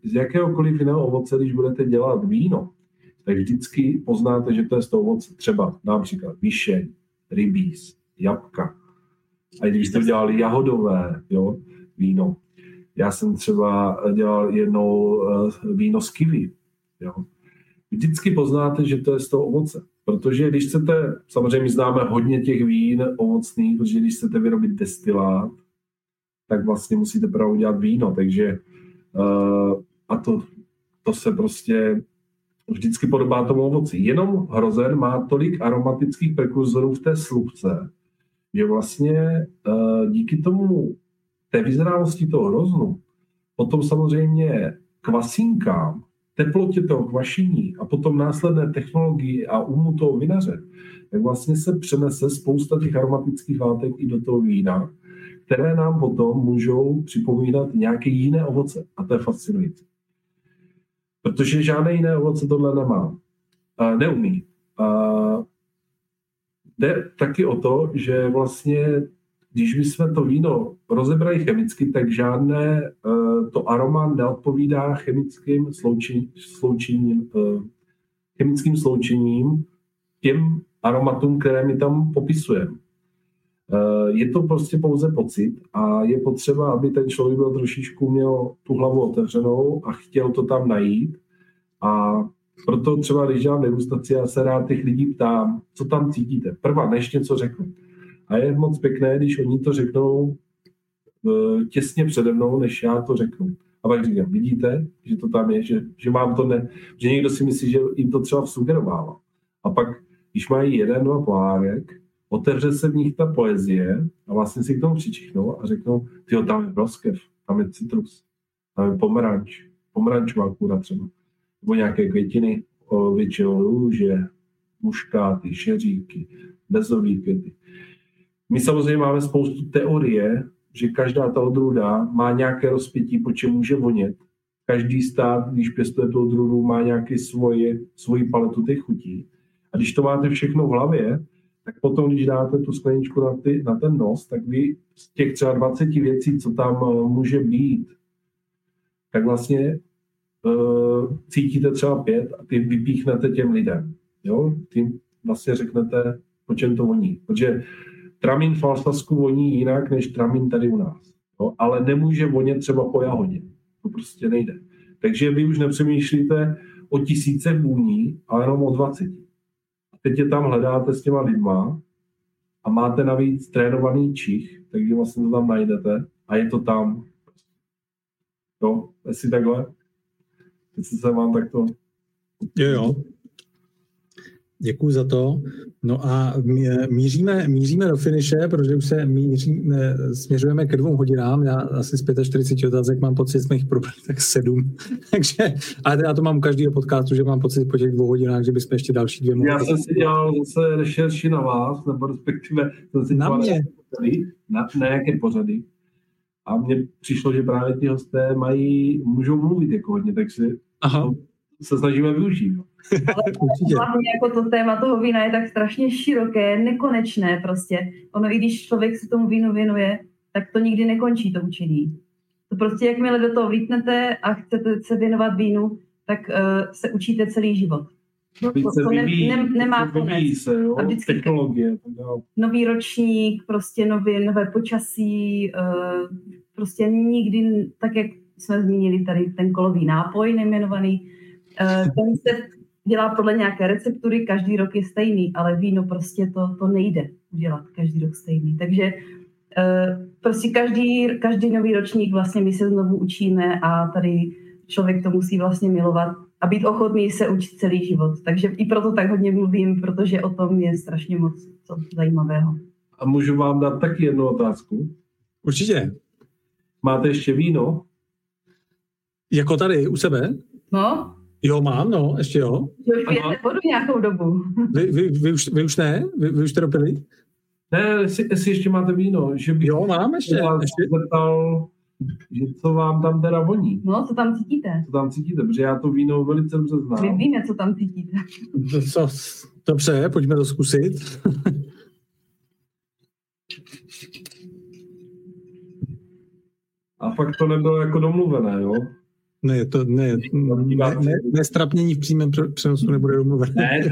Z jakéhokoliv jiného ovoce, když budete dělat víno, tak vždycky poznáte, že to je z toho ovoce. Třeba například vyšeň, rybíz, jabka. A když jste dělali jahodové jo, víno, já jsem třeba dělal jednou eh, víno z kiwi. Jo. Vždycky poznáte, že to je z toho ovoce. Protože když chcete, samozřejmě známe hodně těch vín ovocných, protože když chcete vyrobit destilát, tak vlastně musíte právě udělat víno, takže uh, a to, to se prostě vždycky podobá tomu ovoci. Jenom hrozen má tolik aromatických prekurzorů v té slupce, že vlastně uh, díky tomu té vyzrálosti toho hroznu, potom samozřejmě kvasinkám, teplotě toho kvašení a potom následné technologii a umu toho vinaře, tak vlastně se přenese spousta těch aromatických látek i do toho vína, které nám potom můžou připomínat nějaké jiné ovoce. A to je fascinující. Protože žádné jiné ovoce tohle nemá. A neumí. A jde taky o to, že vlastně když bychom to víno rozebrali chemicky, tak žádné uh, to aroma neodpovídá chemickým sloučením, uh, chemickým sloučením těm aromatům, které my tam popisujeme. Uh, je to prostě pouze pocit a je potřeba, aby ten člověk byl trošičku měl tu hlavu otevřenou a chtěl to tam najít. A proto třeba, když dělám degustaci, já se rád těch lidí ptám, co tam cítíte. Prvá, než něco řeknu. A je moc pěkné, když oni to řeknou uh, těsně přede mnou, než já to řeknu. A pak říkám, vidíte, že to tam je, že, že mám to ne, že někdo si myslí, že jim to třeba sugerovalo. A pak, když mají jeden, dva pohárek, otevře se v nich ta poezie a vlastně si k tomu přičichnou a řeknou, ty tam je broskev, tam je citrus, tam je pomeranč, pomerančová kůra třeba, nebo nějaké květiny, většinou růže, muškáty, šeříky, bezový květy. My samozřejmě máme spoustu teorie, že každá ta odrůda má nějaké rozpětí, po čem může vonět. Každý stát, když pěstuje tu odrůdu, má nějaký svoje, svoji paletu těch chutí. A když to máte všechno v hlavě, tak potom, když dáte tu skleničku na, ty, na ten nos, tak vy z těch třeba 20 věcí, co tam eh, může být, tak vlastně uh, cítíte třeba pět a ty vypíchnete těm lidem. Jo? Tím vlastně řeknete, po čem to voní. Protože tramin v Alsasku voní jinak než tramin tady u nás. Jo? Ale nemůže vonět třeba po jahodě. To prostě nejde. Takže vy už nepřemýšlíte o tisíce vůní, ale jenom o 20. Teď je tam hledáte s těma lidma a máte navíc trénovaný čich, takže vlastně to tam najdete a je to tam. Jo, jestli takhle. Teď se vám takto... Jo, jo. Děkuji za to. No a míříme, míříme do finiše, protože už se míří, směřujeme ke dvou hodinám. Já asi z 45 otázek mám pocit, jsme jich probrali tak sedm. (laughs) Takže, ale já to mám u každého podcastu, že mám pocit po těch dvou hodinách, že bychom ještě další dvě mohli. Já jsem si dělal zase rešerši na vás, nebo respektive jsem si na mě. Na, na jaké pořady. A mně přišlo, že právě ti hosté mají, můžou mluvit jako hodně, takže Aha. Se snažíme využít. Ale (laughs) hlavně jako to téma toho vína je tak strašně široké, nekonečné prostě. Ono, i když člověk se tomu vínu věnuje, tak to nikdy nekončí to učení. To prostě, jakmile do toho vlítnete a chcete se věnovat vínu, tak uh, se učíte celý život. No, to, to ne, ne, nemá konec. Se, jo, a vždycky technologie. Nový ročník, prostě nový, nové počasí, uh, prostě nikdy, tak jak jsme zmínili tady ten kolový nápoj nejmenovaný, Eh, ten se dělá podle nějaké receptury, každý rok je stejný, ale víno prostě to, to nejde udělat každý rok stejný. Takže eh, prostě každý, každý nový ročník vlastně my se znovu učíme a tady člověk to musí vlastně milovat a být ochotný se učit celý život. Takže i proto tak hodně mluvím, protože o tom je strašně moc co zajímavého. A můžu vám dát taky jednu otázku? Určitě. Máte ještě víno? Jako tady u sebe? No. Jo, mám, no, ještě jo. Že už pijete vodu nějakou dobu. Vy, vy, vy, už, vy už ne? Vy, vy už to dopili? Ne, jestli, jestli ještě máte víno. Že bych jo, mám ještě. ještě. Zeptal, že co vám tam teda voní. No, co tam cítíte? Co tam cítíte, protože já to víno velice dobře znám. My víme, co tam cítíte. Co, dobře, pojďme to zkusit. A fakt to nebylo jako domluvené, jo? Ne, to ne, ne, ne, nestrapnění v přímém přenosu nebude domluvené. Ne.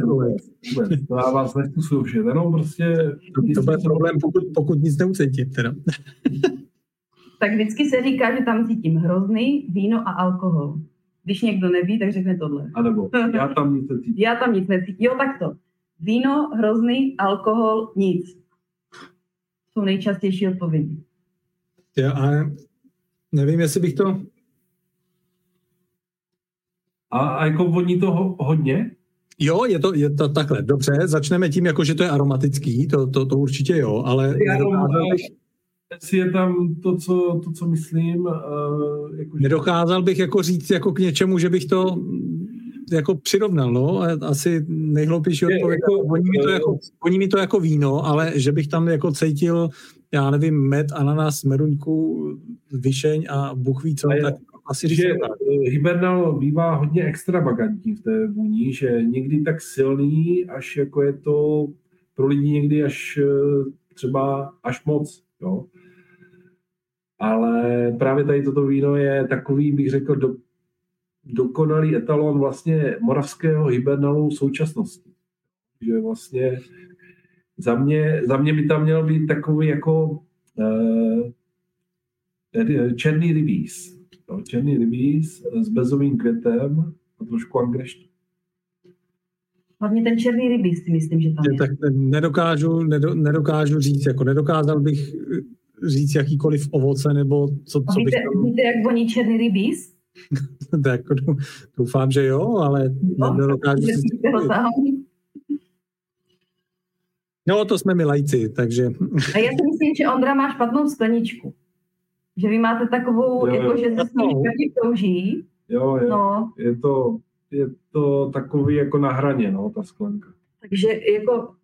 To já vás nechci že jenom prostě... To, to bude problém, pokud, pokud nic neucítím, teda. (laughs) tak vždycky se říká, že tam cítím hrozný víno a alkohol. Když někdo neví, tak řekne tohle. A nebo já tam nic necítím. (laughs) Já tam nic necítím. Jo, tak to. Víno, hrozný, alkohol, nic. Jsou nejčastější odpovědi. Já, ale nevím, jestli bych to a, a jako voní to ho, hodně? Jo, je to, je to takhle. Dobře, začneme tím, jako, že to je aromatický, to, to, to určitě jo, ale... Nedokázal bych, jestli je tam to, co, to, co myslím... Uh, jako, nedokázal bych jako říct jako k něčemu, že bych to jako přirovnal, no, asi nejhloupější odpověď. Jako, voní, mi to jako, voní mi to jako víno, ale že bych tam jako cítil, já nevím, med, ananas, meruňku, vyšeň a buch ví co, tak asi že eh, Hibernal bývá hodně extravagantní v té vůni, že někdy tak silný, až jako je to pro lidi někdy až eh, třeba až moc. Jo. Ale právě tady toto víno je takový, bych řekl, do, dokonalý etalon vlastně moravského hibernalu současnosti. Že vlastně za mě, za mě by tam měl být takový jako uh, černý rybíz. Jo, černý rybíz s bezovým květem a trošku angreštu. Hlavně ten černý rybíz si myslím, že tam je. Tak nedokážu, nedo, nedokážu říct, jako nedokázal bych říct jakýkoliv ovoce, nebo co, co víte, bych tam... Víte, jak voní černý rybíz? (laughs) tak doufám, že jo, ale no, nedokážu si... No, to jsme my lajci, takže... A já si myslím, že Ondra má špatnou skleničku. Že vy máte takovou, jo, jako, že se sklenička ti krouží. Jo, je, no. je, to, je to takový jako na hraně, no, ta sklenka. Takže jako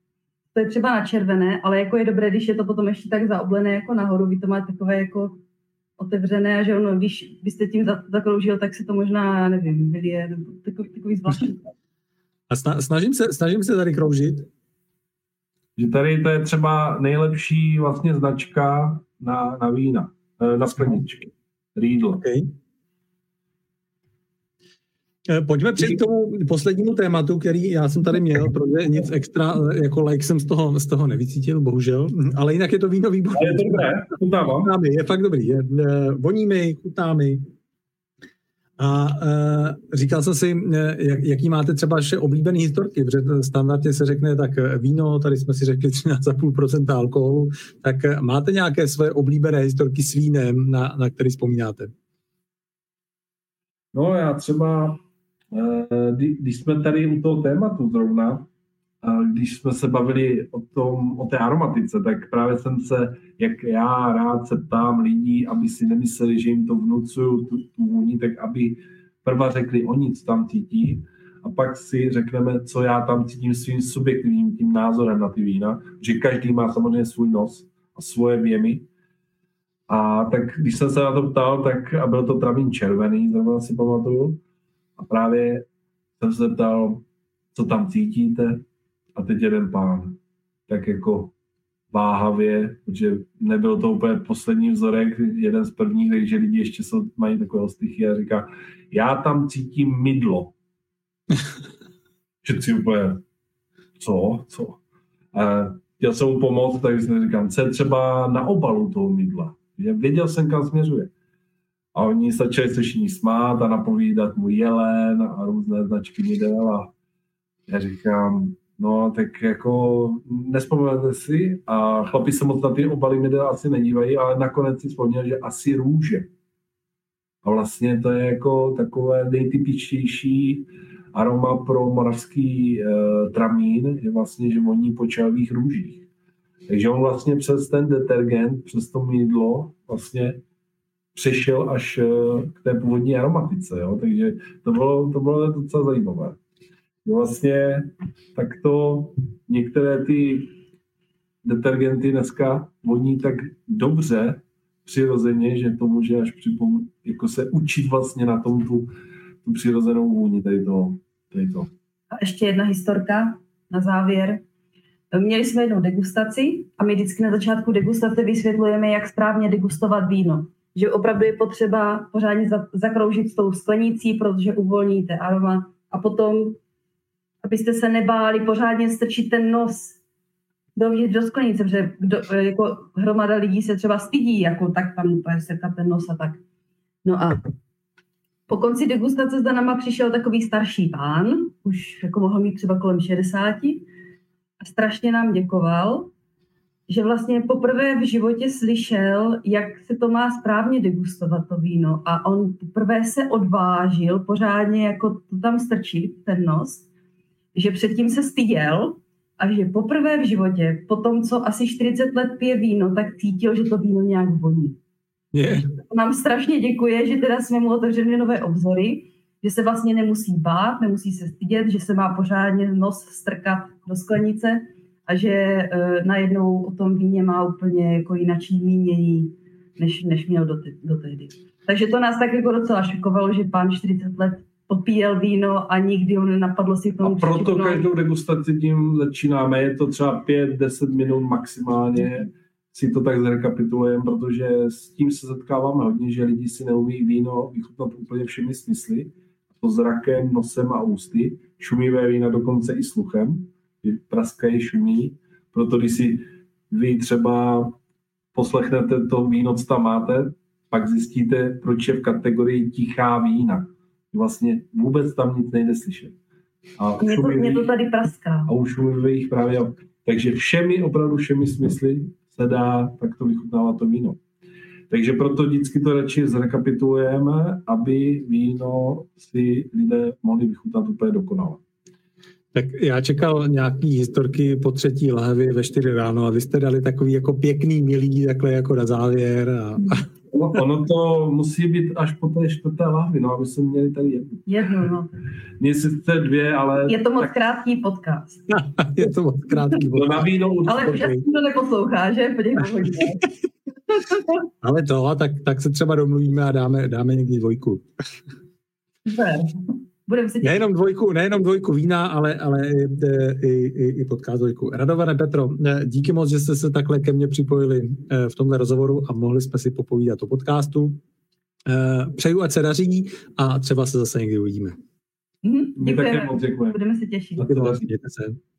to je třeba na červené, ale jako je dobré, když je to potom ještě tak zaoblené jako nahoru, vy to máte takové jako otevřené a že ono, když byste tím zakroužil, tak se to možná, nevím, vylije, nebo takový, takový zvláštní. A snažím se, snažím se tady kroužit. Že tady to je třeba nejlepší vlastně značka na, na vína, na skleničky. Riedl. Okay. Eh, pojďme přejít k tomu poslednímu tématu, který já jsem tady měl, protože nic extra, eh, jako like jsem z toho, z toho nevycítil, bohužel, ale jinak je to víno výborné. Je to dobré, chutná je fakt dobrý, je, eh, voní mi, chutná mi. A uh, říkal jsem si, jak, jaký máte třeba vaše oblíbené historky, protože standardně se řekne tak víno, tady jsme si řekli 13,5% alkoholu, tak máte nějaké své oblíbené historky s vínem, na, na který vzpomínáte? No já třeba Eh, když jsme tady u toho tématu zrovna, když jsme se bavili o, tom, o té aromatice, tak právě jsem se, jak já rád se ptám lidí, aby si nemysleli, že jim to vnucuju tu, tu vůni, tak aby prva řekli oni, co tam cítí, a pak si řekneme, co já tam cítím svým subjektivním tím názorem na ty vína, že každý má samozřejmě svůj nos a svoje věmy. A tak když jsem se na to ptal, tak a byl to travin červený, zrovna si pamatuju, a právě jsem se ptal, co tam cítíte a teď jeden pán, tak jako váhavě, protože nebyl to úplně poslední vzorek, jeden z prvních, takže lidi ještě jsou, mají takové stichy a říká, já tam cítím mydlo. (laughs) Všetci úplně, co, co? A chtěl jsem mu pomoct, tak jsem říkám, co je třeba na obalu toho mydla. Věděl jsem, kam směřuje. A oni začali se všichni smát a napovídat mu jelen a různé značky midel a já říkám, no tak jako nespomenete si a chlapi se moc na ty obaly midel asi nedívají, ale nakonec si vzpomněl, že asi růže. A vlastně to je jako takové nejtypičtější aroma pro moravský e, tramín, je vlastně, že voní po čajových růžích. Takže on vlastně přes ten detergent, přes to mídlo vlastně přešel až eh, k té původní aromatice, jo? takže to bylo, to bylo docela zajímavé. Vlastně takto některé ty detergenty dneska voní tak dobře přirozeně, že to může až připom- jako se učit vlastně na tom tu, tu přirozenou vůni tady to, tady to. A ještě jedna historka na závěr. Měli jsme jednu degustaci a my vždycky na začátku degustace vysvětlujeme, jak správně degustovat víno že opravdu je potřeba pořádně zakroužit s tou sklenicí, protože uvolníte aroma a potom, abyste se nebáli pořádně strčit ten nos dovnitř do sklenice, protože kdo, jako hromada lidí se třeba stydí, jako tak tam úplně sekat ten nos a tak. No a po konci degustace za náma přišel takový starší pán, už jako mohl mít třeba kolem 60 a strašně nám děkoval že vlastně poprvé v životě slyšel, jak se to má správně degustovat to víno a on poprvé se odvážil pořádně jako to tam strčit, ten nos, že předtím se styděl a že poprvé v životě, po tom, co asi 40 let pije víno, tak cítil, že to víno nějak voní. Yeah. Nám strašně děkuje, že teda jsme mu otevřeli nové obzory, že se vlastně nemusí bát, nemusí se stydět, že se má pořádně nos strkat do sklenice, a že uh, najednou o tom víně má úplně jako jinačí mínění, než, než měl do, do tehdy. Takže to nás tak jako docela šokovalo, že pán 40 let popíjel víno a nikdy ho nenapadlo si k tomu A proto přičuknout. každou degustaci tím začínáme, je to třeba 5-10 minut maximálně, si to tak zrekapitulujeme, protože s tím se setkáváme hodně, že lidi si neumí víno vychutnat úplně všemi smysly, to zrakem, nosem a ústy, šumivé vína dokonce i sluchem, praskají, šumí, proto když si vy třeba poslechnete to víno, co tam máte, pak zjistíte, proč je v kategorii tichá vína. Vlastně vůbec tam nic nejde slyšet. A mě, to, mě to tady praská. A u šumivých právě. Takže všemi, opravdu všemi smysly se dá takto vychutnávat to víno. Takže proto vždycky to radši zrekapitulujeme, aby víno si lidé mohli vychutnat úplně dokonale. Tak já čekal nějaký historky po třetí lahvi ve čtyři ráno a vy jste dali takový jako pěkný, milý, takhle jako na závěr. A... No, ono to musí být až po té čtvrté lahvi, no, aby jsme měli tady jednu. Jednu, no. Mně sice dvě, ale... Je to moc tak... krátký podcast. (laughs) je to moc krátký podcast. No na víno Ale už asi to neposlouchá, že? (laughs) Ale to, tak, tak se třeba domluvíme a dáme, dáme někdy dvojku. Super. Budeme si nejenom dvojku, nejenom dvojku vína, ale, ale i, i, i, i podcast dvojku. Radované Petro, díky moc, že jste se takhle ke mně připojili eh, v tomhle rozhovoru a mohli jsme si popovídat o podcastu. Eh, přeju, ať se daří a třeba se zase někdy uvidíme. Mm-hmm, děkujeme. Budeme se těšit. Mějte se.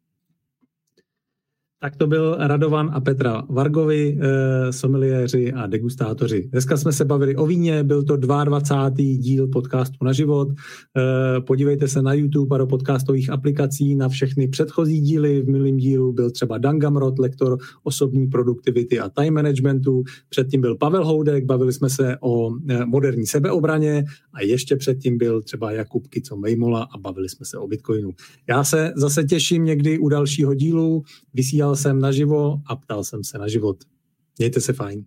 Tak to byl Radovan a Petra Vargovi, eh, someliéři a degustátoři. Dneska jsme se bavili o víně, byl to 22. díl podcastu na život. Eh, podívejte se na YouTube a do podcastových aplikací na všechny předchozí díly. V minulém dílu byl třeba Dangamrot, lektor osobní produktivity a time managementu. Předtím byl Pavel Houdek, bavili jsme se o eh, moderní sebeobraně a ještě předtím byl třeba Jakub Kico Mejmola a bavili jsme se o Bitcoinu. Já se zase těším někdy u dalšího dílu. Vysílal jsem naživo a ptal jsem se na život. Mějte se fajn.